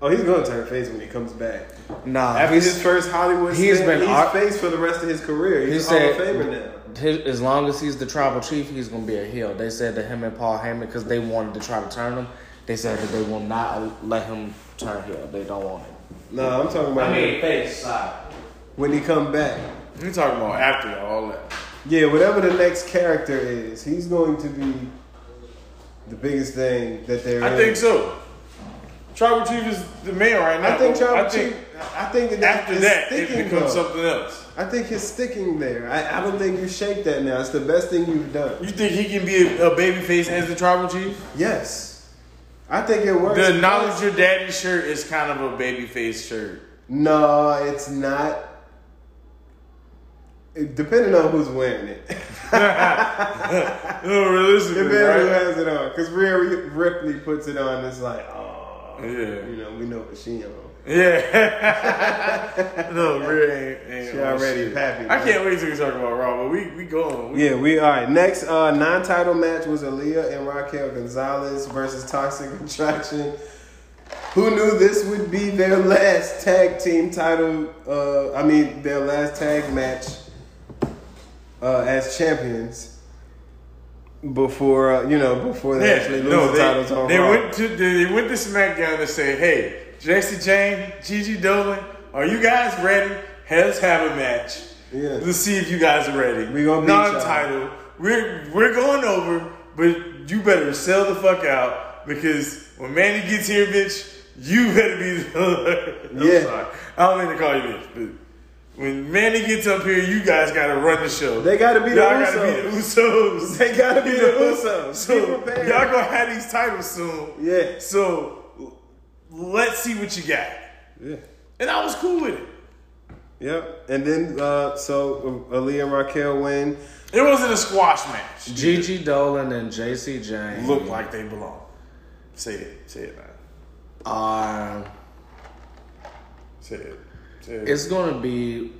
Face. Oh, he's gonna turn face when he comes back. nah, After he's- his first Hollywood he's stint, been he's ar- face for the rest of his career. He He's said- Hall of Famer now. his, as long as he's the tribal chief, he's gonna be a heel. They said to him and Paul Heyman, because they wanted to try to turn him, they said that they will not let him turn heel. They don't want it. No, I'm talking about mean face side. when he come back. We talking about after all that. Yeah, whatever the next character is, he's going to be the biggest thing that there is. I think so. Tribal Chief is the man right now. I think. Tribal I think Chief. I think that after that it becomes though. something else. I think he's sticking there. I, I don't think you shake that now. It's the best thing you've done. You think he can be a, a babyface as the Tribal Chief? Yes, I think it works. The knowledge your daddy shirt is kind of a babyface shirt. No, it's not. It- depending on who's wearing it, No, realistically, depending on who right? has it on. Because Rhea Ripley puts it on, it's like, oh, Yeah. you know, we know what she on. Yeah. no, Rhea ain't, ain't She already shit. happy, I can't wait till we talk about Raw, but we we going. We, Yeah, we all right. Next uh, non-title match was Aliyah and Raquel Gonzalez versus Toxic Attraction. Who knew this would be their last tag team title? Uh, I mean, their last tag match uh, as champions before uh, you know before they actually lose no, the they, titles on they Raw. went to they went to SmackDown to say, "Hey, Jacy Jayne, Gigi Dolin, Are you guys ready? Let's have a match. Yeah. Let's see if you guys are ready. We gonna not a title. We're we're going over, but you better sell the fuck out because when Manny gets here, bitch, you better be. The, I'm Yeah. sorry. I don't mean to call you bitch, but when Manny gets up here, you guys gotta run the show. They gotta be the Y'all gotta be the Usos. Usos. They gotta be You the know? Usos. So Be prepared. y'all gonna have these titles soon. Yeah. So let's see what you got. Yeah. And I was cool with it. Yep. And then uh so uh, Aliyah and Raquel win. It wasn't a squash match. Gigi Dolin and Jacy Jayne Look like they belong. Say it. Say it, man. are. Say it. Say. It's gonna be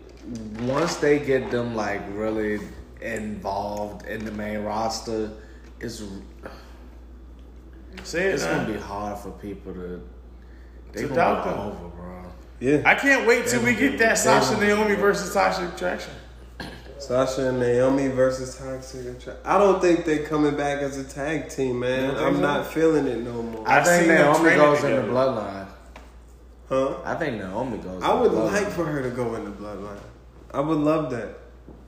once they get them like really involved in the main roster. It's Say it. it's man. gonna be hard for people to. They To gonna doubt go them. over, bro. Yeah. I can't wait till we get that Sasha Naomi versus Tasha attraction. Sasha and Naomi versus Toxic Attraction. I don't think they're coming back as a tag team, man. You don't think I'm not feeling it no more. I I've think seen them Naomi training goes in the bloodline. Huh? I think Naomi goes. I in would the bloodline. like for her to go in the bloodline. I would love that.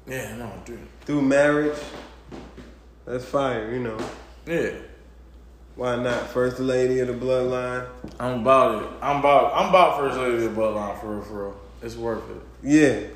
Yeah, no, dude. Through marriage. That's fire, you know. Yeah. Why not? First lady of the bloodline. I'm about it. I'm about I'm about first lady of the bloodline for real, for real. It's worth it. Yeah.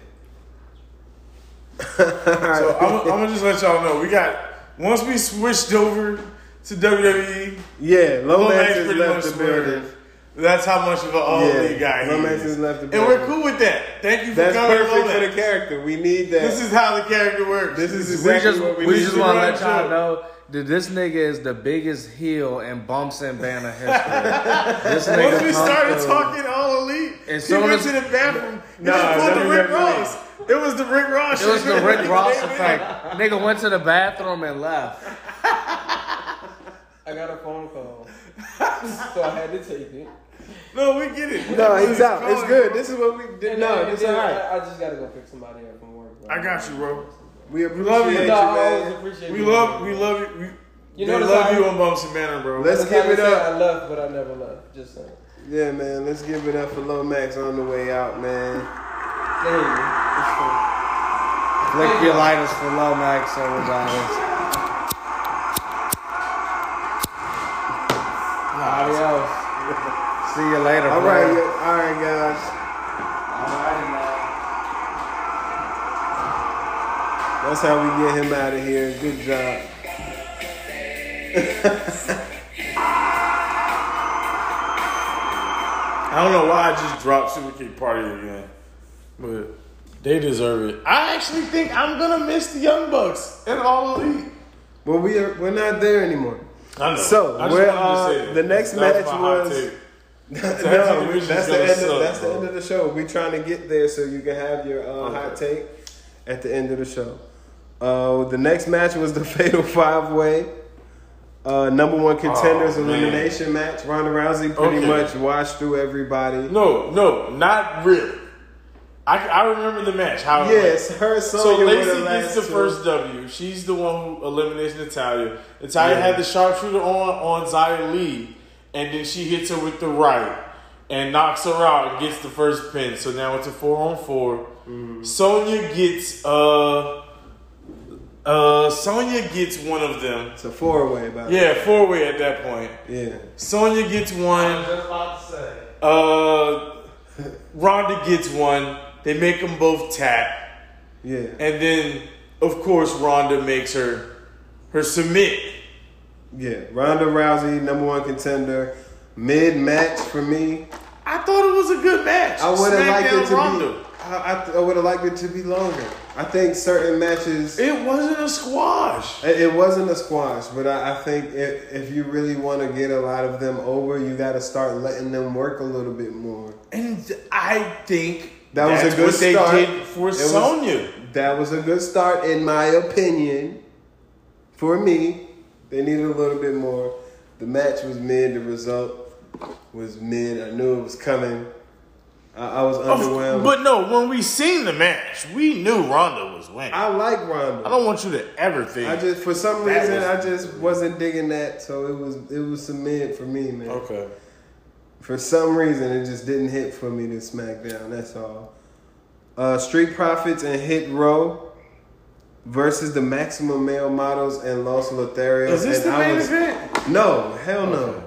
So I'm, I'm gonna just let y'all know we got once we switched over to WWE, Yeah, Lomax Lomax has pretty left much the swerved. building. That's how much of an all Yeah, league guy he Lomax is. left and we're cool with that. Thank you for That's coming, perfect for the character. We need that. This is how the character works. This is We exactly just what we, we, need. just want to let y'all know that this nigga is the biggest heel in bumps and banner history. this nigga Once we started through. talking all elite, As he went as- to the bathroom. He Nah, just pulled the WWE. Rick Ross. It was the Rick Ross. It was the Rick Ross effect. Nigga went to the bathroom and left. I got a phone call, so I had to take it. No, we get it. No, he's out. It's good. This is what we did. And No, then- it's and all. I, I just gotta go pick somebody up from work. bro. I got you, bro. We appreciate love you. you, No, I always man. We you. love, we love you. We, You we notice love you I- on Bumps and Banner, bro. Let's That's give it up. I left, but I never left. Just saying. Yeah, man. Let's give it up for Lomax on the way out, man. There you go. Flick your lighters for Lomax, everybody. See you later, All bro. right, yeah, all right, guys. Alrighty, man. That's how we get him out of here. Good job. I don't know why I just dropped Super Kick Party again, but they deserve it. I actually think I'm gonna miss the Young Bucks and All Elite. Well, we are we're not there anymore. I know. So, I just we're, to uh, say that. the next That match was- take. No, that's the end. Of, suck, that's the end of the show. We're trying to get there so you can have your uh, hot take at the end of the show. Uh, the next match was the Fatal Five Way. Uh, number one contenders Oh, elimination match. Ronda Rousey pretty Okay. much washed through everybody. No, no, not really. I, I remember the match. How it went. Yes, her So Sonya Lacey were the gets the two. first W. She's the one who eliminates Natalya. Natalya Yeah. had the sharpshooter on on Xia Li, and then she hits her with the right and knocks her out and gets the first pin. So now it's a four on 4 Mm-hmm. Sonya gets uh uh Sonya gets one of them. It's a four way, by. Yeah, four way at that point. Yeah. Sonya gets one. Just about to say. Uh, Ronda gets one. They make them both tap. Yeah. And then, of course, Ronda makes her her submit. Yeah. Ronda Rousey, number one contender. Mid match for me. I thought it was a good match. I would have liked it to Ronda. be. I, I, I would have liked it to be longer. I think certain matches. It, It wasn't a squash. it wasn't a squash, but I, I think if, if you really want to get a lot of them over, you got to start letting them work a little bit more. And I think That was a good what start. they did for It was- Sonya. That was a good start, in my opinion. For me, they needed a little bit more. The match was mid. The result was mid. I knew it was coming. I, I was underwhelmed. But no, when we seen the match, we knew Ronda was winning. I, like Ronda. I don't want you to ever think. I just for some That reason was- I just wasn't digging that, so it was it was some mid for me, man. okay. For some reason, it just didn't hit for me to SmackDown. That's all. Uh, Street Profits and Hit Row versus the Maximum Male Models and Los Lotharios. Is this and the I main was- event? No, hell no. Okay.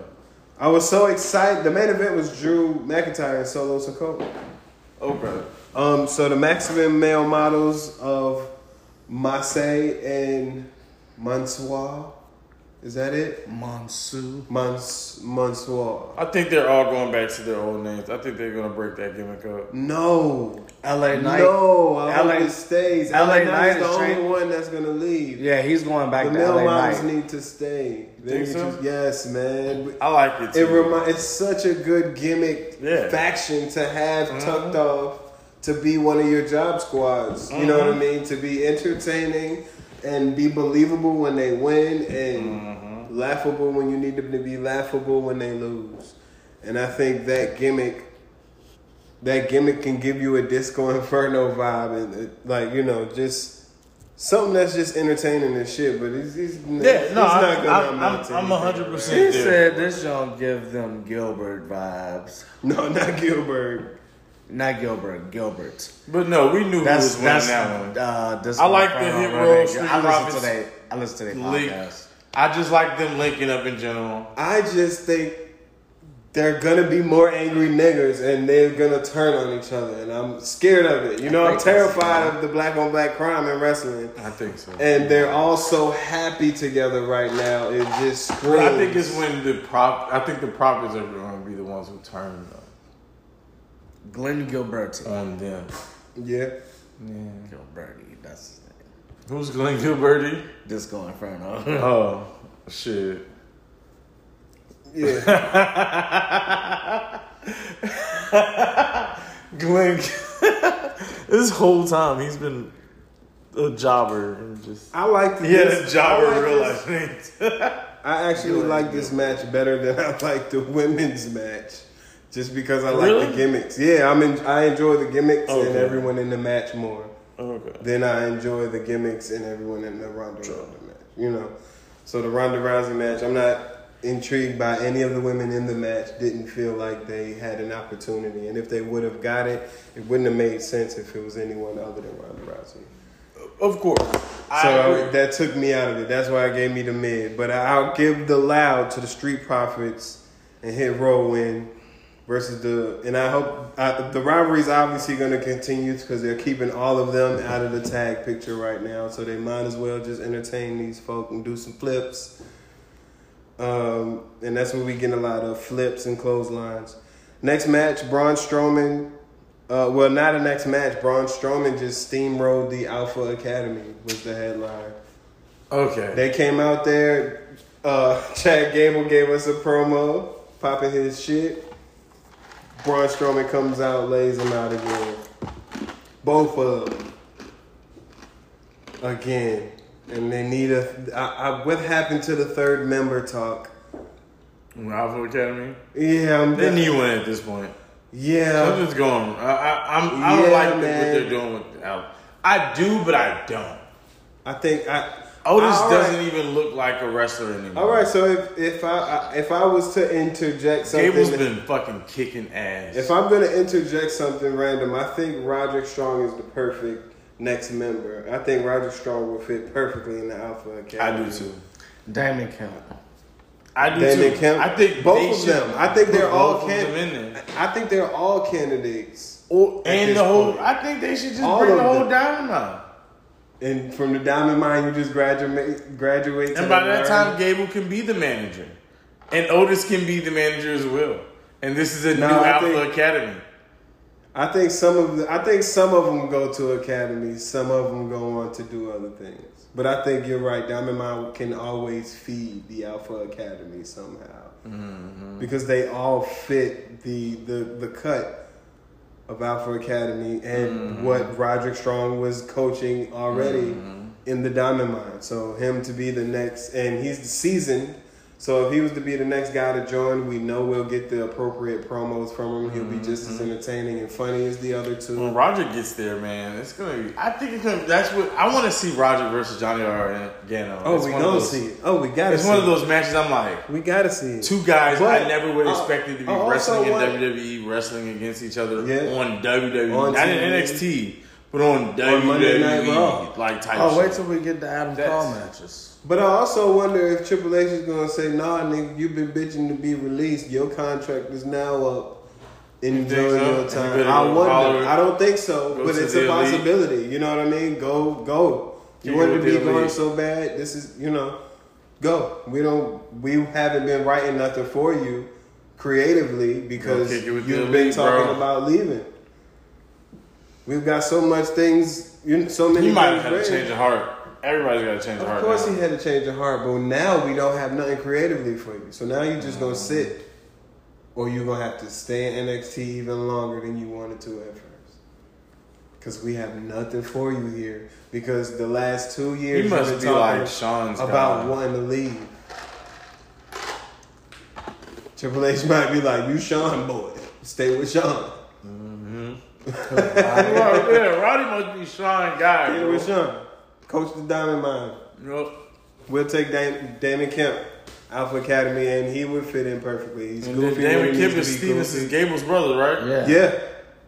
I was so excited. The main event was Drew McIntyre and Solo Sikoa. Okay. Um, so the maximum male models of Marseille and Mansoor. Is that it? Monsu. Mons Mansoor. I think they're all going back to their old names. I think they're gonna break that gimmick up. No. LA Knight. No, I LA hope it stays. LA LA Knight Knight is the is only trained- one that's gonna leave. Yeah, he's going back the to male LA models Knight. need to stay. They Think need so? to- yes, man. I like it. Too. It Too. remi- It's such a good gimmick Yeah. faction to have Mhm. tucked off to be one of your job squads. You know what I Mhm. mean? To be entertaining and be believable when they win and Mm-hmm. laughable when you need them to be laughable when they lose. And I think that gimmick. That gimmick can give you a Disco Inferno vibe, and uh, like you know, just something that's just entertaining and shit. But he's, he's Yeah, he's no, not I'm- gonna I'm- amount to I'm- I'm 100% He said this don't give them Gilbert vibes. No, not Gilbert. Not Gilbert, Gilbert. But no, we knew That's who was winning that's that one. uh this I like the from Hit Running Row, Girl. Street I listen to they I listen to their Link. podcast. I just like them linking up in general. I just think they're gonna be more angry niggers and they're gonna turn on each other, and I'm scared of it. You know, I'm terrified of the black on black crime in wrestling, I think so. and they're all so happy together right now. It just screams. But I think it's when the prop. I think the profits are going to be the ones who turn Glenn Gilbert. on them. yeah. Yeah. Gilbertti, that's his name. Who's Glenn Gilbertti? Disco Inferno. Oh shit. Yeah, Glenn. this whole time he's been a jobber and just. I like the He had a this- jobber like in real life. things. I actually like this match better than I like the women's match, just because I like Really? the gimmicks. Yeah, I mean, I enjoy the gimmicks and everyone in the match more. okay. Then I enjoy the gimmicks and everyone in the Ronda Rousey match. You know, so the Ronda Rousey match, I'm not intrigued by any of the women in the match. Didn't feel like they had an opportunity, and if they would have got it, it wouldn't have made sense if it was anyone other than Ronda Rousey. Of course. So I that took me out of it. That's why I gave me the mid. But I'll give the loud to the Street Profits and hit row win versus the. And I hope the is obviously going to continue because they're keeping all of them out of the tag picture right now. So they might as well just entertain these folk and do some flips. Um, and that's what we get a lot of flips and clotheslines. Next match, Braun Strowman. Uh, well, not a next match. Braun Strowman just steamrolled the Alpha Academy was the headline. okay. They came out there. Uh, Chad Gable gave us a promo, popping his shit. Braun Strowman comes out, lays him out again. Both of them. Again. And they need a. I, I, what happened to the third member talk? Alpha Academy. Yeah, I'm. They need one at this point. Yeah. Something's going. I, I, I'm. I don't like the- what they're doing with Alpha. I do, but I don't. I think I. Otis All doesn't even look like a wrestler anymore. All right, so if if I I- if I was to interject something, Gable's been fucking kicking ass. if I'm gonna interject something random, I think Roderick Strong is the perfect next member. I think Roderick Strong will fit perfectly in the Alpha I do too. Damon Kemp. I do Damon too. Kemp. I think Both of them. I think they're all both of can- in there. I think they're all candidates. Or, and the whole. point. I think they should just All bring the of whole them. diamond out. And from the Diamond Mine, you just graduate graduate. And by that time, Gable can be the manager, and Otis can be the manager as well. And this is a No, new I Alpha think- Academy. I think some of the, I think some of them go to academies, some of them go on to do other things. But I think you're right. Diamond Mine can always feed the Alpha Academy somehow mm-hmm. because they all fit the the the cut of Alpha Academy and mm-hmm. what Roderick Strong was coaching already mm-hmm. in the Diamond Mine. So him to be the next, and he's seasoned. So if he was to be the next guy to join, we know we'll get the appropriate promos from him. He'll be just Mm-hmm. as entertaining and funny as the other two. When Roger gets there, man, it's gonna be. I think it's gonna. That's what I want to see. Roger versus Johnny Gargano. Oh, It's we one of gonna those- see it. Oh, we gotta It's see one of it. those matches. I'm like, We gotta see it. two guys But, I never would uh, expect to be I also wrestling in want- WWE, wrestling against each other Yeah. on WWE, On not in NXT, but on WWE. Night like, type oh, wait till we get the Adam That's- Cole matches. But I also wonder if Triple H is gonna say, "Nah, nigga, you've been bitching to be released. Your contract is now up. Enjoy think so? your time." you I wonder. I don't think so, but it's a elite. possibility. You know what I mean? Go, go. You You want to be the going elite. so bad. This is, you know, go. We don't. We haven't been writing nothing for you creatively because you've been elite, talking bro. about leaving. We've got so much things. You so many. He might have had to change of heart. Everybody's got to change of heart. Of course now. he had to change your heart, but now we don't have nothing creatively for you. So now you just gonna mm-hmm. sit, or you are gonna have to stay in NXT even longer than you wanted to at first. Because we have nothing for you here. Because the last two years you've must been be like Shawn's about guy. wanting to leave. Triple H might be like, "You Shawn boy, stay with Shawn. Mm-hmm. Right, yeah, Roddy must be Shawn guy. Stay with Shawn. Coach the Diamond Mine." Yup. We'll take Dan- Damon Kemp, Alpha Academy, and he would fit in perfectly. He's And goofy. Damon he Kemp needs is to be Gable's brother, right? Yeah. Yeah.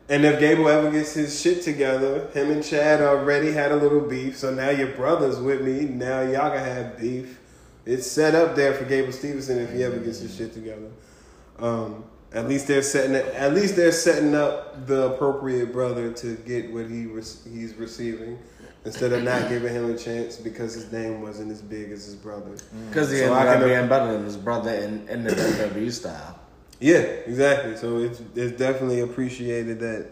And if Gable ever gets his shit together, him and Chad already had a little beef, so now your brother's with me. Now y'all gonna have beef. It's set up there for Gable Stevenson if he ever gets his shit together. Um, at least they're setting it, at least they're setting up the appropriate brother to get what he re- he's receiving instead of not giving him a chance because his name wasn't as big as his brother. Because he So I ended up being better than his brother in, in the WWE style. Yeah, exactly. So it's it's definitely appreciated that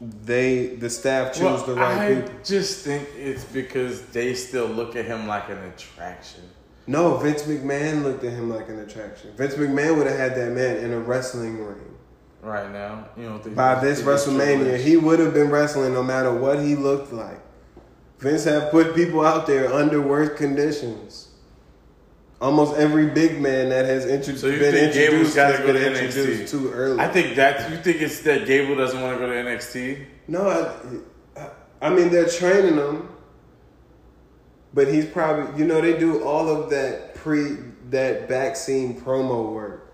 they the staff choose Well, the right I people. just think it's because they still look at him like an attraction. No, Vince McMahon looked at him like an attraction. Vince McMahon would have had that man in a wrestling ring. Right now, you don't think By this think it's Triple WrestleMania, he would have been wrestling no matter what he looked like. Vince have put people out there under worse conditions. Almost every big man that has intro- So been introduced has been to introduced NXT? too early. I think that you think it's that Gable doesn't want to go to NXT. No, I, I mean they're training him, but he's probably you know they do all of that pre that back scene promo work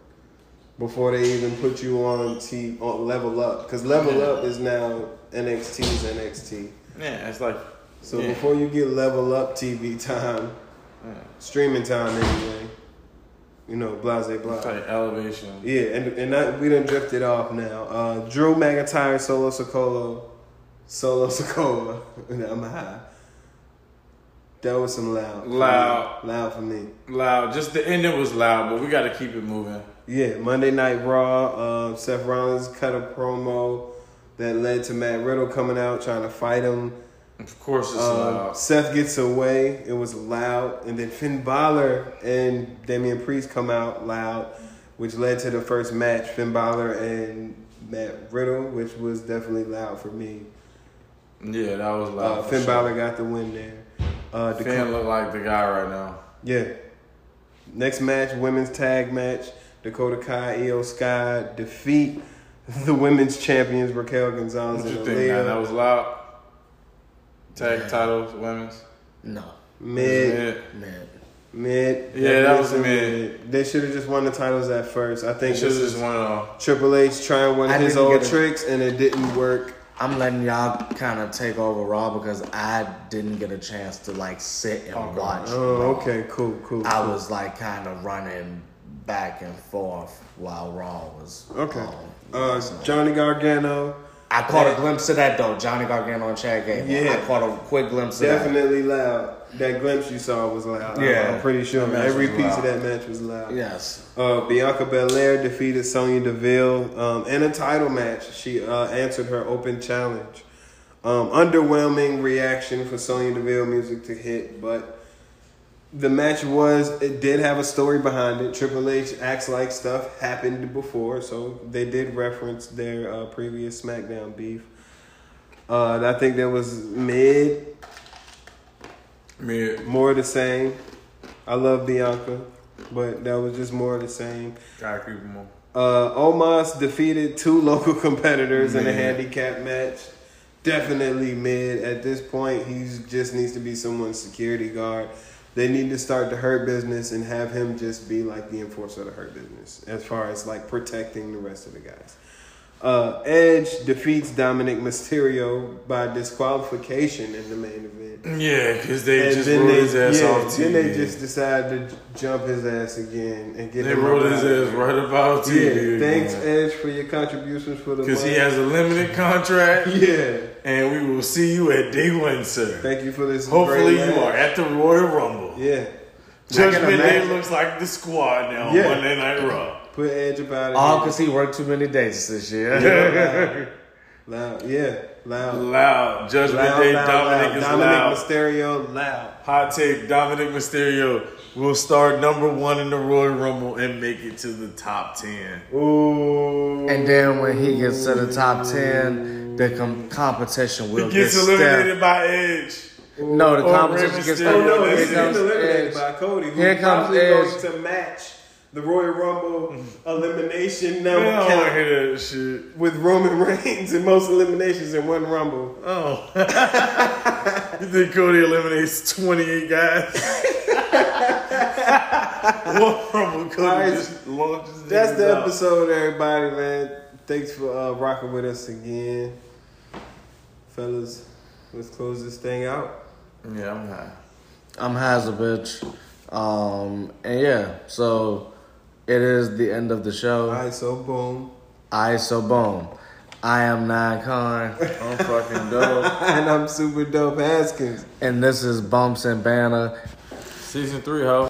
before they even put you on T on Level Up because Level Up is now NXT's NXT. Yeah, it's like So Yeah. before you get Level Up TV time, streaming time anyway, you know, blase blah. it's like elevation. Yeah, and and that, we done drifted off now. Uh, Drew McIntyre, Solo Sikoa, Solo Sikoa. I'm high. That was some loud. Loud. Loud for me. Loud. Just the ending was loud, but we got to keep it moving. Yeah, Monday Night Raw. Uh, Seth Rollins cut a promo that led to Matt Riddle coming out trying to fight him. Of course, it's Um, loud. Seth gets away. It was loud, and then Finn Balor and Damian Priest come out loud, which led to the first match: Finn Balor and Matt Riddle, which was definitely loud for me. Yeah, that was loud. Uh, Finn sure. Balor got the win there. Uh, the Finn look like the guy right now. yeah. Next match, women's tag match: Dakota Kai, Io Sky defeat the women's champions Raquel Gonzalez What you and think, man? That was loud. Tag titles, women's. No. Mid, Yeah. Man. mid. Yeah, that was a mid. They should have just won the titles at first. I think Should this have is just won it all. Triple H trying one of his old get it. tricks and it didn't work. I'm letting y'all kind of take over Raw because I didn't get a chance to like sit and Oh, watch. Oh, Raw. okay, cool, cool. I cool. was like kind of running back and forth while Raw was. okay. on. Uh, So- Johnny Gargano I caught Yeah. a glimpse of that though. Johnny Gargano and Chad Gable. Yeah. I caught a quick glimpse of that. definitely loud. That glimpse you saw was loud. Yeah. I'm pretty sure every piece loud. of that match was loud. Yes. Uh, Bianca Belair defeated Sonya Deville um, in a title match. She uh, answered her open challenge. Um, underwhelming reaction for Sonya Deville music to hit, but the match was it did have a story behind it. Triple H acts like stuff happened before, so they did reference their uh, previous SmackDown beef. Uh, I think that was mid, Mid. more of the same. I love Bianca. but that was just more of the same. Gotta keep him on. Uh, Omos defeated two local competitors in a handicap match. Definitely mid at this point. He just needs to be someone's security guard. They need to start the hurt business and have him just be like the enforcer of the hurt business as far as like protecting the rest of the guys. Uh, Edge defeats Dominic Mysterio by disqualification in the main event. Yeah, because they And just rolled they, his ass yeah, off TV. then they just decided to jump his ass again and get they him rolled his ass right about Yeah, TV. thanks Edge for your contributions for the Because he has a limited contract, Yeah, and we will see you at day one, sir. thank you for this. Hopefully, great you match. are at the Royal Rumble. Yeah, Judgment Day looks like the squad now on Yeah. Monday Night Raw. Put Edge about it. All because he worked too many days this year. Yeah, loud. loud, yeah, loud. Loud. Judgment Loud, Day, loud, Dominic loud. is Dominic loud. Mysterio, loud. Hot take, Dominic Mysterio will start number one in the Royal Rumble and make it to the top 10. Ooh. And then when he gets to the top ten, the com- competition will He gets get eliminated stiff. by Edge. No, the competition Rey gets Mysterio. Oh no, Here he's comes eliminated Edge. by Cody. Who's Here comes Edge. going to match the Royal Rumble elimination Man, I number don't want to count hear that shit. with Roman Reigns and most eliminations in one Rumble. Oh. you think Cody eliminates 28 guys? One Rumble, Cody Alright, just launches That's the out. episode, everybody, man. Thanks for uh, rocking with us again. Fellas, let's close this thing out. Yeah, I'm high. I'm has a bitch. Um, and yeah, so it is the end of the show. All right, so boom. I so boom. I am Nine Con, I'm fucking dope. and I'm super dope Haskins. and this is Bumps and Banner. Season 3, ho.